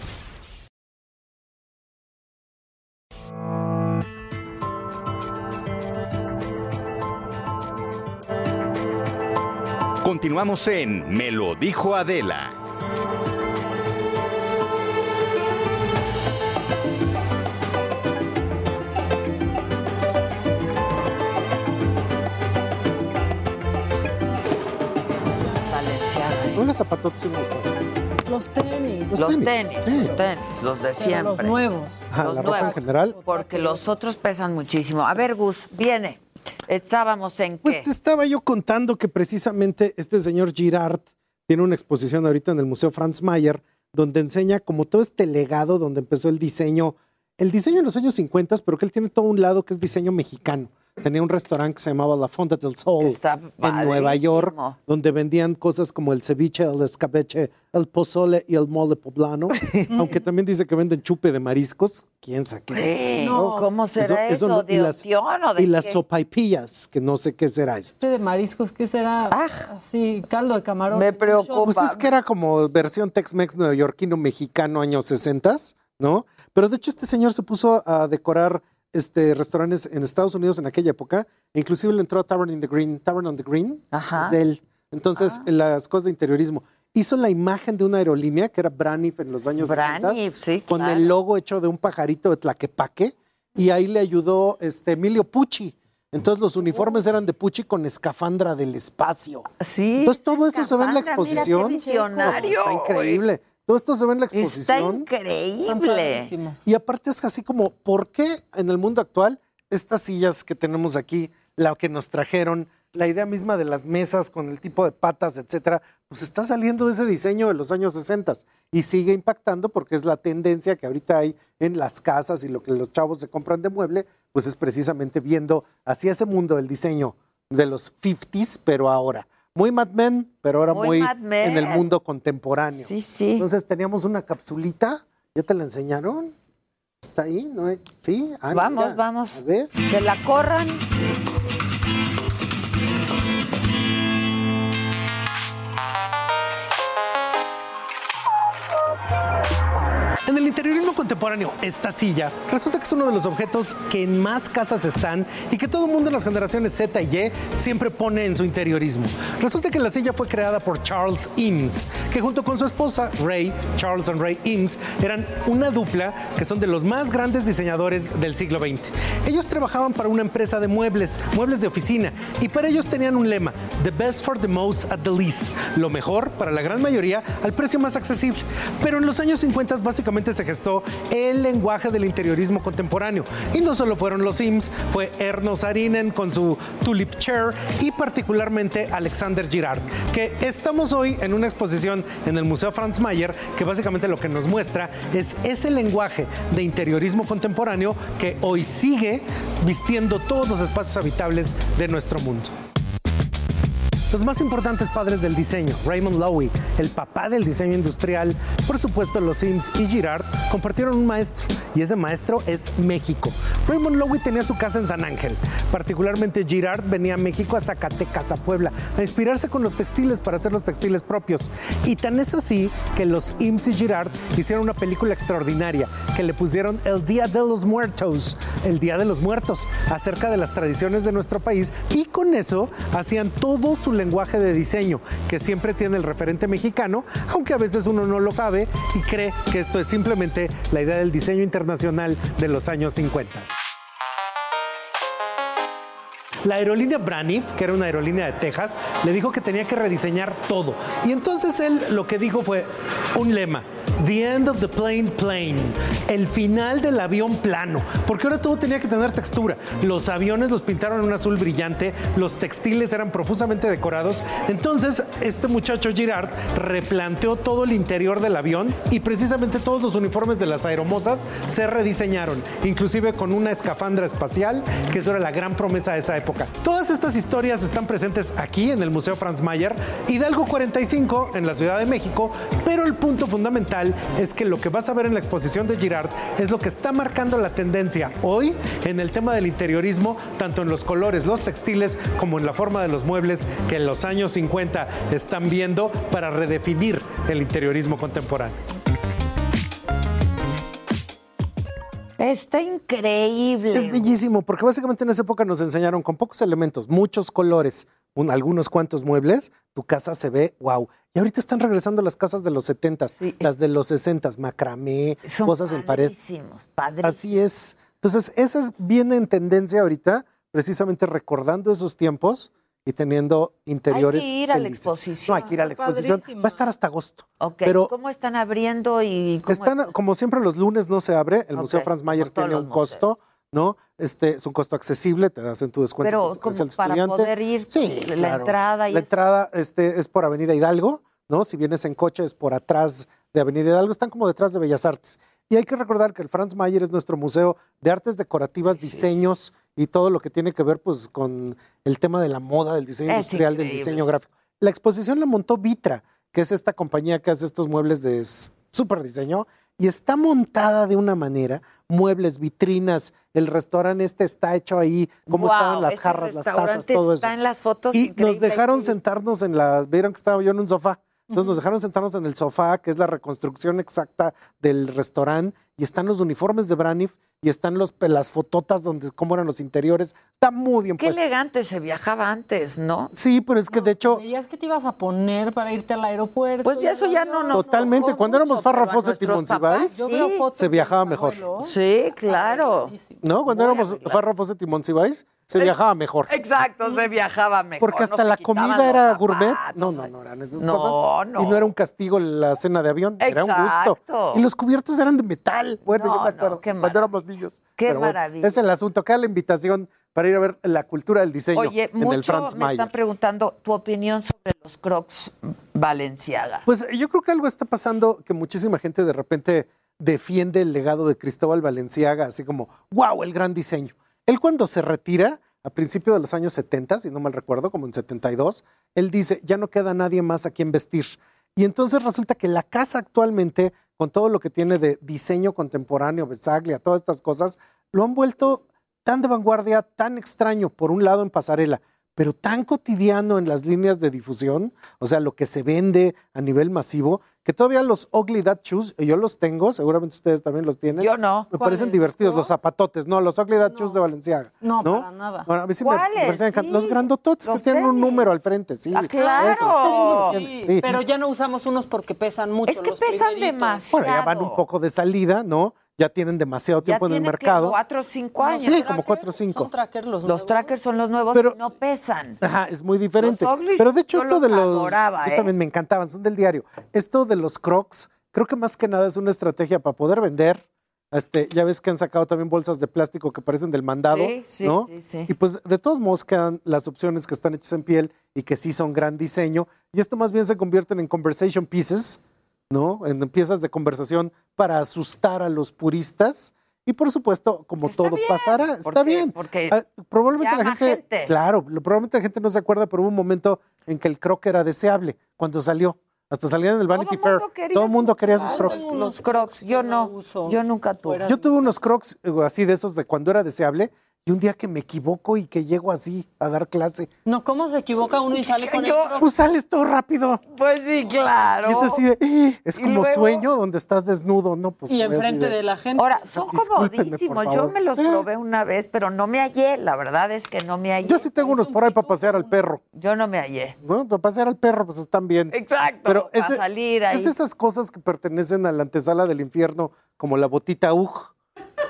Speaker 2: Continuamos en Me lo dijo Adela.
Speaker 15: No, los zapatotes sí me gustaron.
Speaker 10: Los tenis.
Speaker 15: Los
Speaker 4: Los
Speaker 15: tenis,
Speaker 4: tenis,
Speaker 15: sí.
Speaker 4: los tenis, los de
Speaker 10: Pero
Speaker 4: siempre.
Speaker 10: los nuevos.
Speaker 4: Los
Speaker 15: la ropa en
Speaker 4: nuevos.
Speaker 15: general.
Speaker 4: Porque los otros pesan muchísimo. A ver, Gus, viene. Estábamos en
Speaker 15: Pues
Speaker 4: qué?
Speaker 15: te estaba yo contando que precisamente este señor Girard tiene una exposición ahorita en el Museo Franz Mayer, donde enseña como todo este legado donde empezó el diseño, el diseño en los años 50, pero que él tiene todo un lado que es diseño mexicano. Tenía un restaurante que se llamaba La Fonda del Sol
Speaker 4: Está
Speaker 15: en Nueva York, donde vendían cosas como el ceviche, el escabeche, el pozole y el mole poblano. aunque también dice que venden chupe de mariscos. ¿Quién sabe qué
Speaker 4: No, ¿cómo será eso?
Speaker 15: no-
Speaker 4: ¿De
Speaker 15: y las,
Speaker 4: o de
Speaker 15: y las sopaipillas, que no sé qué será esto.
Speaker 10: Este de mariscos, ¿qué será? Así, caldo de camarón.
Speaker 4: Me preocupa.
Speaker 15: Pues es que era como versión Tex-Mex neoyorquino mexicano años 60, ¿no? Pero de hecho este señor se puso a decorar este restaurantes en Estados Unidos en aquella época, e inclusive le entró a Tavern in the Green, Tavern on the Green,
Speaker 4: Ajá.
Speaker 15: es de él. Entonces, en las cosas de interiorismo. Hizo la imagen de una aerolínea que era Braniff en los años
Speaker 4: Braniff,
Speaker 15: 60,
Speaker 4: sí,
Speaker 15: con
Speaker 4: claro.
Speaker 15: el logo hecho de un pajarito de Tlaquepaque, y ahí le ayudó este Emilio Pucci. Entonces los uniformes eran de Pucci con escafandra del espacio.
Speaker 4: Sí.
Speaker 15: Entonces todo eso se ve en la
Speaker 4: escafandra, mira qué
Speaker 15: exposición.
Speaker 4: visionario,
Speaker 15: Está increíble. Todo esto se ve en la
Speaker 4: Está
Speaker 15: exposición.
Speaker 4: increíble.
Speaker 15: Y aparte es así como, ¿por qué en el mundo actual estas sillas que tenemos aquí, la que nos trajeron, la idea misma de las mesas con el tipo de patas, etcétera, pues está saliendo de ese diseño de los años 60 y sigue impactando porque es la tendencia que ahorita hay en las casas y lo que los chavos se compran de mueble, pues es precisamente viendo hacia ese mundo del diseño de los 50s, pero ahora. Muy Mad Men, pero ahora
Speaker 4: Muy
Speaker 15: en el mundo contemporáneo.
Speaker 4: Sí, sí.
Speaker 15: Entonces teníamos una capsulita, ¿ya te la enseñaron? ¿Está ahí? ¿No? ¿Sí? Ah,
Speaker 4: Vamos,
Speaker 15: mira.
Speaker 4: vamos.
Speaker 15: A ver.
Speaker 4: Que la corran.
Speaker 15: En el interiorismo contemporáneo, esta silla resulta que es uno de los objetos que en más casas están y que todo el mundo en las generaciones Z y Y siempre pone en su interiorismo. Resulta que la silla fue creada por Charles Eames, que junto con su esposa Ray, Charles and Ray Eames, eran una dupla que son de los más grandes diseñadores del siglo XX. Ellos trabajaban para una empresa de muebles, muebles de oficina, y para ellos tenían un lema, The best for the most at the least, lo mejor para la gran mayoría al precio más accesible. Pero en los años 50 básicamente se gestó el lenguaje del interiorismo contemporáneo. Y no solo fueron los Sims, fue Erno Sarinen con su Tulip Chair y particularmente Alexander Girard, que estamos hoy en una exposición en el Museo Franz Mayer que básicamente lo que nos muestra es ese lenguaje de interiorismo contemporáneo que hoy sigue vistiendo todos los espacios habitables de nuestro mundo. Los más importantes padres del diseño, Raymond Loewy, el papá del diseño industrial, por supuesto los Sims y Girard, compartieron un maestro y ese maestro es México. Raymond Loewy tenía su casa en San Ángel, particularmente Girard venía a México, a Zacatecas, a Puebla, a inspirarse con los textiles para hacer los textiles propios. Y tan es así que los Sims y Girard hicieron una película extraordinaria que le pusieron El Día de los Muertos, el Día de los Muertos, acerca de las tradiciones de nuestro país y con eso hacían todo su lenguaje de diseño que siempre tiene el referente mexicano, aunque a veces uno no lo sabe y cree que esto es simplemente la idea del diseño internacional de los años 50. La aerolínea Braniff, que era una aerolínea de Texas, le dijo que tenía que rediseñar todo. Y entonces él lo que dijo fue un lema. The end of the plane plane. El final del avión plano. Porque ahora todo tenía que tener textura. Los aviones los pintaron en un azul brillante, los textiles eran profusamente decorados. Entonces, este muchacho Girard replanteó todo el interior del avión y precisamente todos los uniformes de las aeromosas se rediseñaron, inclusive con una escafandra espacial, que eso era la gran promesa de esa época. Todas estas historias están presentes aquí en el Museo Franz Mayer, Hidalgo 45 en la Ciudad de México, pero el punto fundamental es que lo que vas a ver en la exposición de Girard es lo que está marcando la tendencia hoy en el tema del interiorismo, tanto en los colores, los textiles, como en la forma de los muebles que en los años 50 están viendo para redefinir el interiorismo contemporáneo.
Speaker 4: Está increíble.
Speaker 15: Es bellísimo, porque básicamente en esa época nos enseñaron con pocos elementos, muchos colores, un- algunos cuantos muebles, tu casa se ve wow. Y ahorita están regresando las casas de los 70s, las de los 60s, macramé,
Speaker 4: Son
Speaker 15: cosas en pared.
Speaker 4: padrísimos.
Speaker 15: Así es. Entonces, esa es, viene en tendencia ahorita, precisamente recordando esos tiempos y teniendo interiores.
Speaker 4: Hay que ir a la
Speaker 15: felices.
Speaker 4: exposición.
Speaker 15: No, hay que ir a la exposición.
Speaker 4: Padrísimo.
Speaker 15: Va a estar hasta agosto.
Speaker 4: Ok,
Speaker 15: Pero
Speaker 4: ¿cómo están abriendo y cómo
Speaker 15: están, como siempre, los lunes no se abre. El Museo Franz Mayer tiene un costo, ¿no? Este es un costo accesible, te hacen tu descuento.
Speaker 4: Pero como para
Speaker 15: estudiante.
Speaker 4: poder ir,
Speaker 15: Sí,
Speaker 4: la
Speaker 15: claro.
Speaker 4: entrada y
Speaker 15: La entrada este, es por Avenida Hidalgo, ¿no? Si vienes en coche es por atrás de Avenida Hidalgo, están como detrás de Bellas Artes. Y hay que recordar que el Franz Mayer es nuestro museo de artes decorativas, diseños y todo lo que tiene que ver pues con el tema de la moda, del diseño
Speaker 4: Es
Speaker 15: industrial, del diseño gráfico. La exposición la montó Vitra, que es esta compañía que hace estos muebles de súper diseño y está montada de una manera, muebles, vitrinas, el restaurante este está hecho ahí, cómo
Speaker 4: Guau,
Speaker 15: estaban las jarras, las tazas, todo eso.
Speaker 4: está en las fotos
Speaker 15: Y nos dejaron sentarnos en la, vieron que estaba yo en un sofá. Entonces nos dejaron sentarnos en el sofá, que es la reconstrucción exacta del restaurante, y están los uniformes de Braniff y están los, las fototas donde cómo eran los interiores. Está muy bien
Speaker 4: Qué
Speaker 15: puesto.
Speaker 4: elegante se viajaba antes, ¿no?
Speaker 15: Sí, pero es que de hecho,
Speaker 10: ¿Veías que te ibas a poner para irte al aeropuerto?
Speaker 4: Pues ya eso ya no nos
Speaker 15: totalmente, cuando éramos Farra
Speaker 4: pero a
Speaker 15: Fawcett y Monsiváis,
Speaker 4: papás, Yo veo sí. fotos
Speaker 15: se viajaba mejor.
Speaker 4: Sí, claro.
Speaker 15: ¿No? Cuando éramos Farra Fawcett y Monsiváis, se viajaba mejor.
Speaker 4: Exacto, se viajaba mejor.
Speaker 15: Porque hasta la comida era gourmet. No, no, no eran esas
Speaker 4: No,
Speaker 15: cosas.
Speaker 4: no.
Speaker 15: Y no era un castigo la cena de avión, era un gusto. Y los cubiertos eran de metal. Bueno,
Speaker 4: No,
Speaker 15: yo me acuerdo
Speaker 4: qué
Speaker 15: cuando éramos niños.
Speaker 4: Qué
Speaker 15: Pero bueno,
Speaker 4: maravilla.
Speaker 15: es el asunto. Queda la invitación para ir a ver la cultura del diseño
Speaker 4: Oye,
Speaker 15: en el
Speaker 4: mucho
Speaker 15: Franz
Speaker 4: me
Speaker 15: Mayer.
Speaker 4: están preguntando tu opinión sobre los Crocs Valenciaga.
Speaker 15: Pues yo creo que algo está pasando que muchísima gente de repente defiende el legado de Cristóbal Valenciaga, así como, wow, el gran diseño. Él cuando se retira, a principios de los años 70, si no mal recuerdo, como en 72, él dice, ya no queda nadie más a quien vestir. Y entonces resulta que la casa actualmente, con todo lo que tiene de diseño contemporáneo, Besaglia, todas estas cosas, lo han vuelto tan de vanguardia, tan extraño, por un lado en pasarela, pero tan cotidiano en las líneas de difusión, o sea, lo que se vende a nivel masivo, que todavía los Ugly Dad Shoes, yo los tengo, seguramente ustedes también los tienen.
Speaker 4: Yo no.
Speaker 15: Me parecen divertidos, los zapatotes, no, los Ugly Dad Shoes de Valenciaga.
Speaker 10: No, para nada.
Speaker 15: Bueno, a mí sí me- parecen
Speaker 10: Sí.
Speaker 15: Los grandototes que tienen un número al frente, sí.
Speaker 10: Ah, claro.
Speaker 15: Esos, tienen, sí.
Speaker 10: Pero ya no usamos unos porque pesan mucho.
Speaker 4: Es que
Speaker 10: los
Speaker 4: pesan
Speaker 10: primeritos.
Speaker 4: demasiado.
Speaker 15: Bueno, ya van un poco de salida, ¿no? Ya tienen demasiado
Speaker 4: Ya
Speaker 15: tiempo en el mercado.
Speaker 4: cuatro o cinco años.
Speaker 15: Sí, como cuatro o cinco.
Speaker 10: Son trackers los
Speaker 4: Los trackers son los nuevos
Speaker 15: Pero-
Speaker 4: y no pesan.
Speaker 15: Ajá, es muy diferente.
Speaker 4: Los
Speaker 15: Pero de hecho
Speaker 4: yo
Speaker 15: esto
Speaker 4: los
Speaker 15: de los...
Speaker 4: adoraba,
Speaker 15: yo
Speaker 4: ¿eh?
Speaker 15: también me encantaban, son del diario. Esto de los crocs, creo que más que nada es una estrategia para poder vender. Este, ya ves que han sacado también bolsas de plástico que parecen del mandado,
Speaker 4: Sí, sí,
Speaker 15: ¿no?
Speaker 4: sí, sí.
Speaker 15: Y pues de todos modos quedan las opciones que están hechas en piel y que sí son gran diseño. Y esto más bien se convierten en conversation pieces, ¿no? En piezas de conversación para asustar a los puristas. Y por supuesto, como todo pasará, está bien.
Speaker 4: porque
Speaker 15: Ah, probablemente la gente,
Speaker 4: gente.
Speaker 15: claro, probablemente la gente no se acuerda, pero hubo un momento en que el croc era deseable cuando salió. Hasta salían en el Vanity Fair. Todo el mundo quería sus crocs.
Speaker 4: Los crocs, yo no. Yo nunca tuve.
Speaker 15: Yo tuve unos crocs eh, así de esos de cuando era deseable y un día que me equivoco y que llego así a dar clase.
Speaker 10: No, ¿cómo se equivoca uno y sale con el croc?
Speaker 15: Pues sales todo rápido.
Speaker 4: Pues sí, claro.
Speaker 15: Y es así de, eh, es como
Speaker 4: luego-
Speaker 15: sueño donde estás desnudo, ¿no? Pues
Speaker 10: Y enfrente de la gente.
Speaker 4: Ahora, son comodísimos. Yo me los probé una vez, pero no me hallé. La verdad es que no me hallé.
Speaker 15: Yo sí tengo unos por ahí para pasear al perro.
Speaker 4: Yo no me hallé.
Speaker 15: ¿no? Para pasear al perro, pues están bien.
Speaker 4: Exacto.
Speaker 15: Pero
Speaker 4: para
Speaker 15: ese-
Speaker 4: salir ahí.
Speaker 15: es esas cosas que pertenecen a la antesala del infierno, como la botita UG,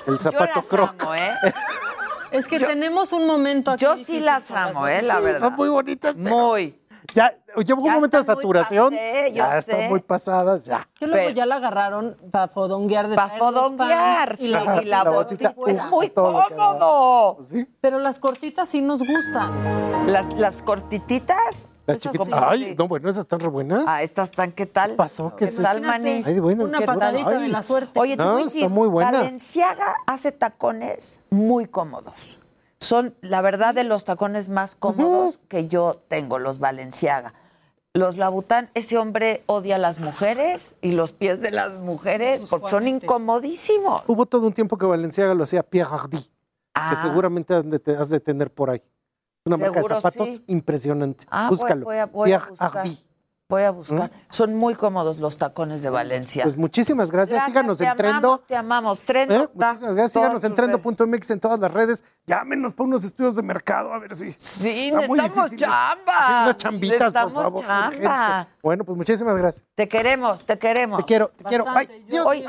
Speaker 15: el zapato
Speaker 4: las
Speaker 15: croc.
Speaker 4: amo, ¿eh?
Speaker 10: Es que tenemos un momento aquí.
Speaker 4: Yo sí las amo. ¿eh? La
Speaker 15: Sí,
Speaker 4: verdad.
Speaker 15: son muy bonitas. pero
Speaker 4: Muy.
Speaker 15: Ya llegó un
Speaker 4: Ya
Speaker 15: momento de saturación.
Speaker 4: pasé, yo
Speaker 15: ya
Speaker 4: sé.
Speaker 15: están muy pasadas, ya.
Speaker 10: Que luego
Speaker 4: Pero-
Speaker 10: ya la agarraron para fodonguear de
Speaker 4: Para fodonguear. sí,
Speaker 15: Ajá,
Speaker 4: y la,
Speaker 15: la
Speaker 4: botita. Es muy cómodo.
Speaker 15: Pues sí,
Speaker 10: Pero las cortitas sí nos gustan.
Speaker 4: Las, las cortititas.
Speaker 15: las
Speaker 10: sí,
Speaker 15: Ay,
Speaker 10: sí.
Speaker 15: no, bueno, esas están re buenas.
Speaker 4: Ah, estas están, ¿qué tal? ¿Qué
Speaker 15: pasó? ¿Qué es
Speaker 4: tal, manis?
Speaker 15: Ay, bueno,
Speaker 10: Una patadita de la suerte.
Speaker 4: Oye,
Speaker 15: No, está
Speaker 4: decir,
Speaker 15: muy buena.
Speaker 4: Valenciaga hace tacones muy cómodos. Son, la verdad, de los tacones más cómodos que yo tengo, los Valenciaga. Los Labután, ese hombre odia a las mujeres y los pies de las mujeres porque son incomodísimos.
Speaker 15: Hubo todo un tiempo que Valenciaga lo hacía Pierre Hardy,
Speaker 4: Ah.
Speaker 15: que seguramente has de, te- has de tener por ahí. Una marca de zapatos
Speaker 4: sí.
Speaker 15: impresionante.
Speaker 4: Ah,
Speaker 15: Búscalo.
Speaker 4: voy a- voy a
Speaker 15: Pierre. Hardy.
Speaker 4: Voy a buscar. Son muy cómodos los tacones de Valencia.
Speaker 15: Pues muchísimas gracias. Síganos
Speaker 4: te
Speaker 15: en Trendo.
Speaker 4: te amamos. Trendo.
Speaker 15: ¿Eh? Muchísimas gracias. Síganos en trendo.mx en todas las redes. Llámenos para unos estudios de mercado, a ver si.
Speaker 4: Sí, necesitamos chamba.
Speaker 15: Sí, unas chambitas, por favor.
Speaker 4: chamba.
Speaker 15: urgente. Bueno, pues muchísimas gracias.
Speaker 4: Te queremos, te queremos.
Speaker 15: Te quiero, te quiero. Bye.
Speaker 10: Yo
Speaker 15: Dios.
Speaker 10: sí,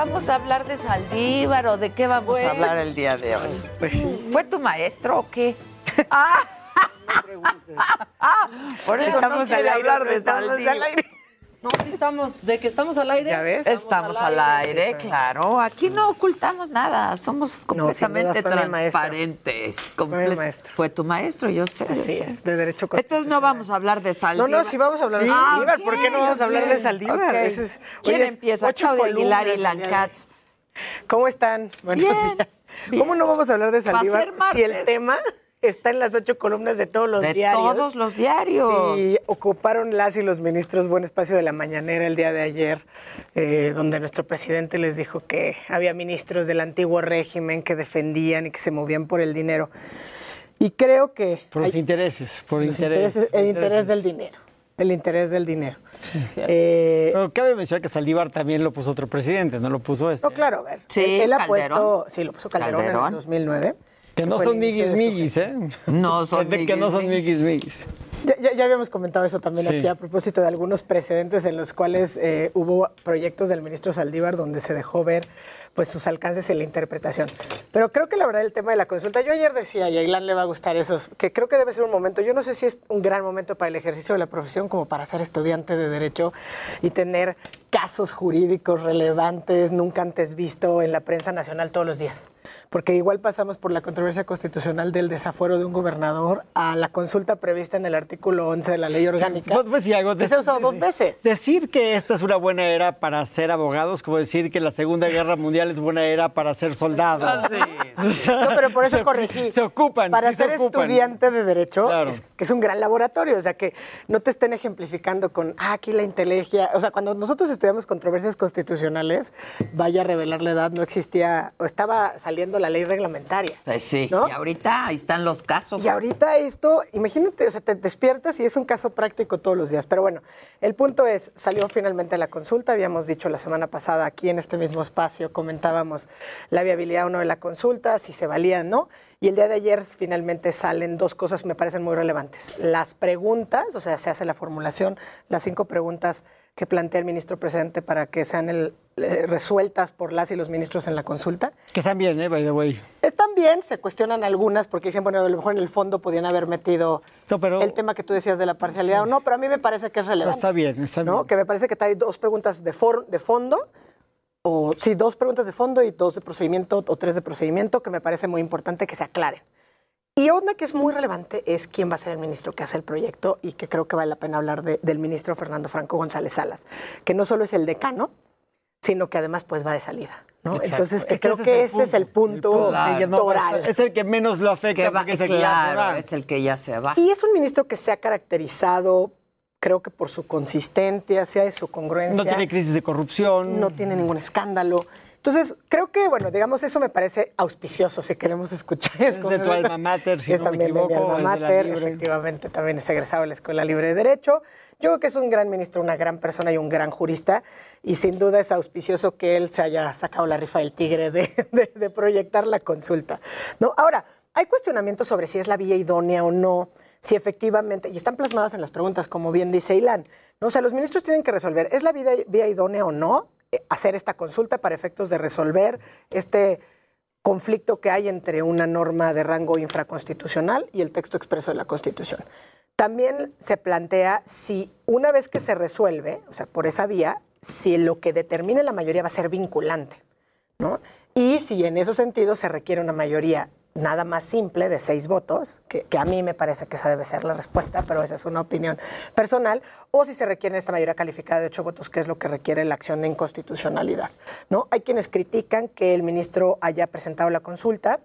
Speaker 4: ¿Vamos a hablar de Saldívar o de qué vamos a hablar el día de hoy? ¿Fue tu maestro o qué? Ah. Por eso no quiere hablar de Saldívar.
Speaker 10: No, sí estamos. ¿De que estamos al aire?
Speaker 21: ¿Ya ves?
Speaker 4: Estamos al aire, claro. Aquí no ocultamos nada. Somos completamente
Speaker 21: fue
Speaker 4: transparentes.
Speaker 21: Fue mi
Speaker 4: Comple-
Speaker 21: maestro.
Speaker 4: Fue tu maestro, yo sé. yo
Speaker 21: Así
Speaker 4: sé.
Speaker 21: es, de derecho
Speaker 4: Entonces no vamos a hablar de
Speaker 21: No,
Speaker 4: Saldívar.
Speaker 21: no, sí vamos a hablar de
Speaker 4: Ah,
Speaker 21: Saldívar.
Speaker 4: ok,
Speaker 21: ¿Por qué no vamos a hablar de. Saldívar?
Speaker 4: Ok.
Speaker 21: Ese es-
Speaker 4: ¿Quién
Speaker 21: es
Speaker 4: empieza?
Speaker 21: ocho
Speaker 4: Claudia Aguilar y
Speaker 21: de
Speaker 4: Lancats.
Speaker 21: ¿Cómo están? Buenos
Speaker 4: Bien,
Speaker 21: días. ¿Cómo no vamos a hablar de
Speaker 4: Va a
Speaker 21: Saldívar si el tema está en las ocho columnas de todos los
Speaker 4: De
Speaker 21: diarios?
Speaker 4: todos los diarios.
Speaker 21: Sí, ocuparon las y los ministros buen espacio de la mañanera el día de ayer, eh, donde nuestro presidente les dijo que había ministros del antiguo régimen que defendían y que se movían por el dinero. Y creo que...
Speaker 22: Por los
Speaker 21: hay-
Speaker 22: intereses, por
Speaker 21: los
Speaker 22: intereses.
Speaker 21: intereses- el interés del dinero. El interés del dinero. Eh,
Speaker 22: Pero cabe mencionar que Saldívar también lo puso otro presidente, no lo puso este.
Speaker 21: no, claro, a ver.
Speaker 4: Sí,
Speaker 21: él, él ha
Speaker 4: Calderón.
Speaker 21: puesto, sí, lo puso Calderón, en
Speaker 4: Calderón.
Speaker 21: el 2009.
Speaker 22: Que no son miguis miguis, ¿eh?
Speaker 4: No son
Speaker 22: Que- Que no son
Speaker 4: miguis.
Speaker 21: Ya, ya- ya habíamos comentado eso también
Speaker 22: Sí.
Speaker 21: aquí a propósito de algunos precedentes en los cuales eh, hubo proyectos del ministro Saldívar donde se dejó ver pues sus alcances en la interpretación. Pero creo que la verdad el tema de la consulta, yo ayer decía, y a Ilan le va a gustar eso, que creo que debe ser un momento, yo no sé si es un gran momento para el ejercicio de la profesión como para ser estudiante de Derecho y tener casos jurídicos relevantes nunca antes visto en la prensa nacional todos los días. Porque igual pasamos por la controversia constitucional del desafuero de un gobernador a la consulta prevista en el artículo 11 de la ley orgánica.
Speaker 22: Pues, pues, sí, algo
Speaker 21: que se ha usado dos veces.
Speaker 22: Decir que esta es una buena era para ser abogados, como decir que la Segunda Guerra Mundial es buena era para ser soldado.
Speaker 21: Ah, no, pero por eso
Speaker 22: se,
Speaker 21: corregí.
Speaker 22: Se ocupan.
Speaker 21: Para
Speaker 22: sí se
Speaker 21: ser
Speaker 22: ocupan.
Speaker 21: estudiante de Derecho,
Speaker 22: Claro.
Speaker 21: es, que es un gran laboratorio. O sea, que no te estén ejemplificando con, ah, aquí la inteligencia. O sea, cuando nosotros estudiamos controversias constitucionales, vaya a revelar la edad, no existía, o estaba saliendo la ley reglamentaria.
Speaker 4: Pues sí,
Speaker 21: ¿no?
Speaker 4: y ahorita ahí están los casos.
Speaker 21: Y ahorita esto, imagínate, o sea, te despiertas y es un caso práctico todos los días. Pero bueno, el punto es, salió finalmente la consulta, habíamos dicho la semana pasada aquí en este mismo espacio, comentábamos la viabilidad o no de la consulta, si se valía o no. Y el día de ayer finalmente salen dos cosas que me parecen muy relevantes. Las preguntas, o sea, se hace la formulación, las cinco preguntas que plantea el ministro presidente para que sean el- eh, resueltas por las y los ministros en la consulta.
Speaker 22: Que están bien, ¿eh? By the way.
Speaker 21: Están bien, se cuestionan algunas porque dicen, bueno, a lo mejor en el fondo podían haber metido el tema que tú decías de la parcialidad o no, pero a mí me parece que es relevante.
Speaker 22: Está bien, está bien.
Speaker 21: ¿no? Que me parece que trae dos preguntas de, for- de fondo, o sí, dos preguntas de fondo y dos de procedimiento o tres de procedimiento, que me parece muy importante que se aclaren. Y una que es muy relevante es quién va a ser el ministro que hace el proyecto y que creo que vale la pena hablar de- del ministro Fernando Franco González Salas, que no solo es el decano, sino que además pues va de salida. Entonces que
Speaker 22: Es que
Speaker 21: creo
Speaker 22: ese
Speaker 21: que ese es el punto,
Speaker 22: que es el que menos lo afecta
Speaker 4: Que va-
Speaker 22: porque es el que ya se
Speaker 4: claro,
Speaker 22: va.
Speaker 4: es el que ya se va.
Speaker 21: Y es un ministro que se ha caracterizado, creo que por su consistencia, sea de su congruencia.
Speaker 22: No tiene crisis de corrupción.
Speaker 21: No tiene ningún escándalo. Entonces, creo que, bueno, digamos, eso me parece auspicioso si queremos escuchar.
Speaker 22: Es de tu alma mater, si
Speaker 21: es
Speaker 22: no me
Speaker 21: también de mi
Speaker 22: equivoco,
Speaker 21: alma
Speaker 22: es
Speaker 21: mater, efectivamente, también es egresado de la Escuela Libre de Derecho. Yo creo que es un gran ministro, una gran persona y un gran jurista, y sin duda es auspicioso que él se haya sacado la rifa del tigre de, de- de proyectar la consulta. ¿no? Ahora, hay cuestionamientos sobre si es la vía idónea o no, si efectivamente, y están plasmadas en las preguntas, como bien dice Ilan, ¿no? o sea, los ministros tienen que resolver, ¿es la vía, vía idónea o no hacer esta consulta para efectos de resolver este conflicto que hay entre una norma de rango infraconstitucional y el texto expreso de la Constitución. También se plantea si una vez que se resuelve, o sea, por esa vía, si lo que determine la mayoría va a ser vinculante, ¿no? Y si en esos sentidos se requiere una mayoría nada más simple de seis votos, que, a mí me parece que esa debe ser la respuesta, pero esa es una opinión personal, o si se requiere esta mayoría calificada de ocho votos, que es lo que requiere la acción de inconstitucionalidad. ¿no? Hay quienes critican que el ministro haya presentado la consulta,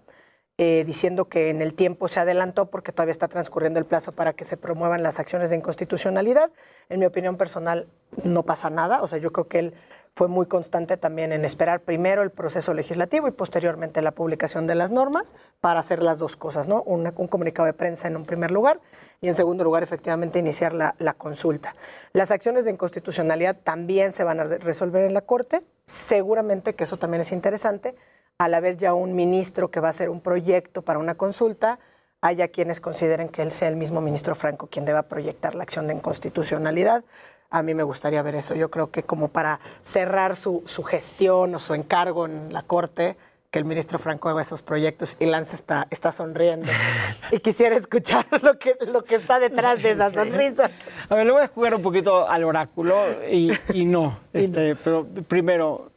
Speaker 21: eh, diciendo que en el tiempo se adelantó porque todavía está transcurriendo el plazo para que se promuevan las acciones de inconstitucionalidad. En mi opinión personal, no pasa nada. O sea, yo creo que él fue muy constante también en esperar primero el proceso legislativo y posteriormente la publicación de las normas para hacer las dos cosas, ¿no? Un comunicado de prensa en un primer lugar y en segundo lugar, efectivamente, iniciar la, consulta. Las acciones de inconstitucionalidad también se van a re- resolver en la Corte. Seguramente que eso también es interesante al haber ya un ministro que va a hacer un proyecto para una consulta, haya quienes consideren que él sea el mismo ministro Franco quien deba proyectar la acción de inconstitucionalidad. A mí me gustaría ver eso. Yo creo que como para cerrar su, su gestión o su encargo en la Corte, que el ministro Franco haga esos proyectos y Lance está, está sonriendo. y quisiera escuchar lo que, lo que está detrás de esa sonrisa.
Speaker 22: A ver, le voy a jugar un poquito al oráculo y, y no. Este, pero primero,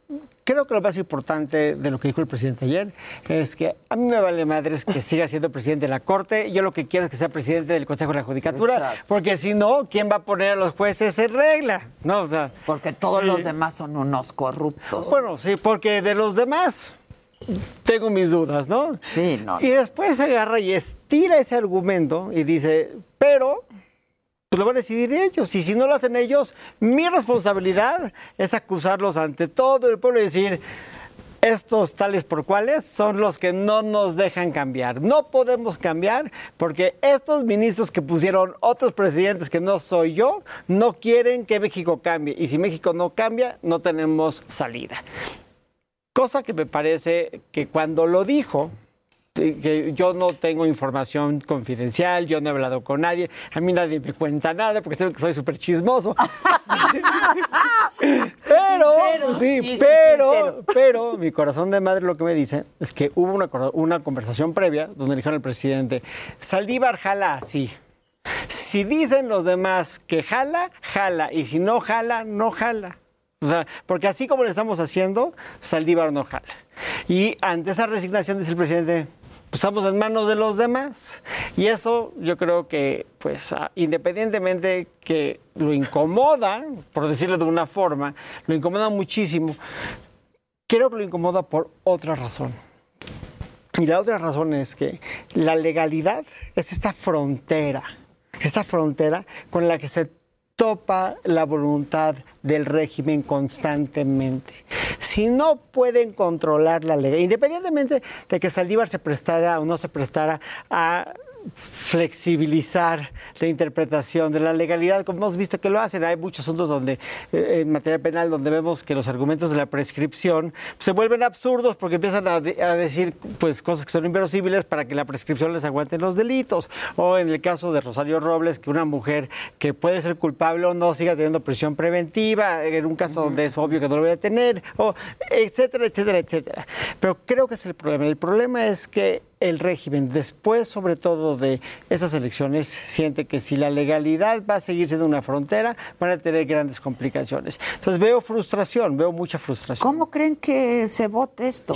Speaker 22: creo que lo más importante de lo que dijo el presidente ayer es que a mí me vale madres que siga siendo presidente de la Corte. Yo lo que quiero es que sea presidente del Consejo de la Judicatura,
Speaker 4: Exacto.
Speaker 22: porque si no, ¿quién va a poner a los jueces en regla? No, o sea,
Speaker 4: Porque todos
Speaker 22: sí.
Speaker 4: los demás son unos corruptos.
Speaker 22: Bueno, sí, porque de los demás tengo mis dudas, ¿no?
Speaker 4: Sí, no.
Speaker 22: Y después se agarra y estira ese argumento y dice, pero pues lo van a decidir ellos. Y si no lo hacen ellos, mi responsabilidad es acusarlos ante todo el pueblo y decir, estos tales por cuales son los que no nos dejan cambiar. No podemos cambiar porque estos ministros que pusieron otros presidentes que no soy yo, no quieren que México cambie. Y si México no cambia, no tenemos salida. Cosa que me parece que cuando lo dijo, que yo no tengo información confidencial, yo no he hablado con nadie, a mí nadie me cuenta nada porque que soy súper chismoso. pero,
Speaker 4: Sincero,
Speaker 22: sí, pero,
Speaker 4: sincero.
Speaker 22: pero mi corazón de madre lo que me dice es que hubo una, una conversación previa donde dijeron al presidente, Saldívar jala así. Si dicen los demás que jala, jala, y si no jala, no jala. O sea, porque así como lo estamos haciendo, Saldívar no jala. Y ante esa resignación dice el presidente, estamos en manos de los demás. Y eso yo creo que, pues, ah, independientemente que lo incomoda, por decirlo de una forma, lo incomoda muchísimo, creo que lo incomoda por otra razón. Y la otra razón es que la legalidad es esta frontera, esta frontera con la que se topa la voluntad del régimen constantemente. Si no pueden controlar la ley, independientemente de que Saldívar se prestara o no se prestara a flexibilizar la interpretación de la legalidad, como hemos visto que lo hacen. Hay muchos asuntos donde, eh, en materia penal, donde vemos que los argumentos de la prescripción se vuelven absurdos porque empiezan a, de- a decir pues, cosas que son inverosímiles para que la prescripción les aguante los delitos. O en el caso de Rosario Robles, que una mujer que puede ser culpable o no siga teniendo prisión preventiva, en un caso donde es obvio que no lo debería tener, o etcétera, etcétera, etcétera. Pero creo que es el problema. El problema es que el régimen, después sobre todo de esas elecciones, siente que si la legalidad va a seguir siendo una frontera, van a tener grandes complicaciones. Entonces veo frustración, veo mucha frustración.
Speaker 4: ¿Cómo creen que se vote esto?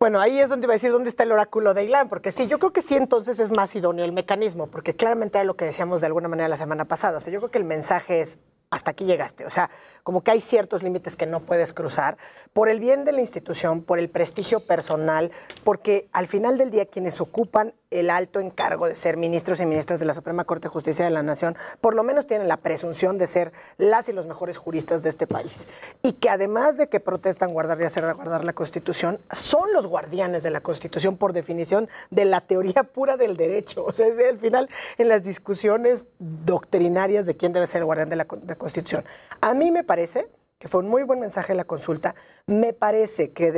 Speaker 21: Bueno, ahí es donde iba a decir dónde está el oráculo de Ilan, porque sí, yo creo que sí entonces es más idóneo el mecanismo, porque claramente era lo que decíamos de alguna manera la semana pasada. O sea, yo creo que el mensaje es hasta aquí llegaste. O sea, como que hay ciertos límites que no puedes cruzar por el bien de la institución, por el prestigio personal, porque al final del día quienes ocupan el alto encargo de ser ministros y ministras de la Suprema Corte de Justicia de la Nación, por lo menos tienen la presunción de ser las y los mejores juristas de este país. Y que además de que protestan guardar y hacer guardar la Constitución, son los guardianes de la Constitución por definición de la teoría pura del derecho. O sea, es al final en las discusiones doctrinarias de quién debe ser el guardián de la, con- de la Constitución. A mí me parece que fue un muy buen mensaje la consulta. Me parece que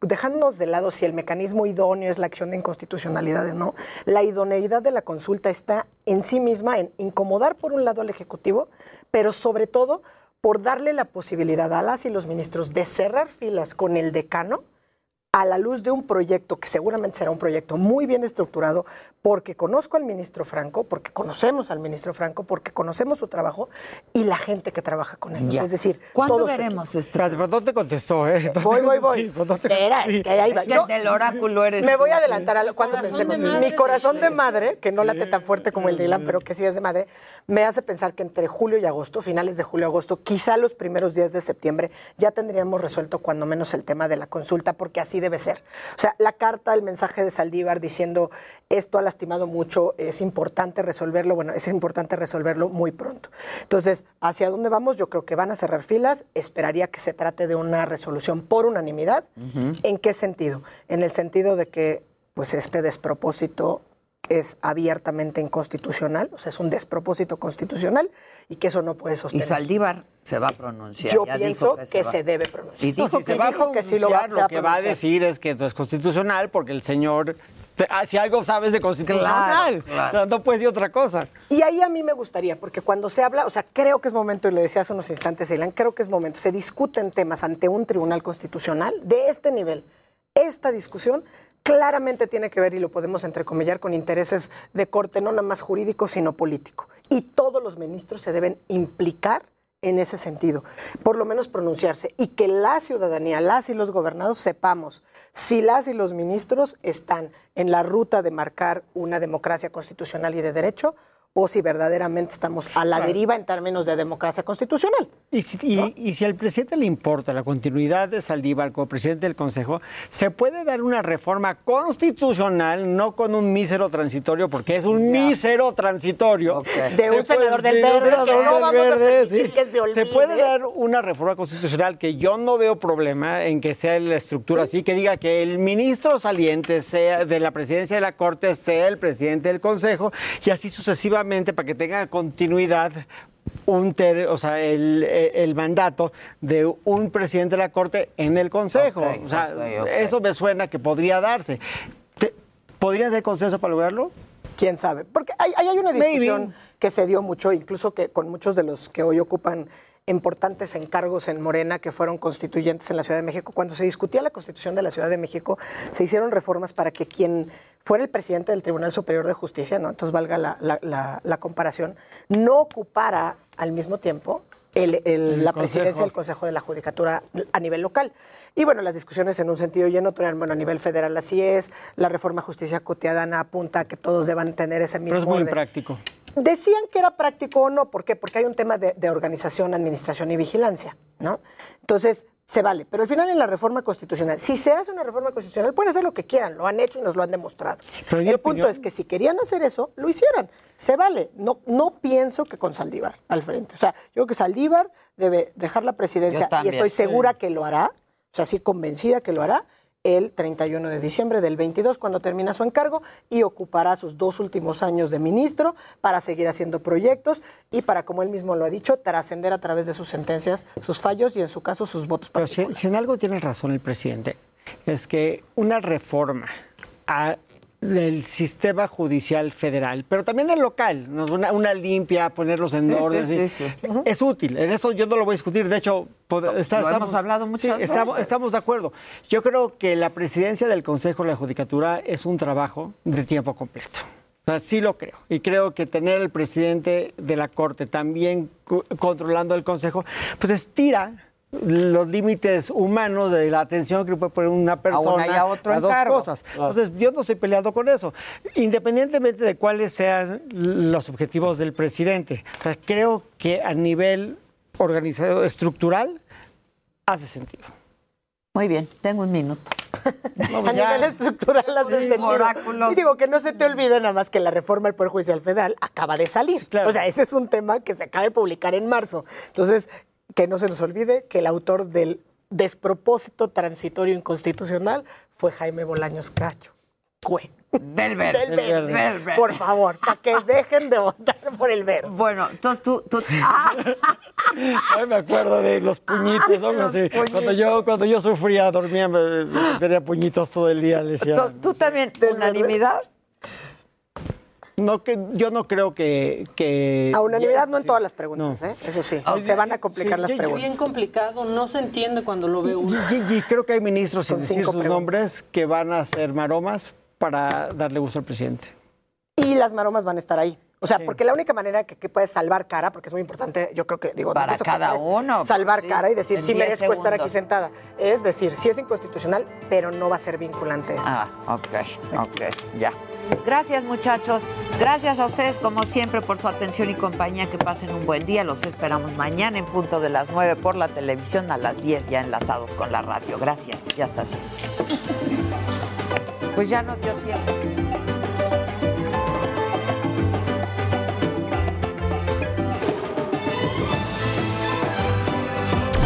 Speaker 21: dejándonos de lado si el mecanismo idóneo es la acción de inconstitucionalidad o no, la idoneidad de la consulta está en sí misma en incomodar por un lado al Ejecutivo, pero sobre todo por darle la posibilidad a las y los ministros de cerrar filas con el decano a la luz de un proyecto que seguramente será un proyecto muy bien estructurado, porque conozco al ministro Franco, porque conocemos al ministro Franco, porque conocemos su trabajo y la gente que trabaja con él.
Speaker 4: Ya.
Speaker 21: es decir,
Speaker 4: ¿Cuándo
Speaker 21: todo su
Speaker 4: veremos.
Speaker 22: Espérate, pero no te contestó, ¿eh?
Speaker 21: Voy, voy, voy.
Speaker 22: sí, te-
Speaker 21: Espera,
Speaker 22: sí.
Speaker 21: es que ahí va.
Speaker 4: Es que
Speaker 21: Yo-
Speaker 4: el del oráculo eres
Speaker 21: me voy a adelantar a lo- cuando
Speaker 10: Corazón
Speaker 21: pensemos. Mi corazón de madre, que no late tan fuerte como el de Ilan, pero que sí es de madre, me hace pensar que entre julio y agosto, finales de julio y agosto, quizá los primeros días de septiembre, ya tendríamos resuelto cuando menos el tema de la consulta, porque así debe ser. O sea, la carta, el mensaje de Saldívar diciendo esto ha lastimado mucho, es importante resolverlo, bueno, es importante resolverlo muy pronto. Entonces, ¿hacia dónde vamos? Yo creo que van a cerrar filas, esperaría que se trate de una resolución por unanimidad. ¿En qué sentido? En el sentido de que pues este despropósito es abiertamente inconstitucional, o sea, es un despropósito constitucional y que eso no puede
Speaker 4: Y
Speaker 21: sostener.
Speaker 4: Saldívar se va a pronunciar.
Speaker 21: Yo
Speaker 4: ya
Speaker 21: pienso
Speaker 4: dijo
Speaker 21: que,
Speaker 4: se, va.
Speaker 21: se debe pronunciar.
Speaker 4: Y dijo
Speaker 22: No,
Speaker 4: que
Speaker 22: se va a
Speaker 21: dijo que sí lo va-
Speaker 22: lo
Speaker 21: a
Speaker 22: que va a decir es que no es constitucional porque el señor, te- ah, si algo sabes de constitucional,
Speaker 4: Claro, claro.
Speaker 22: o sea, no puedes decir otra cosa.
Speaker 21: Y ahí a mí me gustaría, porque cuando se habla, o sea, creo que es momento, y le decía hace unos instantes, Ilan, creo que es momento, se discuten temas ante un tribunal constitucional de este nivel. Esta discusión claramente tiene que ver, y lo podemos entrecomillar, con intereses de corte no nada más jurídico, sino político. Y todos los ministros se deben implicar en ese sentido, por lo menos pronunciarse, y que la ciudadanía, las y los gobernados sepamos si las y los ministros están en la ruta de marcar una democracia constitucional y de derecho, o si verdaderamente estamos a la deriva en términos de democracia constitucional.
Speaker 22: Y si, y- y si al presidente le importa la continuidad de Saldívar como presidente del Consejo, se puede dar una reforma constitucional, no con un mísero transitorio, porque es un mísero transitorio.
Speaker 21: De
Speaker 22: Se
Speaker 21: un senador del
Speaker 22: sí, de un
Speaker 21: Verde, que
Speaker 22: senador
Speaker 21: no
Speaker 22: del
Speaker 21: vamos a
Speaker 22: Verde,
Speaker 21: permitir
Speaker 22: sí.
Speaker 21: que se olvide.
Speaker 22: puede dar una reforma constitucional que yo no veo problema en que sea la estructura así, que diga que el ministro saliente sea de la presidencia de la Corte sea el presidente del Consejo y así sucesivamente para que tenga continuidad un ter- o sea, el, el mandato de un presidente de la Corte en el Consejo. O sea, eso me suena que podría darse. ¿Podría ser consenso para lograrlo?
Speaker 21: quién sabe. Porque hay, hay- una
Speaker 22: Maybe.
Speaker 21: discusión que se dio mucho, incluso que con muchos de los que hoy ocupan importantes encargos en Morena que fueron constituyentes en la Ciudad de México. Cuando se discutía la constitución de la Ciudad de México, se hicieron reformas para que quien fuera el presidente del Tribunal Superior de Justicia, ¿no? entonces valga la, la- la- la comparación, no ocupara al mismo tiempo el- el-
Speaker 22: El
Speaker 21: la
Speaker 22: consejo.
Speaker 21: presidencia del Consejo de la Judicatura a nivel local. Y bueno, las discusiones en un sentido y en otro bueno, a nivel federal así es, la reforma justicia cotidiana apunta a que todos deban tener ese mismo
Speaker 22: Pero es muy
Speaker 21: orden.
Speaker 22: impráctico.
Speaker 21: Decían que era práctico o no, ¿por qué? Porque hay un tema de, de organización, administración y vigilancia, ¿no? Entonces, se vale. Pero al final en la reforma constitucional, si se hace una reforma constitucional, pueden hacer lo que quieran, lo han hecho y nos lo han demostrado.
Speaker 22: Pero
Speaker 21: El punto
Speaker 22: opinión-
Speaker 21: es que si querían hacer eso, lo hicieran. Se vale. No, no pienso que con Saldívar al frente. O sea, yo creo que Saldívar debe dejar la presidencia y estoy segura que lo hará, o sea, sí convencida que lo hará el 31 de diciembre del 22 cuando termina su encargo y ocupará sus dos últimos años de ministro para seguir haciendo proyectos y para, como él mismo lo ha dicho, trascender a través de sus sentencias, sus fallos y en su caso sus votos
Speaker 22: Pero si, si en algo tiene razón el presidente, es que una reforma a- del sistema judicial federal, pero también el local, una, una limpia, ponerlos en
Speaker 4: Sí,
Speaker 22: orden,
Speaker 4: sí,
Speaker 22: sí,
Speaker 4: sí,
Speaker 22: es útil. En eso yo no lo voy a discutir. De hecho, está-
Speaker 4: Lo hemos hablado muchas
Speaker 22: estamos,
Speaker 4: veces.
Speaker 22: estamos de acuerdo. Yo creo que la presidencia del Consejo de la Judicatura es un trabajo de tiempo completo. O sea, sí lo creo. Y creo que tener al presidente de la Corte también controlando el Consejo, pues estira los límites humanos de la atención que puede poner una persona
Speaker 4: una y a otro
Speaker 22: dos
Speaker 4: encargo.
Speaker 22: cosas. Entonces, yo no estoy peleado con eso, independientemente de cuáles sean los objetivos del presidente. O sea, creo que a nivel organizado, estructural, hace sentido.
Speaker 4: Muy bien, tengo un minuto.
Speaker 21: a nivel estructural hace
Speaker 4: Sí,
Speaker 21: sentido.
Speaker 4: oráculo.
Speaker 21: Y digo que no se te olvide nada más que la reforma del Poder Judicial Federal acaba de salir. O sea, ese es un tema que se acaba de publicar en marzo. Entonces, que no se nos olvide que el autor del despropósito transitorio inconstitucional fue Jaime Bolaños Cacho. Fue.
Speaker 4: Del verde.
Speaker 21: Del verde.
Speaker 4: Del verde.
Speaker 21: Por favor, para que dejen de votar por el verde.
Speaker 4: Bueno, entonces tú... tú ¡Ah!
Speaker 22: Ay, me acuerdo de los puñitos, ¿no?
Speaker 4: los
Speaker 22: Sí,
Speaker 4: puñitos.
Speaker 22: Cuando yo, cuando yo sufría, dormía, me- me- tenía puñitos todo el día. le decía,
Speaker 4: ¿Tú, tú también, unanimidad?
Speaker 22: No, que, yo no creo que... que
Speaker 21: A unanimidad no en todas las preguntas, ¿eh? Eso sí. Se van a complicar
Speaker 22: Sí,
Speaker 21: las preguntas.
Speaker 10: Bien complicado, no se entiende cuando lo ve uno.
Speaker 22: Y, y- y creo que hay ministros, sin decir
Speaker 21: cinco
Speaker 22: sus
Speaker 21: preguntas.
Speaker 22: nombres, que van a hacer maromas para darle gusto al presidente.
Speaker 21: y las maromas van a estar ahí. O sea, porque la única manera que, que puedes salvar cara, porque es muy importante, yo creo que, digo,
Speaker 4: Para cada uno, pues,
Speaker 21: Salvar
Speaker 4: sí,
Speaker 21: cara y decir, sí
Speaker 4: 10
Speaker 21: merezco estar aquí
Speaker 4: segundos.
Speaker 21: sentada. Es decir, sí es inconstitucional, pero no va a ser vinculante esto.
Speaker 4: Ah, ok, ok, ya. Gracias muchachos, gracias a ustedes como siempre por su atención y compañía, que pasen un buen día, los esperamos mañana en punto de las 9 por la televisión, a las 10 ya enlazados con la radio. Gracias y hasta siempre. Pues ya no dio tiempo.